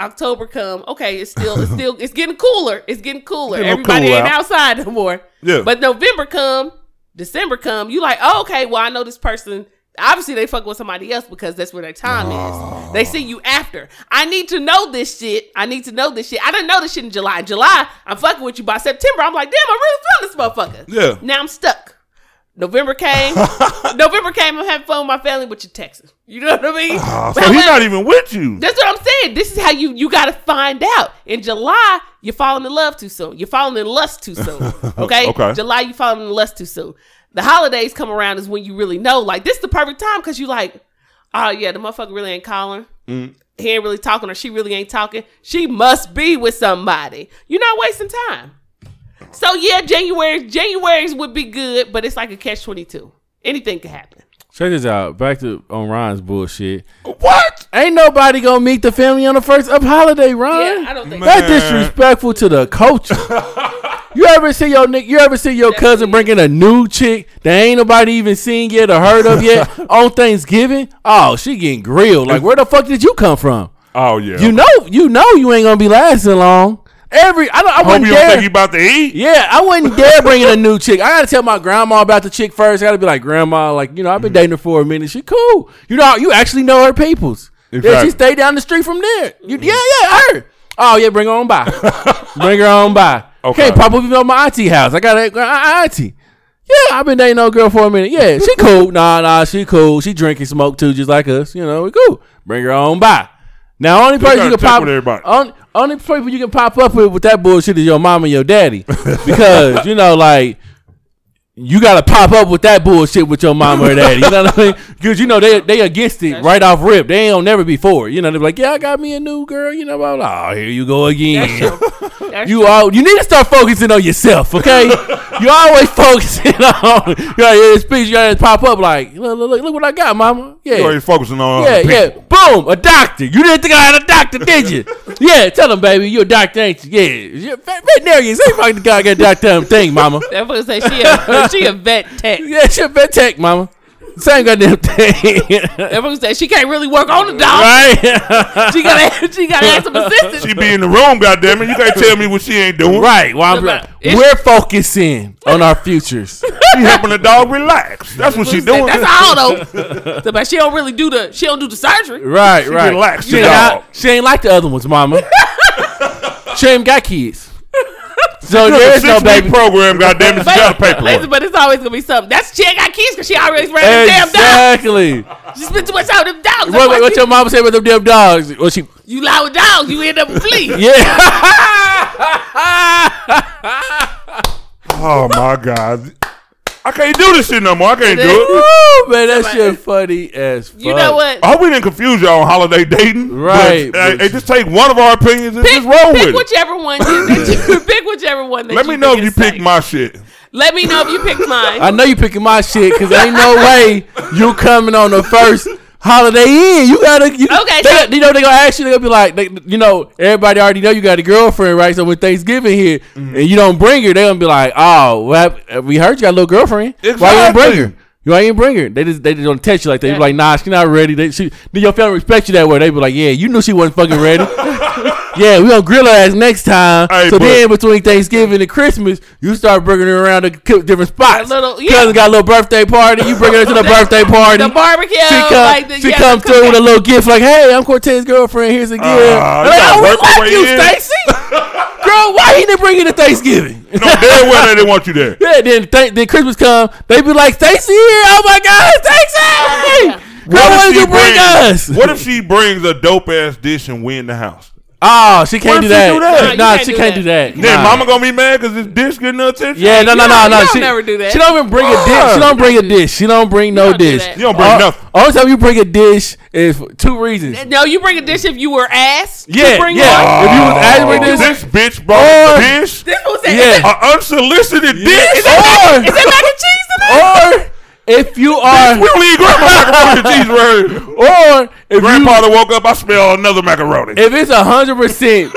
October come, okay, it's still, it's still, it's getting cooler. It's getting cooler. Getting Everybody cool ain't out. outside no more. Yeah. But November come, December come, you like, oh, okay, well, I know this person Obviously, they fuck with somebody else because that's where their time is. They see you after. I need to know this shit. I need to know this shit. I didn't know this shit in July. In July, I'm fucking with you. By September, I'm like, damn, I really feeling this motherfucker. Yeah. Now I'm stuck. November came. November came. I'm having fun with my family, but you're texting. You know what I mean? Ah, so he's not even with you. that's what I'm saying. This is how you you got to find out. In July, you're falling in love too soon. You're falling in lust too soon. Okay. Okay. July, you're falling in lust too soon. The holidays come around is when you really know. Like this is the perfect time because you like, oh yeah, the motherfucker really ain't calling. Mm. He ain't really talking, or she really ain't talking. She must be with somebody. You're not wasting time. So yeah, January January's would be good, but it's like a catch twenty two. Anything could happen. Check this out. Back to on Ron's bullshit. What? Ain't nobody gonna meet the family on the first up holiday, Ron. Yeah, I don't think. Man. That disrespectful to the culture. you ever see your nick? You ever see your cousin bringing a new chick that ain't nobody even seen yet or heard of yet on Thanksgiving? Oh, she getting grilled. Like, where the fuck did you come from? Oh yeah. You know, you know, you ain't gonna be lasting long. Every I, don't, I Hope wouldn't you don't dare. think you about to eat. Yeah, I wouldn't dare bring in a new chick. I gotta tell my grandma about the chick first. I gotta be like, Grandma, like, you know, I've been mm-hmm. dating her for a minute. She cool. You know, you actually know her peoples. Yeah, Exactly. she stayed down the street from there. You, yeah, yeah, her. Oh yeah, bring her on by. bring her on by. Okay. Can't pop up even on my auntie house. I got a auntie. Yeah, I've been dating no girl for a minute. Yeah, she cool. nah, nah, she cool. She drink and smoke too, just like us. You know, we cool. Bring her on by. Now, only person you can pop everybody. only people you can pop up with with that bullshit is your mom and your daddy, because you know, like you gotta pop up with that bullshit with your mom or daddy. You know what I mean? Because you know they they against it right off rip. They ain't never before. You know they're like, yeah, I got me a new girl. You know, blah, blah. oh here you go again. That's You all you need to start focusing on yourself, okay? you always focusing on you got your speech, you gotta pop up like look, look, look, look what I got, mama. Yeah. You always focusing on Yeah, people. yeah. Boom, a doctor. You didn't think I had a doctor, did you? yeah, tell them, baby, you're a doctor, ain't you? Yeah. You're a veterinarian. Say fucking the guy got doctor thing, mama. That fucker say she a she a vet tech. Yeah, she a vet tech, mama. Same goddamn thing. That fucker say she can't really work on the dog. right? She gotta she gotta have some assistance. She be in the room, goddamn it. You can't tell me what she ain't doing. right. Well, I'm, But we're focusing on our futures. She helping the dog relax. That's what she doing. That's all though. So, but she don't really do the she don't do the surgery. Right, right. relaxed She the ain't, dog. not- she ain't like the other ones, mama. she ain't got kids. So there's It's no six-week baby. program, goddamn it. She got a But, paperwork. but it's always gonna be something. That's she ain't got kids because she already ran them damn dogs. Exactly. She spent too much time with them dogs. That's What, what, what your mama say about them damn dogs? Well, she, you lie with dogs, you end up with fleas. yeah. Oh my god. I can't do this shit no more. I can't do it. Woo, man, that shit funny as fuck. You know what? I hope we didn't confuse y'all on holiday dating. Right, But, uh, but- hey, just take one of our opinions and Pick, just roll pick with it. Pick whichever one. You, that you, pick whichever one. That Let me know if you is pick my shit. Let me know if you picked mine. I know you picking my shit because ain't no way you coming on the first holiday Inn. You gotta. You, Okay, they, so- you know they gonna ask you. They gonna be like, they, you know, everybody already know you got a girlfriend, right? So when Thanksgiving here Mm-hmm. and you don't bring her, they gonna be like, oh, well, we heard you got a little girlfriend. Why you ain't bring her? You ain't bring her. They just they just don't text you like that. They Yeah. be like, nah, she not ready. They, she, then your family respect you that way. They be like, yeah, you knew she wasn't fucking ready. yeah, we gonna grill her ass next time. Hey, so but- then between Thanksgiving and Christmas, you start bringing her around to different spots. A little- yeah. Cousin got a little birthday party. You bring her to the birthday party. the barbecue. she come, like the, she yeah, come through with a little gift like, "Hey, I'm Cortez's girlfriend. Here's a gift." Ah, I'm like, you gotta oh, we work like you. Stacy. Girl, why he didn't bring you to Thanksgiving? No, damn well they didn't want you there. Yeah, then th- then Christmas come, they be like, Stacy here, oh my God, Stacy! Yeah. Girl, what did you bring brings- us? What if she brings a dope ass dish and we in the house? Oh, she can't do she that. do that? Nah, you Nah, can't she do can't that. do that. Then Nah. mama gonna be mad because this dish getting no attention? Yeah, no, no, no, don't- no. you don't She never do that. She don't even bring a dish. She don't bring a dish. She don't bring no don't do dish. that. You don't bring All- nothing. Only time you bring a dish is for two reasons. No, you bring a dish if you were ass. You Yeah, bring yeah. one. If you was Oh, asking for this, this bitch brought Or- a dish, This was that. Yeah. An unsolicited dish. or is that mac and cheese in there? or if you are, We don't eat grandma macaroni and cheese right or if you Grandfather woke up, I smell another macaroni. if it's a hundred percent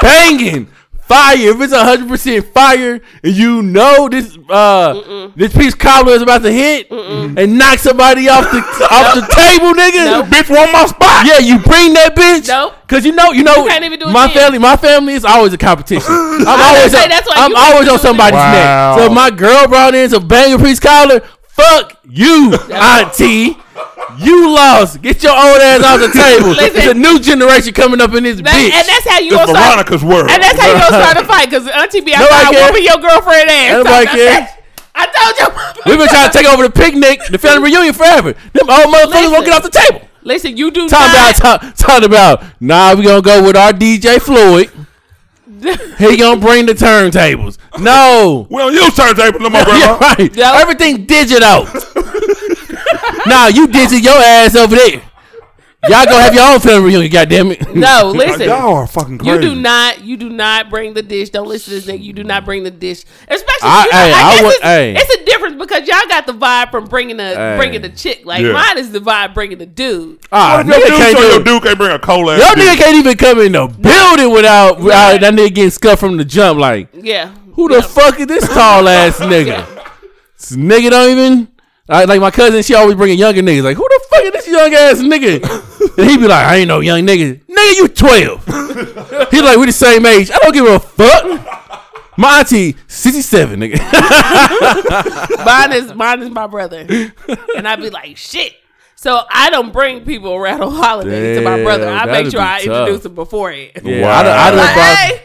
banging fire, if it's a hundred percent fire, and you know this uh this piece of cobbler is about to hit and knock somebody off the off the table, nigga. Nope. Bitch want my spot. Yeah, you bring that bitch. Nope. Cause you know, you know, You can't even do my then. family, my family is always a competition. I'm always, say on, that's why I'm always on somebody's Wow. neck. So if my girl brought in some banger piece collar, fuck you, auntie. You lost. Get your old ass off the table. Listen. It's a new generation coming up in this That- bitch. and that's how you It's gonna start. Veronica's world. And that's how you gonna start a fight because Auntie be Nobody outside care. whooping your girlfriend ass. Nobody Talking care. about, I told you. We've been trying to take over the picnic, the family reunion forever. Them old motherfuckers won't get off the table. Listen, you do Talking not. about, talk, talking about, nah, we gonna go with our DJ Floyd. He gonna bring the turntables. No. we don't use turntables no more, Yeah, grandma. right. Yep. Everything digital. nah, you digit your ass over there. Y'all go have your own family reunion, goddamn it. No, listen. Y'all are fucking crazy. You do not. You do not bring the dish. Don't listen to this nigga. You do not bring the dish, especially. I- you know, hey, I, I guess would- it's, hey. it's a difference because y'all got the vibe from bringing the Hey. bringing the chick. Like Yeah. mine is the vibe bringing the dude. Ah, What your nigga dude can't so do your dude can't bring a cold ass Your nigga can't even come in the building without, without that nigga getting scuffed from the jump. Like, Yeah. who the Yeah. fuck is this tall ass nigga? This nigga don't even. I, like my cousin, she always bringing younger niggas. Like, who the fuck is this young ass nigga? And he be like, I ain't no young nigga. Nigga, you 12. he like, we the same age. I don't give a fuck. My auntie, 67, nigga. mine is mine is my brother, and I be like shit. So I don't bring people around on holidays to my brother. I make sure I tough. introduce him beforehand. Yeah, Wow. I done, I done Like, hey,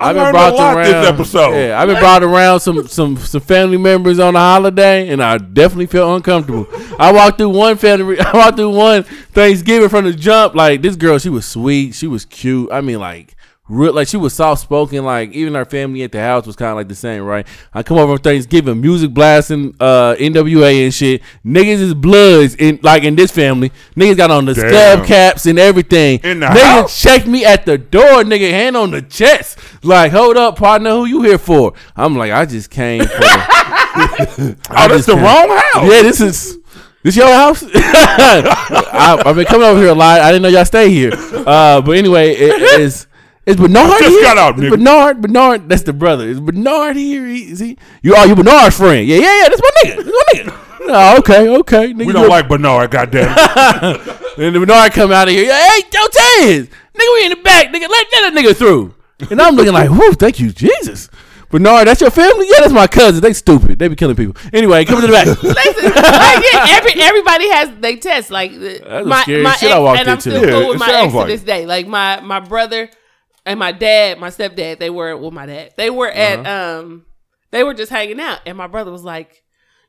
I've been brought around. this episode. Yeah, I've been brought around some some some family members on a holiday, and I definitely felt uncomfortable. I walked through one family, I walked through one Thanksgiving from the jump. Like this girl, she was sweet, she was cute. I mean, like. Real, like she was soft spoken, like even our family at the house was kind of like the same, right? I come over on Thanksgiving, music blasting, uh, NWA and shit. Niggas is bloods in like in this family. Niggas got on the Damn. scab caps and everything. In the Niggas house? checked me at the door, nigga, hand on the chest. Like, hold up, partner, who you here for? I'm like, I just came for. Oh, I that's the came- wrong house. Yeah, this is. This your house? I, I've been coming over here a lot. I didn't know y'all stay here. Uh, but anyway, it's it's Bernard just here. got out, It's nigga. Bernard, Bernard, that's the brother. Is Bernard here? He, is he? You are you Bernard's friend? Yeah, yeah, yeah. That's my nigga. That's my nigga. Oh, okay, okay. Nigga, We don't like Bernard, goddamn. and the Bernard come out of here. Hey, Joe Taz, nigga, we in the back. Nigga, let, let that nigga through. And I'm looking like, whoo, thank you, Jesus. Bernard, that's your family? Yeah, that's my cousin. They stupid. They be killing people. Anyway, come to the back. Listen, like, yeah, every, everybody has they test like That's my a scary my shit ex, I walked and I'm still Yeah, cool it with my sounds ex to this day. Like my my brother and my dad, my stepdad, they were well, my dad, they were at Uh-huh. um, they were just hanging out, and my brother was like,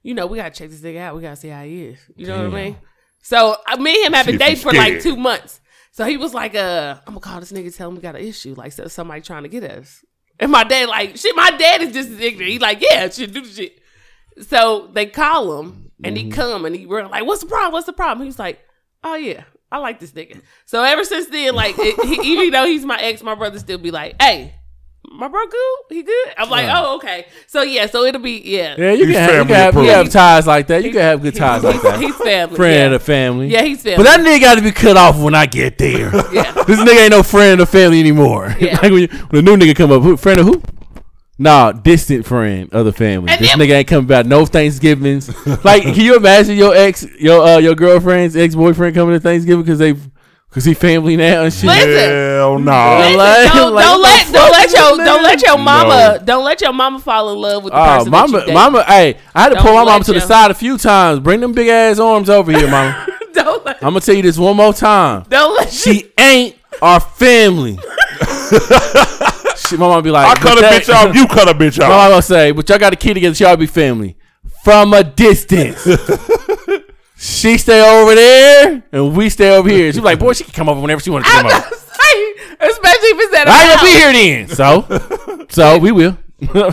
you know, we gotta check this nigga out. We gotta see how he is. You know what I mean? So uh, me and him have been dating for like two months. So he was like, uh, I'm gonna call this nigga, tell him we got an issue, like so somebody trying to get us. And my dad, like, shit, my dad is just ignorant. He's like, yeah, shit, do the shit. So they call him and Mm-hmm. he come and he were like, "What's the problem? What's the problem?" He's like, "Oh yeah, I like this nigga." So ever since then, like, it, he, even though he's my ex, my brother still be like, "Hey, my bro, good? He good?" I'm like, "Oh okay." So yeah, so it'll be yeah. Yeah, you He's can, have, you, can have, you have ties like that. You can have good ties like that. He's family. Friend yeah. of family. Yeah, he's family. But that nigga got to be cut off when I get there. yeah. this nigga ain't no friend of family anymore. Yeah. like when, you, when a new nigga come up, who, friend of who? Nah, distant friend of the family. And this then- nigga ain't coming back. No Thanksgivings. like, can you imagine your ex, your uh, your girlfriend's ex boyfriend coming to Thanksgiving because they, because he family now and shit. Listen. Hell no. Listen, Like- don't, like, don't what let the don't fuck let is your this don't let your mama No. don't let your mama fall in love with the Oh, person that mama, you date. mama, hey, I had to Don't pull my let mama to the your- side a few times. Bring them big ass arms over here, mama. don't let I'm gonna tell you this one more time. don't let She ain't our family. she, my mama be like, I cut a that- bitch off, you cut a bitch My mama off. gonna say, but y'all got a kid together, y'all be family. From a distance. she stay over there and we stay over here. She's like, boy, she can come over whenever she want to come over. not saying, especially if it's at a I ain't be here then. So, so we will.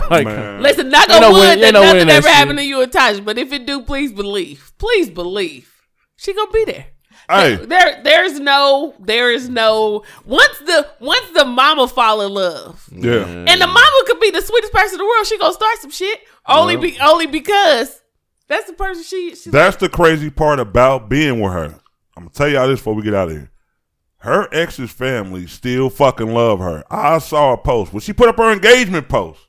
like, Listen, knock Ain't on no wood win- that ain't no nothing winning ever happened to you and Taj, but if it do, please believe. Please believe. She gonna be there. Hey, There there's no there is no once the once the mama fall in love. yeah. And the mama could be the sweetest person in the world. She gonna start some shit. Only be only because that's the person she she That's the crazy part about being with her. I'm gonna tell y'all this before we get out of here. Her ex's family still fucking love her. I saw a post when she put up her engagement post.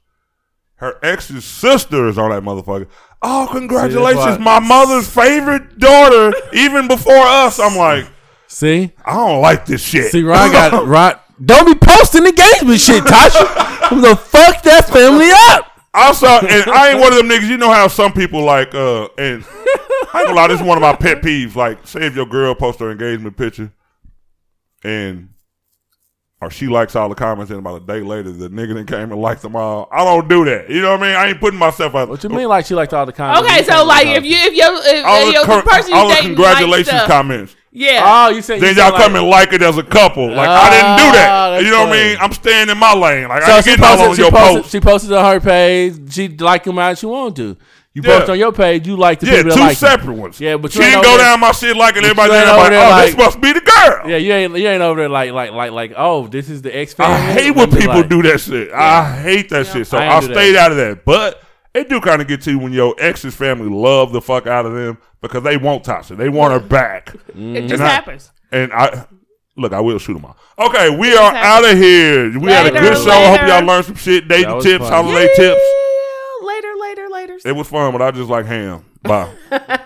Her ex's sister is on that motherfucker. Oh, congratulations, my mother's favorite daughter, even before us. I'm like, see, I don't like this shit. see, Ron got Ron. Don't be posting engagement shit, Tasha. I'm gonna fuck that family up. Also, and I ain't one of them niggas. You know how some people like, uh, and I ain't gonna lie, this is one of my pet peeves. Like, say if your girl posts her engagement picture and or she likes all the comments and about a day later the nigga then came and liked them all. I don't do that. You know what I mean? I ain't putting myself out. What you mean? Like she liked all the comments? Okay, so like if you if you if, all if the, your cur- person you all the congratulations likes comments. yeah. oh, you said Then you y'all said, come like, and like it as a couple. Like I didn't do that. Oh, you know what I mean? I'm staying in my lane. Like I So ain't she getting all posted, on she your posted, post. she posted on her page. She like them out she wanted to. You Yeah. post on your page. You like the Yeah, people two that like 'em. separate ones. Yeah, but she you ain't didn't go there- down my shit like and everybody you ain't there like, over there oh, like- this must be the girl. Yeah, you ain't you ain't over there like like like like oh this is the ex family. I hate when people do that shit. I hate that shit. So I I, ain't do that. stayed out of that. But it do kind of get to you when your ex's family love the fuck out of them because they want Tasha. They want her back. it just mm-hmm. And I- happens. And I look, I will shoot them all. Okay, we are out of here. We had a good show. I hope y'all learned some shit. Dating tips, fun. holiday tips. Later. It was fun, but I just like ham. Bye.